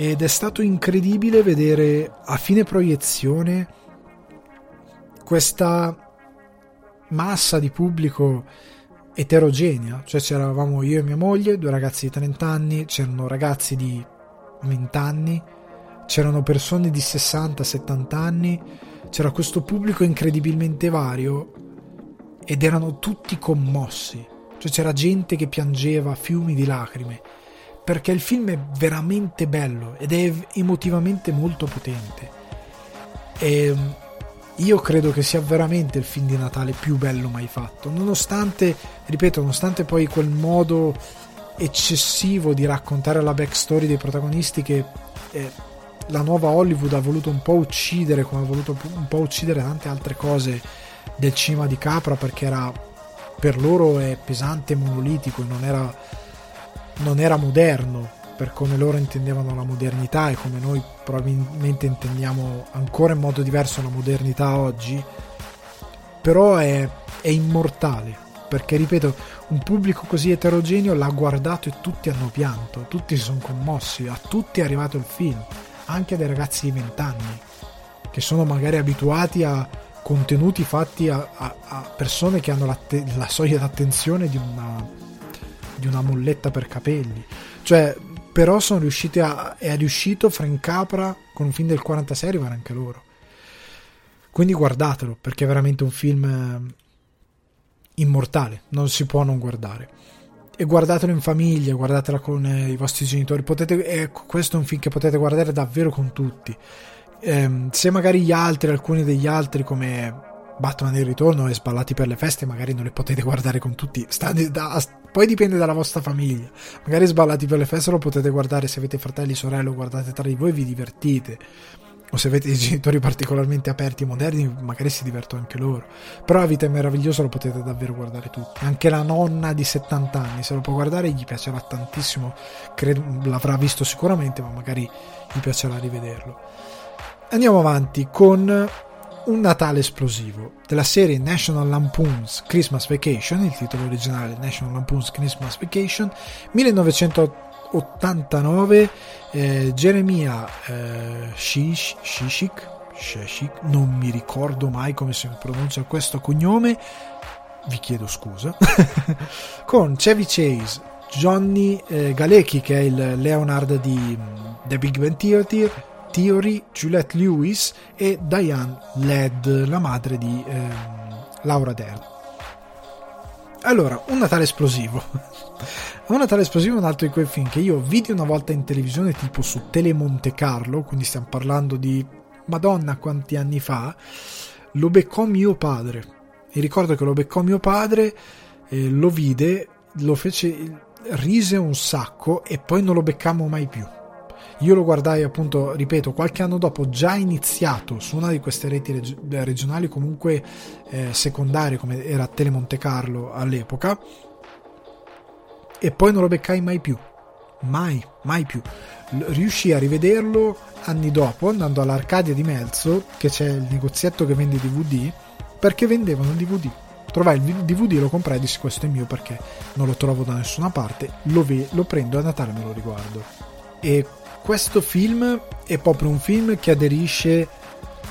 Ed è stato incredibile vedere a fine proiezione questa massa di pubblico eterogenea, cioè c'eravamo io e mia moglie, due ragazzi di 30 anni, c'erano ragazzi di 20 anni, c'erano persone di 60-70 anni, c'era questo pubblico incredibilmente vario ed erano tutti commossi, cioè c'era gente che piangeva fiumi di lacrime, perché il film è veramente bello ed è emotivamente molto potente. E io credo che sia veramente il film di Natale più bello mai fatto, nonostante, ripeto, nonostante poi quel modo eccessivo di raccontare la backstory dei protagonisti che eh, la nuova Hollywood ha voluto un po' uccidere, come ha voluto un po' uccidere tante altre cose del cinema di Capra perché era per loro è pesante monolitico e non era, non era moderno per come loro intendevano la modernità e come noi probabilmente intendiamo ancora in modo diverso la modernità oggi, però è, è immortale, perché ripeto, un pubblico così eterogeneo l'ha guardato e tutti hanno pianto, tutti si sono commossi, a tutti è arrivato il film, anche dei ragazzi di 20 anni, che sono magari abituati a contenuti fatti a, a, a persone che hanno la, la soglia d'attenzione di una, di una molletta per capelli. Cioè, però sono riusciti a, è riuscito Frank Capra con un film del 46 a arrivare anche loro. Quindi guardatelo perché è veramente un film eh, immortale non si può non guardare. E guardatelo in famiglia guardatela con eh, i vostri genitori. Potete, eh, questo è un film che potete guardare davvero con tutti. Eh, se magari gli altri alcuni degli altri come Batman il ritorno e Sballati per le feste magari non le potete guardare con tutti da, poi dipende dalla vostra famiglia magari Sballati per le feste lo potete guardare se avete fratelli sorelle guardate tra di voi e vi divertite o se avete dei genitori particolarmente aperti e moderni, magari si divertono anche loro. Però La vita è meravigliosa, lo potete davvero guardare tutti. Anche la nonna di 70 anni, se lo può guardare, gli piacerà tantissimo. Credo, l'avrà visto sicuramente, ma magari gli piacerà rivederlo. Andiamo avanti con un Natale esplosivo della serie National Lampoon's Christmas Vacation, il titolo originale National Lampoon's Christmas Vacation, 1989, eh, Jeremia eh, Shish, Shishik, Shishik, non mi ricordo mai come si pronuncia questo cognome, vi chiedo scusa, con Chevy Chase, Johnny eh, Galecki che è il Leonard di mm, The Big Bang Theory, Theory, Juliette Lewis e Diane Ladd, la madre di ehm, Laura Dern. Allora, un Natale esplosivo. un Natale esplosivo è un altro di quei film che io vidi una volta in televisione tipo su Tele Monte Carlo, quindi stiamo parlando di Madonna quanti anni fa, lo beccò mio padre. E ricordo che lo beccò mio padre, eh, lo vide, lo fece, rise un sacco e poi non lo beccammo mai più io lo guardai appunto, ripeto, qualche anno dopo, già iniziato su una di queste reti reg- regionali, comunque eh, secondarie, come era Tele Monte Carlo all'epoca, e poi non lo beccai mai più. Mai, mai più. Riuscì a rivederlo anni dopo andando all'Arcadia di Melzo, che c'è il negozietto che vende DVD, perché vendevano il DVD. Trovai il DVD, lo comprai e dissi questo è mio perché non lo trovo da nessuna parte, lo, ve- lo prendo e a Natale me lo riguardo. E questo film è proprio un film che aderisce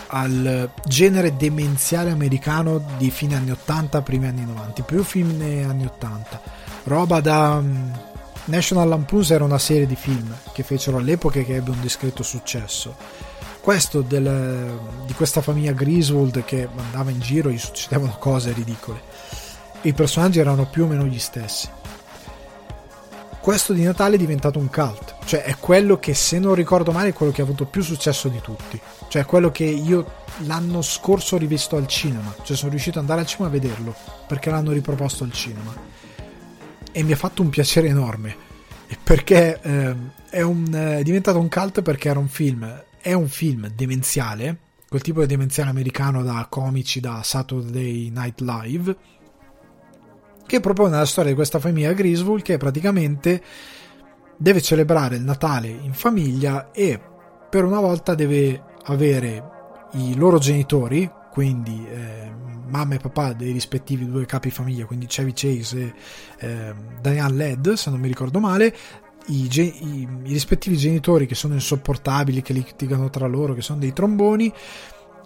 al genere demenziale americano di fine anni 80, primi anni 90, più film anni 80. Roba da um, National Lampoon's era una serie di film che fecero all'epoca e che ebbe un discreto successo. Questo del, di questa famiglia Griswold che andava in giro, gli succedevano cose ridicole. I personaggi erano più o meno gli stessi questo di Natale è diventato un cult. Cioè, è quello che, se non ricordo male, è quello che ha avuto più successo di tutti. Cioè, è quello che io l'anno scorso ho rivisto al cinema. Cioè, sono riuscito ad andare al cinema a vederlo perché l'hanno riproposto al cinema. E mi ha fatto un piacere enorme. Perché eh, è, un, è diventato un cult perché era un film. È un film demenziale. Quel tipo di demenziale americano da comici da Saturday Night Live che propone la storia di questa famiglia Griswold che praticamente deve celebrare il Natale in famiglia e per una volta deve avere i loro genitori, quindi eh, mamma e papà dei rispettivi due capi famiglia, quindi Chevy Chase e eh, Diane Ladd, se non mi ricordo male, i, i, i, rispettivi genitori che sono insopportabili, che litigano tra loro, che sono dei tromboni,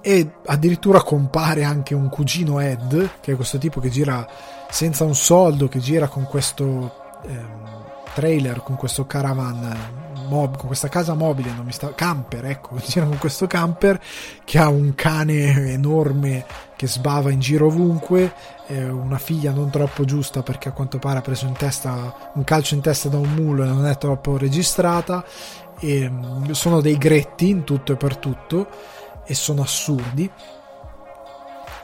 e addirittura compare anche un cugino Ed, che è questo tipo che gira senza un soldo, che gira con questo ehm, trailer, con questo caravan, mob, con questa casa mobile, non mi sta, camper, ecco, gira con questo camper che ha un cane enorme che sbava in giro ovunque, eh, una figlia non troppo giusta perché a quanto pare ha preso in testa un calcio in testa da un mulo e non è troppo registrata, e mm, sono dei gretti in tutto e per tutto e sono assurdi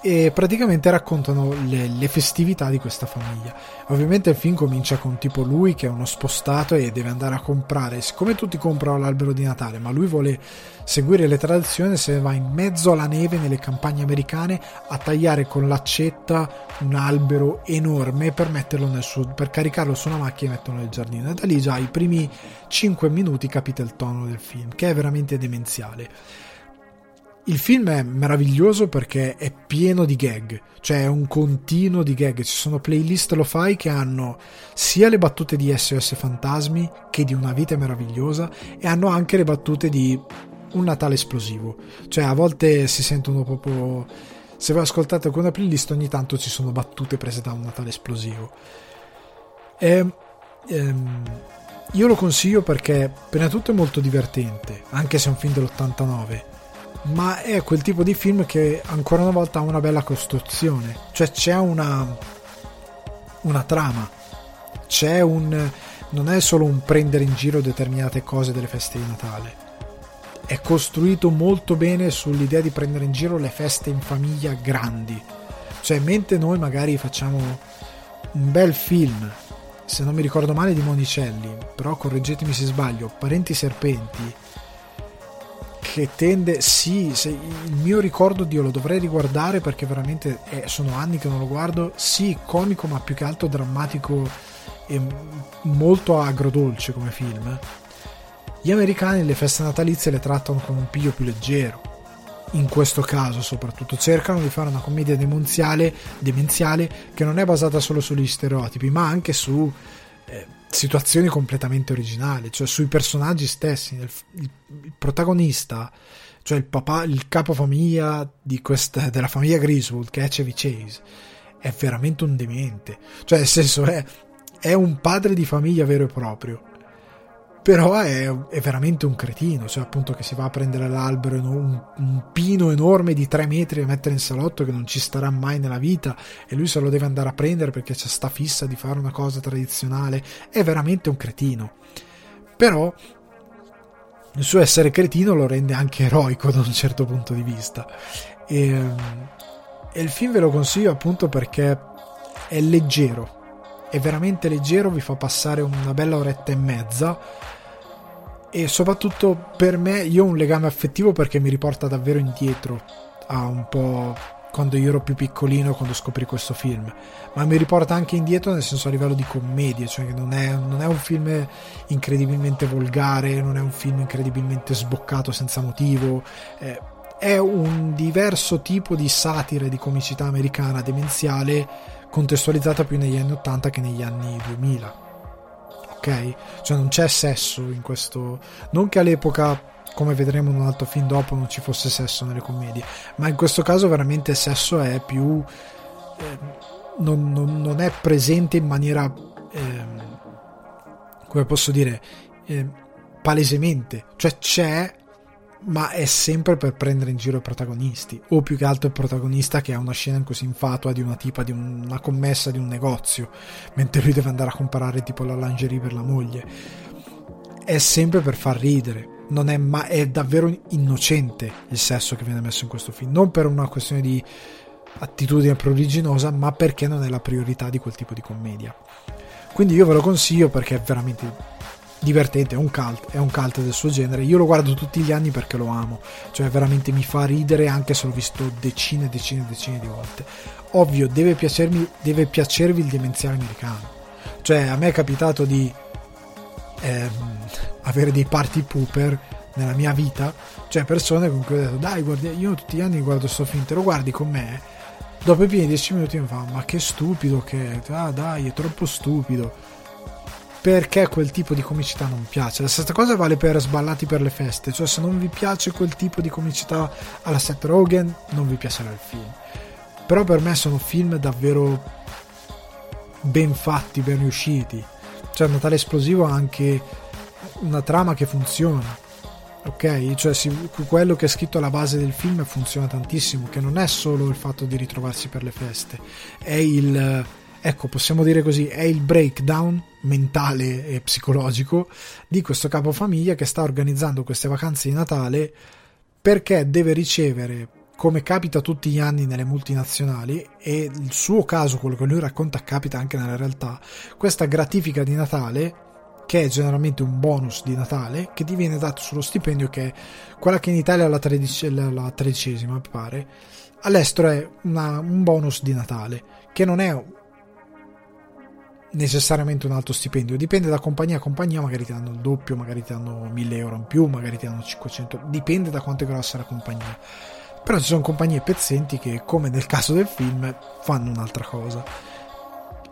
e praticamente raccontano le, le, festività di questa famiglia. Ovviamente il film comincia con tipo lui che è uno spostato e deve andare a comprare, siccome tutti comprano l'albero di Natale, ma lui vuole seguire le tradizioni, se va in mezzo alla neve nelle campagne americane a tagliare con l'accetta un albero enorme per, metterlo suo, per caricarlo su una macchina e metterlo nel giardino. E da lì già i primi 5 minuti capite il tono del film, che è veramente demenziale il film è meraviglioso perché è pieno di gag, cioè è un continuo di gag. Ci sono playlist lo fai che hanno sia le battute di SOS Fantasmi che di Una vita meravigliosa e hanno anche le battute di Un Natale esplosivo. Cioè a volte si sentono proprio se voi ascoltate alcuna playlist ogni tanto ci sono battute prese da Un Natale esplosivo. E, ehm, io lo consiglio perché prima di tutto è molto divertente, anche se è un film dell'89 ma è quel tipo di film che ancora una volta ha una bella costruzione, cioè c'è una, una trama, c'è un... non è solo un prendere in giro determinate cose delle feste di Natale, è costruito molto bene sull'idea di prendere in giro le feste in famiglia grandi, cioè mentre noi magari facciamo un bel film, se non mi ricordo male di Monicelli, però correggetemi se sbaglio, Parenti Serpenti, che tende, sì, il mio ricordo Dio lo dovrei riguardare perché veramente eh, sono anni che non lo guardo, sì, comico ma più che altro drammatico e molto agrodolce come film. Gli americani le feste natalizie le trattano con un piglio più leggero, in questo caso soprattutto cercano di fare una commedia demenziale, demenziale che non è basata solo sugli stereotipi ma anche su eh, situazioni completamente originali, cioè sui personaggi stessi. Il, il, il protagonista, cioè il papà, il capofamiglia questa, della famiglia Griswold, che è Chevy Chase, è veramente un demente. Cioè, nel senso, è, è un padre di famiglia vero e proprio però è, è, veramente un cretino, cioè appunto che si va a prendere l'albero, un, un, pino enorme di 3 metri e mettere in salotto che non ci starà mai nella vita e lui se lo deve andare a prendere perché c'è sta fissa di fare una cosa tradizionale, è veramente un cretino. Però il suo essere cretino lo rende anche eroico da un certo punto di vista. E, e il film ve lo consiglio appunto perché è leggero, è veramente leggero, vi fa passare una bella oretta e mezza e soprattutto per me io ho un legame affettivo perché mi riporta davvero indietro a un po' quando io ero più piccolino quando scoprì questo film. Ma mi riporta anche indietro nel senso a livello di commedie cioè non è, non è un film incredibilmente volgare non è un film incredibilmente sboccato senza motivo. Eh, è un diverso tipo di satira di comicità americana demenziale contestualizzata più negli anni 80 che negli anni 2000 ok? Cioè non c'è sesso in questo... Non che all'epoca come vedremo in un altro film dopo non ci fosse sesso nelle commedie ma in questo caso veramente il sesso è più eh, non, non, non, è presente in maniera eh, come posso dire eh, palesemente cioè c'è ma è sempre per prendere in giro i protagonisti o più che altro il protagonista che ha una scena si infatua di una tipa di una commessa di un negozio mentre lui deve andare a comprare tipo la lingerie per la moglie. È sempre per far ridere. Non è, ma è davvero innocente il sesso che viene messo in questo film. Non per una questione di attitudine pruriginosa ma perché non è la priorità di quel tipo di commedia. Quindi io ve lo consiglio perché è veramente divertente, è un cult, è un cult del suo genere. Io lo guardo tutti gli anni perché lo amo, cioè veramente mi fa ridere anche se l'ho visto decine e decine e decine di volte. Ovvio, deve, piacermi, deve piacervi il demenziale americano. Cioè, a me è capitato di ehm, avere dei party pooper nella mia vita, cioè persone con cui ho detto dai, guardi, io tutti gli anni guardo sto film, te lo guardi con me? Dopo i primi dieci minuti mi fa, ma che stupido che ah dai, è troppo stupido perché quel tipo di comicità non piace. La stessa cosa vale per Sballati per le feste, cioè se non vi piace quel tipo di comicità alla Seth Rogen, non vi piacerà il film. Però per me sono film davvero ben fatti, ben riusciti. Cioè Natale Esplosivo ha anche una trama che funziona. Ok? Cioè si, quello che è scritto alla base del film funziona tantissimo, che non è solo il fatto di ritrovarsi per le feste, è il ecco, possiamo dire così, è il breakdown mentale e psicologico di questo capofamiglia che sta organizzando queste vacanze di Natale perché deve ricevere come capita tutti gli anni nelle multinazionali e il suo caso, quello che lui racconta, capita anche nella realtà, questa gratifica di Natale che è generalmente un bonus di Natale che ti viene dato sullo stipendio che è quella che in Italia è la, tredici, la tredicesima mi pare all'estero è una, un bonus di Natale che non è necessariamente un alto stipendio, dipende da compagnia a compagnia, magari ti danno il doppio, magari ti danno 1000 euro in più, magari ti danno 500, dipende da quanto è grossa la compagnia. Però ci sono compagnie pezzenti che, come nel caso del film, fanno un'altra cosa.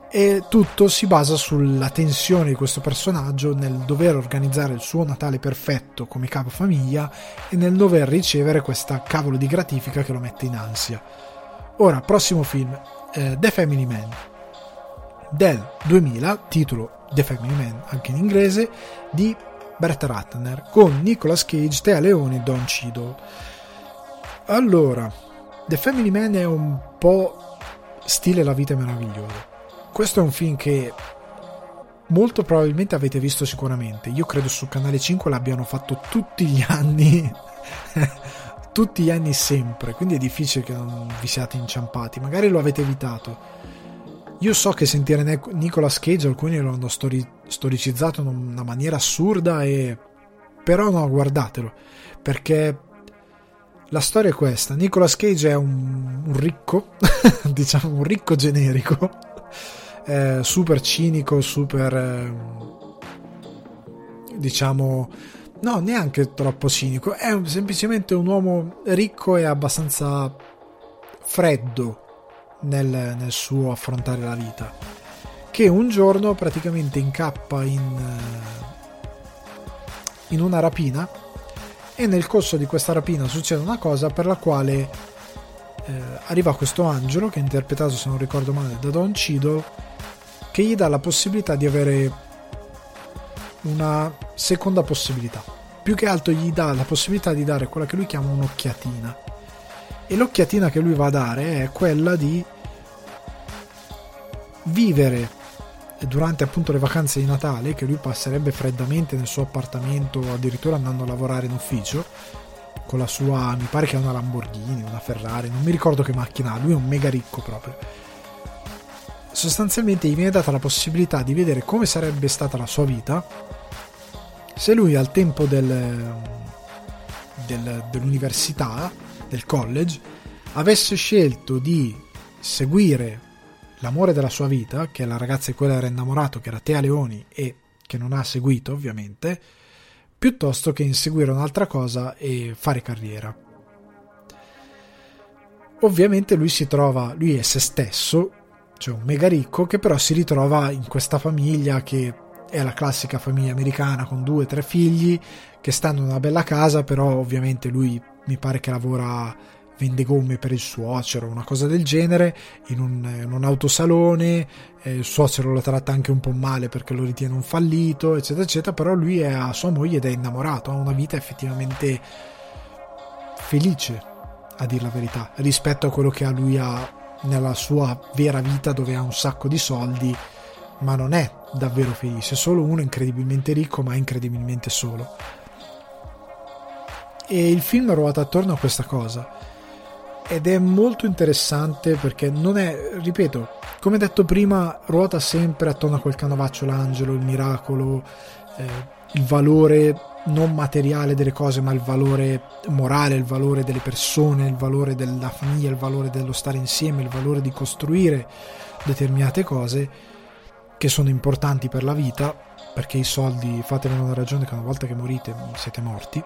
E tutto si basa sulla tensione di questo personaggio nel dover organizzare il suo Natale perfetto come capofamiglia e nel dover ricevere questa cavolo di gratifica che lo mette in ansia. Ora, prossimo film, eh, The Family Man del 2000, titolo The Family Man anche in inglese, di Brett Ratner con Nicolas Cage, Tea Leone e Don Cheadle. Allora, The Family Man è un po' stile La vita è meravigliosa. Questo è un film che molto probabilmente avete visto sicuramente. Io credo su Canale 5 l'abbiano fatto tutti gli anni. tutti gli anni sempre, quindi è difficile che non vi siate inciampati. Magari lo avete evitato io so che sentire Nicolas Cage alcuni lo hanno stori- storicizzato in una maniera assurda e... Però no, guardatelo, perché la storia è questa: Nicolas Cage è un, un ricco, diciamo un ricco generico, eh, super cinico, super eh, diciamo no, neanche troppo cinico, è semplicemente un uomo ricco e abbastanza freddo nel, nel, suo affrontare la vita, che un giorno praticamente incappa in, eh, in una rapina e nel corso di questa rapina succede una cosa per la quale eh, arriva questo angelo che è interpretato se non ricordo male da Don Cido che gli dà la possibilità di avere una seconda possibilità. Più che altro gli dà la possibilità di dare quella che lui chiama un'occhiatina. E l'occhiatina che lui va a dare è quella di vivere durante appunto le vacanze di Natale, che lui passerebbe freddamente nel suo appartamento, addirittura andando a lavorare in ufficio, con la sua, mi pare che ha una Lamborghini, una Ferrari, non mi ricordo che macchina ha, lui è un mega ricco proprio. Sostanzialmente gli viene data la possibilità di vedere come sarebbe stata la sua vita se lui al tempo del, del, dell'università, del college, avesse scelto di seguire l'amore della sua vita, che la ragazza di cui era innamorato, che era Tea Leoni e che non ha seguito ovviamente, piuttosto che inseguire un'altra cosa e fare carriera. Ovviamente lui si trova, lui è se stesso, cioè un mega ricco, che però si ritrova in questa famiglia che è la classica famiglia americana con due o tre figli che stanno in una bella casa, però ovviamente lui mi pare che lavora vende gomme per il suocero, una cosa del genere, in un, in un autosalone, eh, il suocero lo tratta anche un po' male perché lo ritiene un fallito, eccetera, eccetera, però lui è a sua moglie ed è innamorato, ha una vita effettivamente felice, a dir la verità, rispetto a quello che ha lui ha nella sua vera vita dove ha un sacco di soldi, ma non è davvero felice, è solo uno incredibilmente ricco ma incredibilmente solo. E il film ruota attorno a questa cosa ed è molto interessante perché non è, ripeto, come detto prima, ruota sempre attorno a quel canovaccio l'angelo, il miracolo, eh, il valore non materiale delle cose, ma il valore morale, il valore delle persone, il valore della famiglia, il valore dello stare insieme, il valore di costruire determinate cose che sono importanti per la vita perché i soldi, fatevene una ragione che una volta che morite siete morti,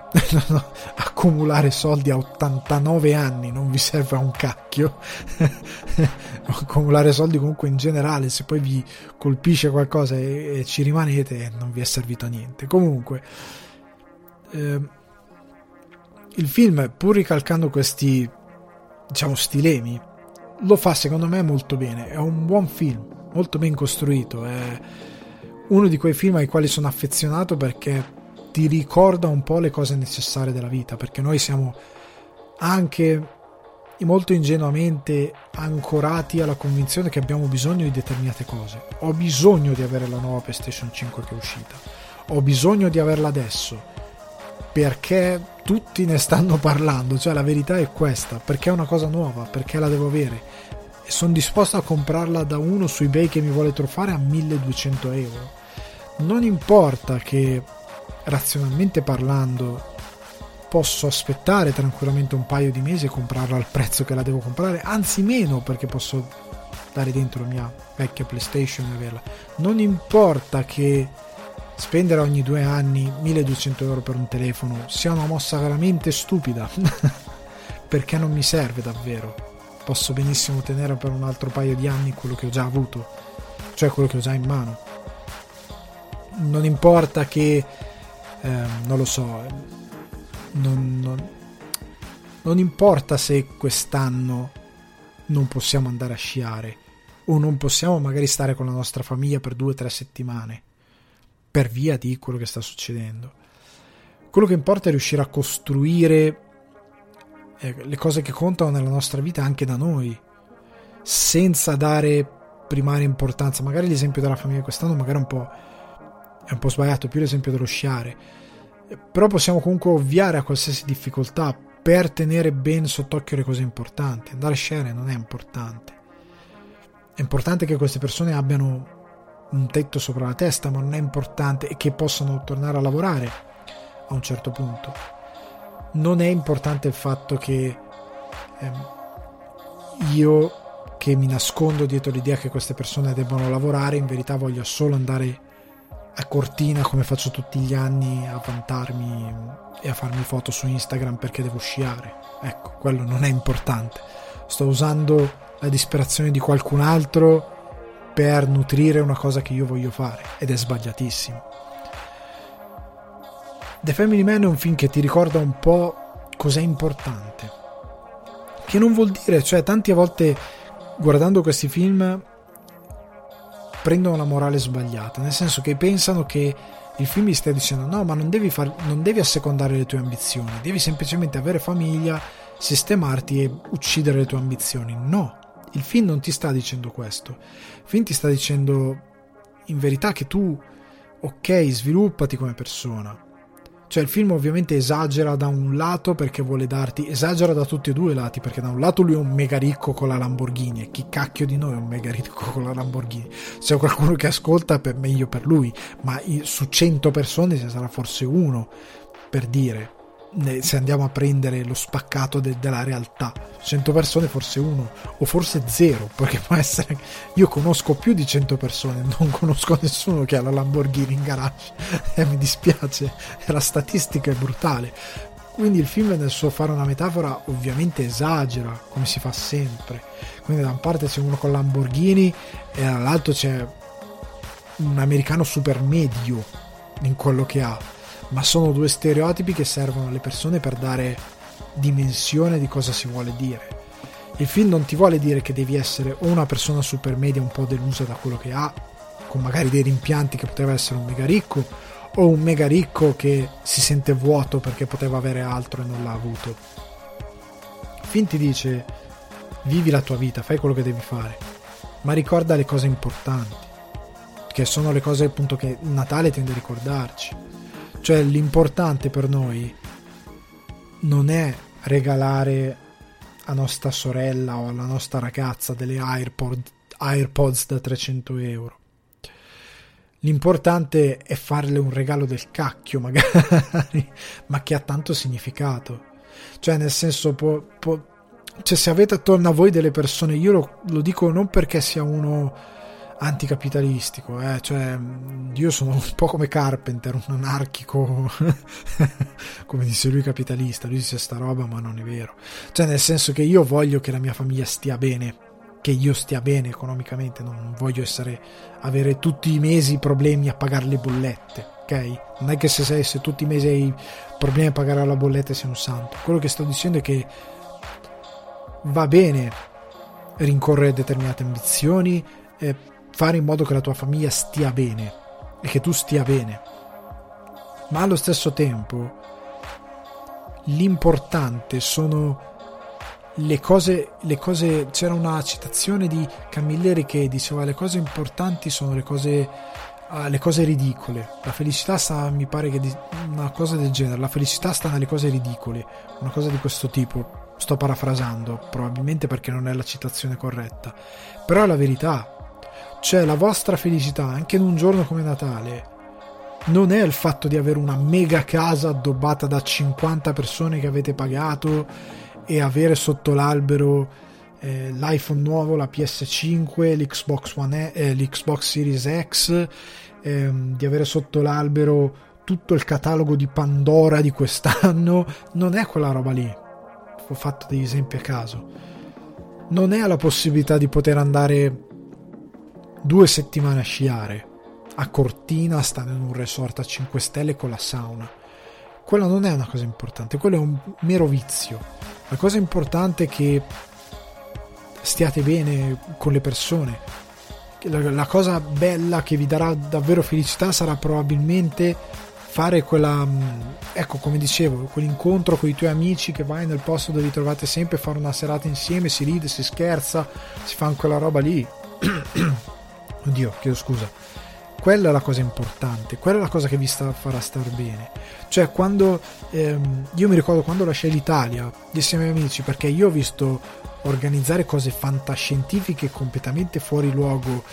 accumulare soldi a 89 anni non vi serve a un cacchio, accumulare soldi comunque in generale, se poi vi colpisce qualcosa e, e ci rimanete non vi è servito a niente. Comunque, eh, il film, pur ricalcando questi, diciamo, stilemi, lo fa secondo me molto bene, è un buon film, molto ben costruito, è uno di quei film ai quali sono affezionato perché ti ricorda un po' le cose necessarie della vita, perché noi siamo anche molto ingenuamente ancorati alla convinzione che abbiamo bisogno di determinate cose. Ho bisogno di avere la nuova PlayStation 5 che è uscita. Ho bisogno di averla adesso. Perché tutti ne stanno parlando, cioè la verità è questa, perché è una cosa nuova, perché la devo avere. Sono disposto a comprarla da uno su eBay che mi vuole truffare a 1200 euro non importa che razionalmente parlando posso aspettare tranquillamente un paio di mesi e comprarla al prezzo che la devo comprare, anzi meno perché posso dare dentro la mia vecchia PlayStation e averla. Non importa che spendere ogni due anni 1200 euro per un telefono sia una mossa veramente stupida perché non mi serve davvero. Posso benissimo tenere per un altro paio di anni quello che ho già avuto, cioè quello che ho già in mano non importa che, eh, non lo so, non, non, non importa se quest'anno non possiamo andare a sciare o non possiamo magari stare con la nostra famiglia per due o tre settimane per via di quello che sta succedendo. Quello che importa è riuscire a costruire eh, le cose che contano nella nostra vita anche da noi, senza dare primaria importanza. Magari l'esempio della famiglia quest'anno magari è un po' è un po' sbagliato più l'esempio dello sciare, però possiamo comunque ovviare a qualsiasi difficoltà per tenere ben sott'occhio le cose importanti. Andare a sciare non è importante. È importante che queste persone abbiano un tetto sopra la testa, ma non è importante e che possano tornare a lavorare a un certo punto. non è importante il fatto che ehm, io che mi nascondo dietro l'idea che queste persone debbano lavorare, in verità voglio solo andare a cortina come faccio tutti gli anni a vantarmi e a farmi foto su Instagram perché devo sciare. Ecco, quello non è importante. Sto usando la disperazione di qualcun altro per nutrire una cosa che io voglio fare ed è sbagliatissimo. The Family Man è un film che ti ricorda un po' cos'è importante. Che non vuol dire, cioè, tante volte guardando questi film prendono la morale sbagliata, nel senso che pensano che il film gli stia dicendo no, ma non devi, far, non devi assecondare le tue ambizioni, devi semplicemente avere famiglia, sistemarti e uccidere le tue ambizioni. No, il film non ti sta dicendo questo. Il film ti sta dicendo in verità che tu, ok, sviluppati come persona, cioè il film ovviamente esagera da un lato perché vuole darti, esagera da tutti e due i lati, perché da un lato lui è un mega ricco con la Lamborghini e chi cacchio di noi è un mega ricco con la Lamborghini? Se c'è qualcuno che ascolta per meglio per lui, ma su 100 persone ci sarà forse uno per dire se andiamo a prendere lo spaccato de- della realtà 100 persone forse uno o forse zero perché può essere io conosco più di 100 persone non conosco nessuno che ha la Lamborghini in garage e mi dispiace la statistica è brutale. Quindi il film nel suo fare una metafora ovviamente esagera come si fa sempre. Quindi da una parte c'è uno con Lamborghini e dall'altro c'è un americano super medio in quello che ha ma sono due stereotipi che servono alle persone per dare dimensione di cosa si vuole dire. Il film non ti vuole dire che devi essere o una persona super media un po' delusa da quello che ha, con magari dei rimpianti che poteva essere un mega ricco, o un mega ricco che si sente vuoto perché poteva avere altro e non l'ha avuto. Il film ti dice vivi la tua vita, fai quello che devi fare, ma ricorda le cose importanti, che sono le cose appunto che Natale tende a ricordarci cioè l'importante per noi non è regalare a nostra sorella o alla nostra ragazza delle AirPod, AirPods da 300 euro. L'importante è farle un regalo del cacchio, magari, ma che ha tanto significato. Cioè, nel senso, può, può, cioè, se avete attorno a voi delle persone, io lo, lo dico non perché sia uno anticapitalistico, eh? cioè io sono un po' come Carpenter, un anarchico, come disse lui capitalista, lui dice sta roba ma non è vero, cioè nel senso che io voglio che la mia famiglia stia bene, che io stia bene economicamente, non voglio essere, avere tutti i mesi problemi a pagare le bollette, ok? Non è che se, sei, se tutti i mesi hai problemi a pagare la bolletta sei un santo, quello che sto dicendo è che va bene rincorrere determinate ambizioni, eh, fare in modo che la tua famiglia stia bene e che tu stia bene. Ma allo stesso tempo l'importante sono le cose, le cose c'era una citazione di Camilleri che diceva le cose importanti sono le cose uh, le cose ridicole. La felicità sta mi pare che di, una cosa del genere la felicità sta nelle cose ridicole una cosa di questo tipo. Sto parafrasando probabilmente perché non è la citazione corretta. Però è la verità cioè la vostra felicità, anche in un giorno come Natale, non è il fatto di avere una mega casa addobbata da 50 persone che avete pagato e avere sotto l'albero eh, l'iPhone nuovo, la PS5, l'Xbox, One, eh, l'Xbox Series X, ehm, di avere sotto l'albero tutto il catalogo di Pandora di quest'anno, non è quella roba lì. Ho fatto degli esempi a caso. Non è la possibilità di poter andare due settimane a sciare a Cortina, stare in un resort a 5 stelle con la sauna. Quella non è una cosa importante, quello è un mero vizio. La cosa importante è che stiate bene con le persone. La, cosa bella che vi darà davvero felicità sarà probabilmente fare quella, ecco come dicevo, quell'incontro con i tuoi amici che vai nel posto dove vi trovate sempre, fare una serata insieme, si ride, si scherza, si fa quella roba lì. Oddio, chiedo scusa. Quella è la cosa importante, quella è la cosa che vi sta, farà star bene. Cioè, quando ehm, io mi ricordo quando lasciai l'Italia, dissi ai miei amici, perché io ho visto organizzare cose fantascientifiche completamente fuori luogo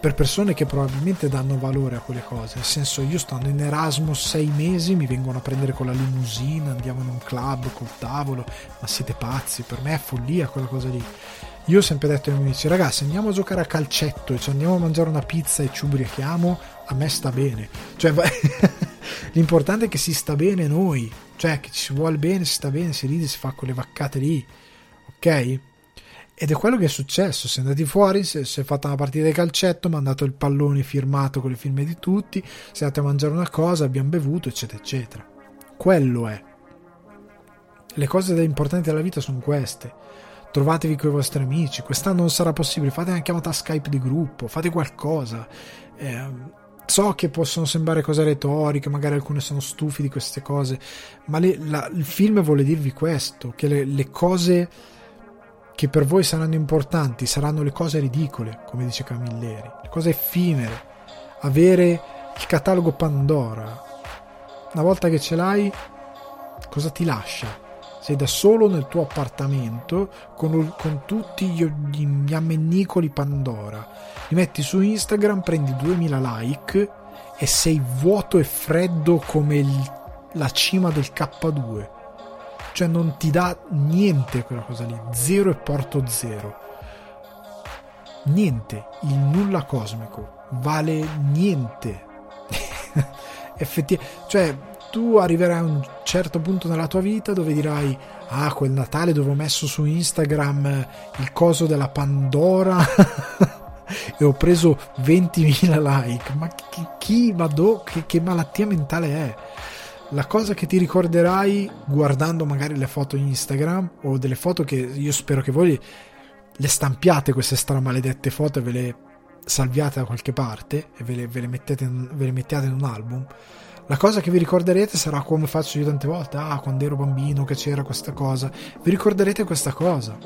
per persone che probabilmente danno valore a quelle cose. Nel senso, io stando in Erasmus sei mesi, mi vengono a prendere con la limousine, andiamo in un club col tavolo, ma siete pazzi, per me è follia quella cosa lì. Io ho sempre detto ai miei amici, ragazzi, andiamo a giocare a calcetto e ci andiamo a mangiare una pizza e ci ubriachiamo, a me sta bene. Cioè, l'importante è che si sta bene noi, cioè che ci si vuole bene, si sta bene, si ride, si fa quelle vaccate lì, ok? Ed è quello che è successo. Si è andati fuori, si è fatta una partita di calcetto, mandato il pallone firmato con le firme di tutti, si è andati a mangiare una cosa, abbiamo bevuto, eccetera, eccetera. Quello è. Le cose importanti della vita sono queste. Trovatevi con i vostri amici. Quest'anno non sarà possibile. Fate una chiamata Skype di gruppo, fate qualcosa. Eh, so che possono sembrare cose retoriche, magari alcuni sono stufi di queste cose, ma le, la, il film vuole dirvi questo: che le, le cose che per voi saranno importanti saranno le cose ridicole, come dice Camilleri, le cose effimere. Avere il catalogo Pandora, una volta che ce l'hai, cosa ti lascia? Sei da solo nel tuo appartamento con, con tutti gli, gli ammennicoli Pandora. Li metti su Instagram, prendi 2000 like e sei vuoto e freddo come il, la cima del K2 cioè non ti dà niente quella cosa lì, zero e porto zero. Niente, il nulla cosmico vale niente. Effettivamente, cioè tu arriverai a un certo punto nella tua vita dove dirai ah quel Natale dove ho messo su Instagram il coso della Pandora e ho preso 20.000 like. Ma chi, chi ma do, che, che malattia mentale è? La cosa che ti ricorderai guardando magari le foto Instagram o delle foto che io spero che voi le stampiate queste stramaledette foto e ve le salviate da qualche parte e ve le, ve le, mettete, ve le mettiate in un album la cosa che vi ricorderete sarà come faccio io tante volte. Ah quando ero bambino che c'era questa cosa. Vi ricorderete questa cosa.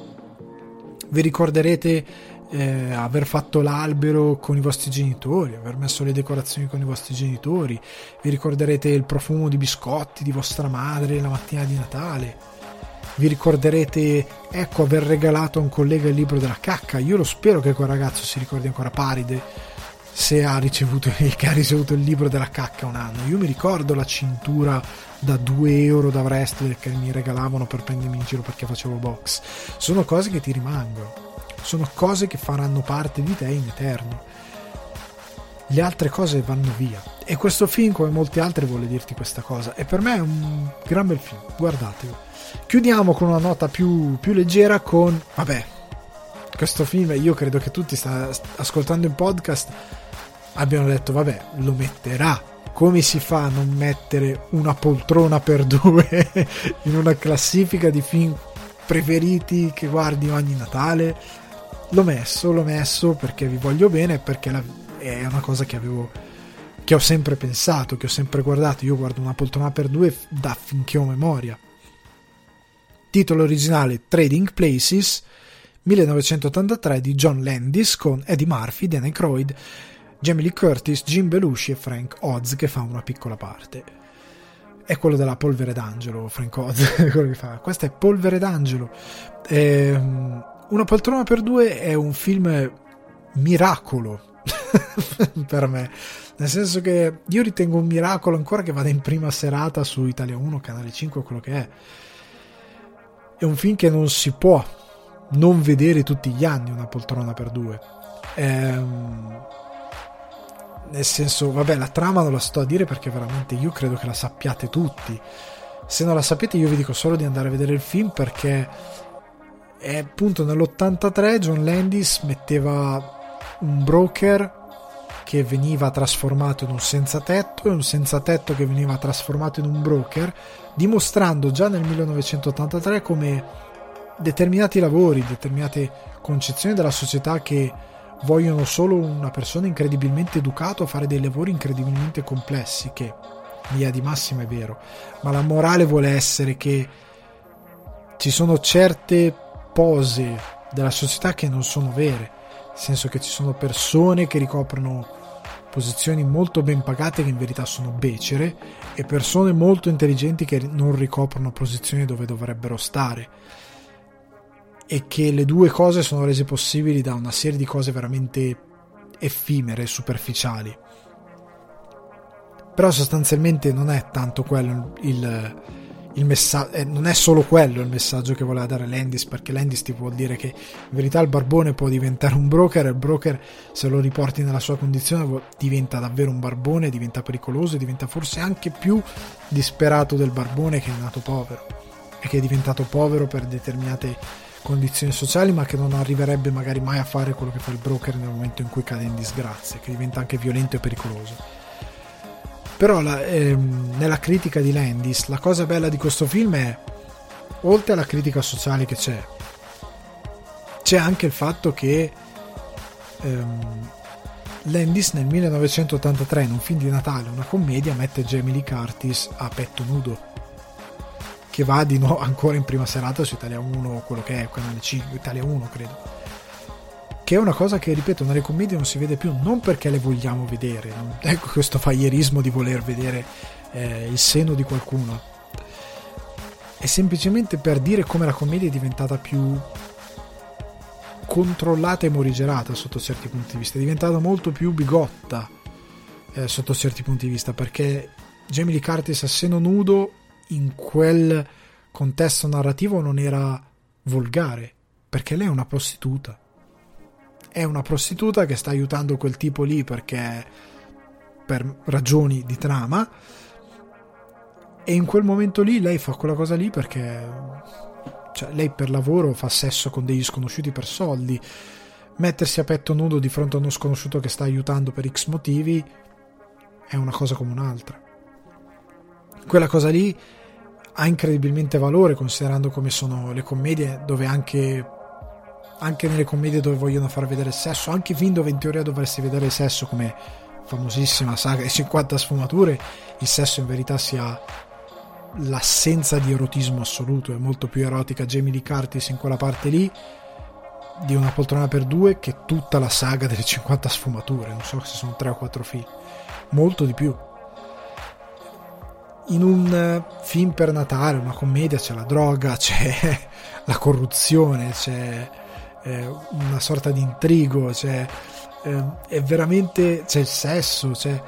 Vi ricorderete eh, aver fatto l'albero con i vostri genitori, aver messo le decorazioni con i vostri genitori, vi ricorderete il profumo di biscotti di vostra madre la mattina di Natale, vi ricorderete, ecco, aver regalato a un collega il libro della cacca. Io lo spero che quel ragazzo si ricordi ancora Paride se ha ricevuto, che ha ricevuto il libro della cacca un anno. Io mi ricordo la cintura da 2 euro da Wrestler che mi regalavano per prendermi in giro perché facevo box. Sono cose che ti rimangono sono cose che faranno parte di te in eterno. Le altre cose vanno via. E questo film, come molti altri, vuole dirti questa cosa. E per me è un gran bel film. Guardatelo. Chiudiamo con una nota più, più leggera con... Vabbè, questo film, io credo che tutti sta, ascoltando il podcast abbiano detto, vabbè, lo metterà. Come si fa a non mettere una poltrona per due in una classifica di film preferiti che guardi ogni Natale? l'ho messo, l'ho messo perché vi voglio bene, perché la, è una cosa che avevo che ho sempre pensato, che ho sempre guardato. Io guardo una poltrona per due da finché ho memoria. Titolo originale Trading Places 1983 di John Landis con Eddie Murphy, Dan Aykroyd, Jamie Lee Curtis, Jim Belushi e Frank Oz che fa una piccola parte. È quello della polvere d'angelo, Frank Oz, quello che fa. Questa è polvere d'angelo. Ehm, una poltrona per due è un film miracolo per me. Nel senso che io ritengo un miracolo ancora che vada in prima serata su Italia 1, Canale 5, quello che è. È un film che non si può non vedere tutti gli anni una poltrona per due. Ehm, nel senso, vabbè, la trama non la sto a dire perché veramente io credo che la sappiate tutti. Se non la sapete, io vi dico solo di andare a vedere il film perché e appunto nell'83 John Landis metteva un broker che veniva trasformato in un senza tetto e un senza tetto che veniva trasformato in un broker, dimostrando già nel 1983 come determinati lavori, determinate concezioni della società che vogliono solo una persona incredibilmente educata a fare dei lavori incredibilmente complessi, che via di massima è vero, ma la morale vuole essere che ci sono certe pose della società che non sono vere, nel senso che ci sono persone che ricoprono posizioni molto ben pagate che in verità sono becere e persone molto intelligenti che non ricoprono posizioni dove dovrebbero stare e che le due cose sono rese possibili da una serie di cose veramente effimere, superficiali. Però sostanzialmente non è tanto quello il, il messaggio, eh, non è solo quello il messaggio che voleva dare Landis, perché Landis ti vuol dire che in verità il barbone può diventare un broker, e il broker se lo riporti nella sua condizione diventa davvero un barbone, diventa pericoloso, diventa forse anche più disperato del barbone che è nato povero e che è diventato povero per determinate condizioni sociali, ma che non arriverebbe magari mai a fare quello che fa il broker nel momento in cui cade in disgrazia, che diventa anche violento e pericoloso. Però la, ehm, nella critica di Landis, la cosa bella di questo film è, oltre alla critica sociale che c'è, c'è anche il fatto che ehm, Landis nel 1983 in un film di Natale, una commedia, mette Jamie Lee Curtis a petto nudo che va di nuovo ancora in prima serata su Italia 1 quello che è, canale 5, Italia 1 credo. Che è una cosa che, ripeto, nelle commedie non si vede più, non perché le vogliamo vedere, non, ecco questo faglierismo di voler vedere eh, il seno di qualcuno, è semplicemente per dire come la commedia è diventata più controllata e morigerata sotto certi punti di vista, è diventata molto più bigotta eh, sotto certi punti di vista, perché Jamie Lee Curtis a seno nudo in quel contesto narrativo non era volgare, perché lei è una prostituta. È una prostituta che sta aiutando quel tipo lì perché per ragioni di trama e in quel momento lì lei fa quella cosa lì perché cioè, lei per lavoro fa sesso con degli sconosciuti per soldi. Mettersi a petto nudo di fronte a uno sconosciuto che sta aiutando per x motivi è una cosa come un'altra. Quella cosa lì ha incredibilmente valore considerando come sono le commedie dove anche anche nelle commedie dove vogliono far vedere il sesso, anche film dove in teoria dovresti vedere il sesso come famosissima saga di 50 sfumature, il sesso in verità sia l'assenza di erotismo assoluto, è molto più erotica Jamie Lee Curtis in quella parte lì di una poltrona per due che tutta la saga delle 50 sfumature, non so se sono 3 o 4 film, molto di più. In un eh, film per Natale, una commedia, c'è la droga, c'è la corruzione, c'è eh, una sorta di intrigo, cioè, eh, è veramente c'è il sesso, c'è,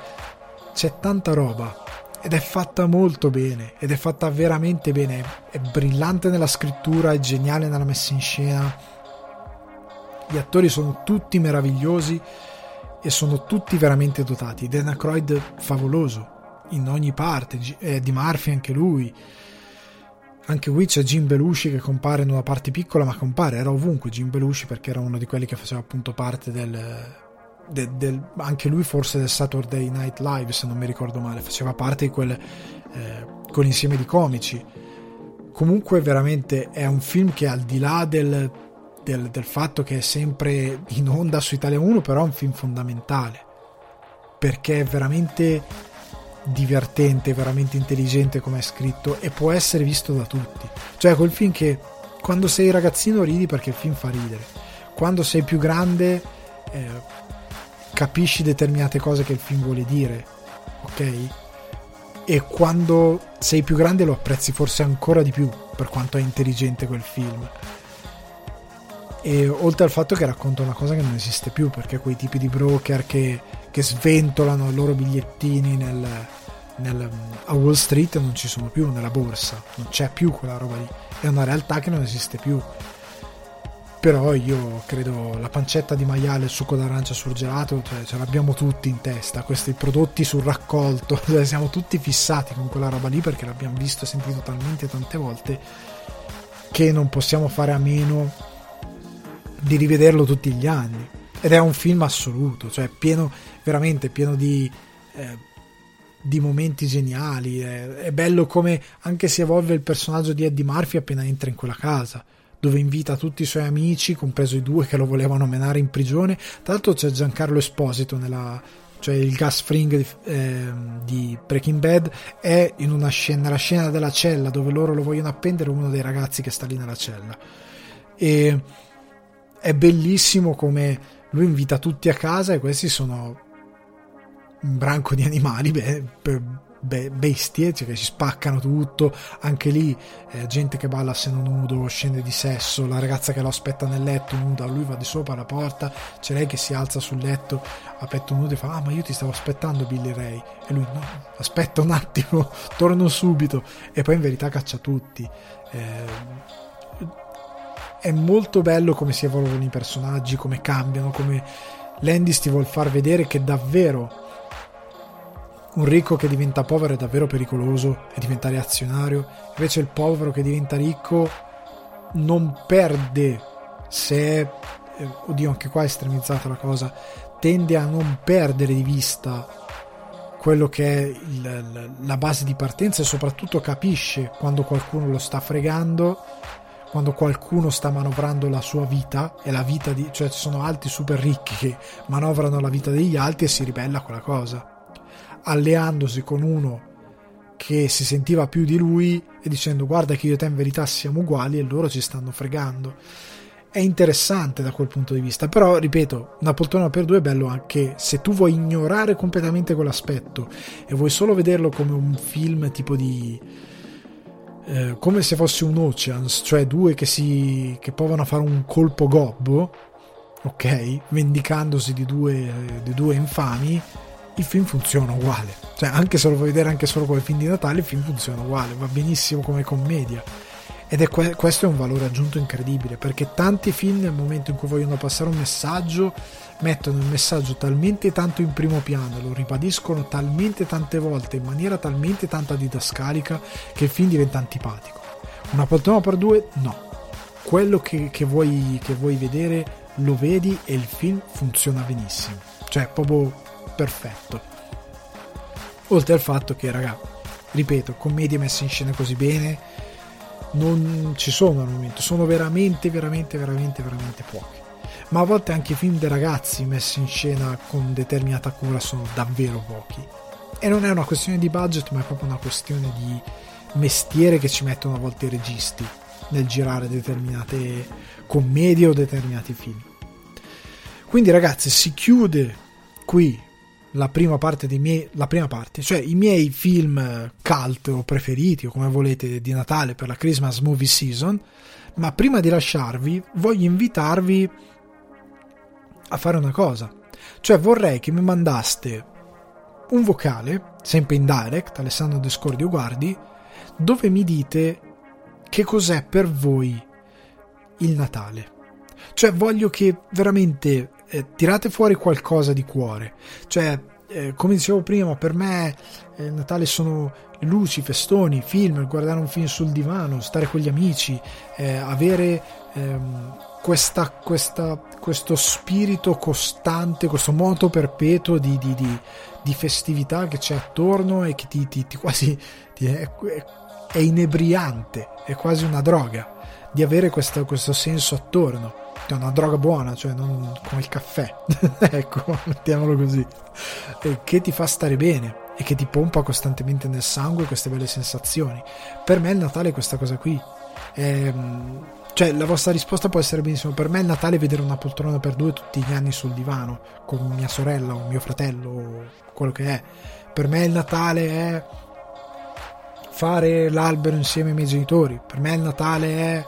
c'è tanta roba ed è fatta molto bene ed è fatta veramente bene, è brillante nella scrittura, è geniale nella messa in scena. Gli attori sono tutti meravigliosi e sono tutti veramente dotati. Dan Aykroyd favoloso in ogni parte, Eddie Murphy anche lui anche qui c'è Jim Belushi che compare in una parte piccola, ma compare, era ovunque Jim Belushi perché era uno di quelli che faceva appunto parte del, del, del anche lui forse del Saturday Night Live, se non mi ricordo male, faceva parte di quel eh, quell'insieme di comici. Comunque veramente è un film che al di là del, del, del fatto che è sempre in onda su Italia 1, però è un film fondamentale perché è veramente divertente, veramente intelligente come è scritto e può essere visto da tutti. Cioè quel film che quando sei ragazzino ridi perché il film fa ridere, quando sei più grande eh, capisci determinate cose che il film vuole dire, ok? E quando sei più grande lo apprezzi forse ancora di più per quanto è intelligente quel film. E oltre al fatto che racconta una cosa che non esiste più, perché quei tipi di broker che che sventolano i loro bigliettini nel, nel, a Wall Street non ci sono più nella borsa, non c'è più quella roba lì, è una realtà che non esiste più. Però io credo la pancetta di maiale, il succo d'arancia surgelato, cioè, ce l'abbiamo tutti in testa, questi prodotti sul raccolto, cioè, siamo tutti fissati con quella roba lì perché l'abbiamo visto e sentito talmente tante volte che non possiamo fare a meno di rivederlo tutti gli anni. Ed è un film assoluto, cioè pieno veramente pieno di, eh, di momenti geniali. È, è, bello come anche si evolve il personaggio di Eddie Murphy appena entra in quella casa. Dove invita tutti i suoi amici, compreso i due che lo volevano menare in prigione. Tra l'altro c'è Giancarlo Esposito nella, cioè il gas fring di, eh, di, Breaking Bad è in una scena, nella scena della cella dove loro lo vogliono appendere uno dei ragazzi che sta lì nella cella e è bellissimo come lui invita tutti a casa e questi sono un branco di animali beh, be- bestie, cioè che si spaccano tutto, anche lì eh, gente che balla a seno nudo, scende di sesso, la ragazza che lo aspetta nel letto nuda, lui va di sopra alla porta, c'è lei che si alza sul letto a petto nudo e fa ah ma io ti stavo aspettando Billy Ray. E lui no, aspetta un attimo, torno subito. E poi in verità caccia tutti. Eh, è molto bello come si evolvono i personaggi, come cambiano, come Landis ti vuol far vedere che davvero un ricco che diventa povero è davvero pericoloso e diventa reazionario, invece il povero che diventa ricco non perde se è, eh, oddio anche qua è estremizzata la cosa, tende a non perdere di vista quello che è il, la base di partenza e soprattutto capisce quando qualcuno lo sta fregando quando qualcuno sta manovrando la sua vita e la vita di cioè ci sono altri super ricchi che manovrano la vita degli altri e si ribella a quella cosa alleandosi con uno che si sentiva più di lui e dicendo guarda che io e te in verità siamo uguali e loro ci stanno fregando. È interessante da quel punto di vista, però ripeto, una poltrona per due è bello anche se tu vuoi ignorare completamente quell'aspetto e vuoi solo vederlo come un film tipo di... Eh, come se fosse un Oceans, cioè due che si che provano a fare un colpo gobbo, ok, vendicandosi di due, di due infami il film funziona uguale. Cioè, anche se lo vuoi vedere anche solo come film di Natale, il film funziona uguale, va benissimo come commedia. Ed è que- questo è un valore aggiunto incredibile, perché tanti film nel momento in cui vogliono passare un messaggio, mettono il messaggio talmente tanto in primo piano, lo ribadiscono talmente tante volte, in maniera talmente tanta didascalica, che il film diventa antipatico. Una poltrona per due, no. Quello che, che, vuoi, che vuoi vedere lo vedi e il film funziona benissimo. Cioè, proprio perfetto. Oltre al fatto che, raga, ripeto, commedie messe in scena così bene non ci sono al momento, sono veramente, veramente, veramente, veramente poche. Ma a volte anche i film dei ragazzi messi in scena con determinata cura sono davvero pochi. E non è una questione di budget, ma è proprio una questione di mestiere che ci mettono a volte i registi nel girare determinate commedie o determinati film. Quindi ragazzi, si chiude qui la prima parte dei miei la prima parte, cioè i miei film cult o preferiti o come volete di Natale per la Christmas movie season, ma prima di lasciarvi voglio invitarvi a fare una cosa. Cioè vorrei che mi mandaste un vocale, sempre in direct, Alessandro Descordio Guardi, dove mi dite che cos'è per voi il Natale. Cioè voglio che veramente eh, tirate fuori qualcosa di cuore. Cioè, eh, come dicevo prima, per me eh, Natale sono luci, festoni, film, guardare un film sul divano, stare con gli amici, eh, avere ehm, questa, questa, questo spirito costante, questo moto perpetuo di, di, di, di festività che c'è attorno e che ti, ti, ti quasi è, è, inebriante, è quasi una droga di avere questo, questo senso attorno è una droga buona, cioè non come il caffè, ecco, mettiamolo così, che ti fa stare bene e che ti pompa costantemente nel sangue queste belle sensazioni. Per me il Natale è questa cosa qui. Ehm, cioè, la vostra risposta può essere benissimo. Per me il Natale è vedere una poltrona per due tutti gli anni sul divano, con mia sorella o mio fratello o quello che è. Per me il Natale è fare l'albero insieme ai miei genitori. Per me il Natale è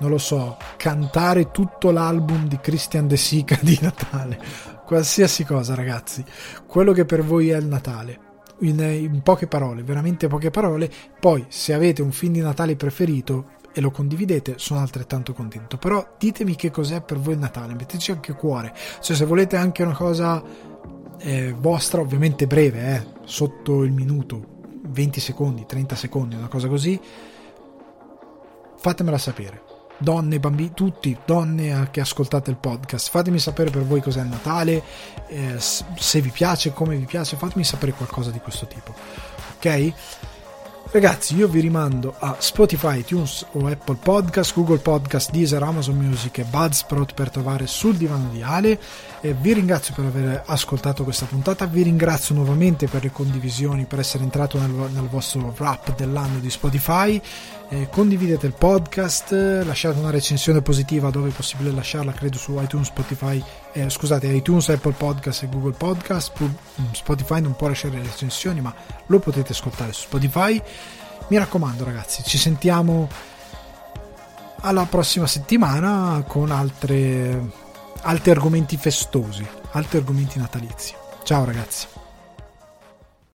non lo so, cantare tutto l'album di Christian De Sica di Natale, qualsiasi cosa ragazzi, quello che per voi è il Natale. In, in, poche parole, veramente poche parole. Poi, se avete un film di Natale preferito e lo condividete, sono altrettanto contento. Però ditemi che cos'è per voi il Natale, metteteci anche cuore. Cioè, se volete anche una cosa eh, vostra, ovviamente breve, eh, sotto il minuto, 20 secondi, 30 secondi, una cosa così, fatemela sapere donne, bambini, tutti, donne che ascoltate il podcast, fatemi sapere per voi cos'è il Natale, eh, se vi piace, come vi piace, fatemi sapere qualcosa di questo tipo, ok? Ragazzi, io vi rimando a Spotify, iTunes o Apple Podcast, Google Podcast, Deezer, Amazon Music e Buzzsprout per trovare sul divano di Ale. E vi ringrazio per aver ascoltato questa puntata, vi ringrazio nuovamente per le condivisioni, per essere entrato nel, nel vostro wrap dell'anno di Spotify. Eh, condividete il podcast, lasciate una recensione positiva dove è possibile lasciarla, credo su iTunes, Spotify, eh, scusate, iTunes, Apple Podcast e Google Podcast. Spotify non può lasciare le recensioni, ma lo potete ascoltare su Spotify. Mi raccomando, ragazzi, ci sentiamo alla prossima settimana con altre, altri argomenti festosi, altri argomenti natalizi. Ciao ragazzi.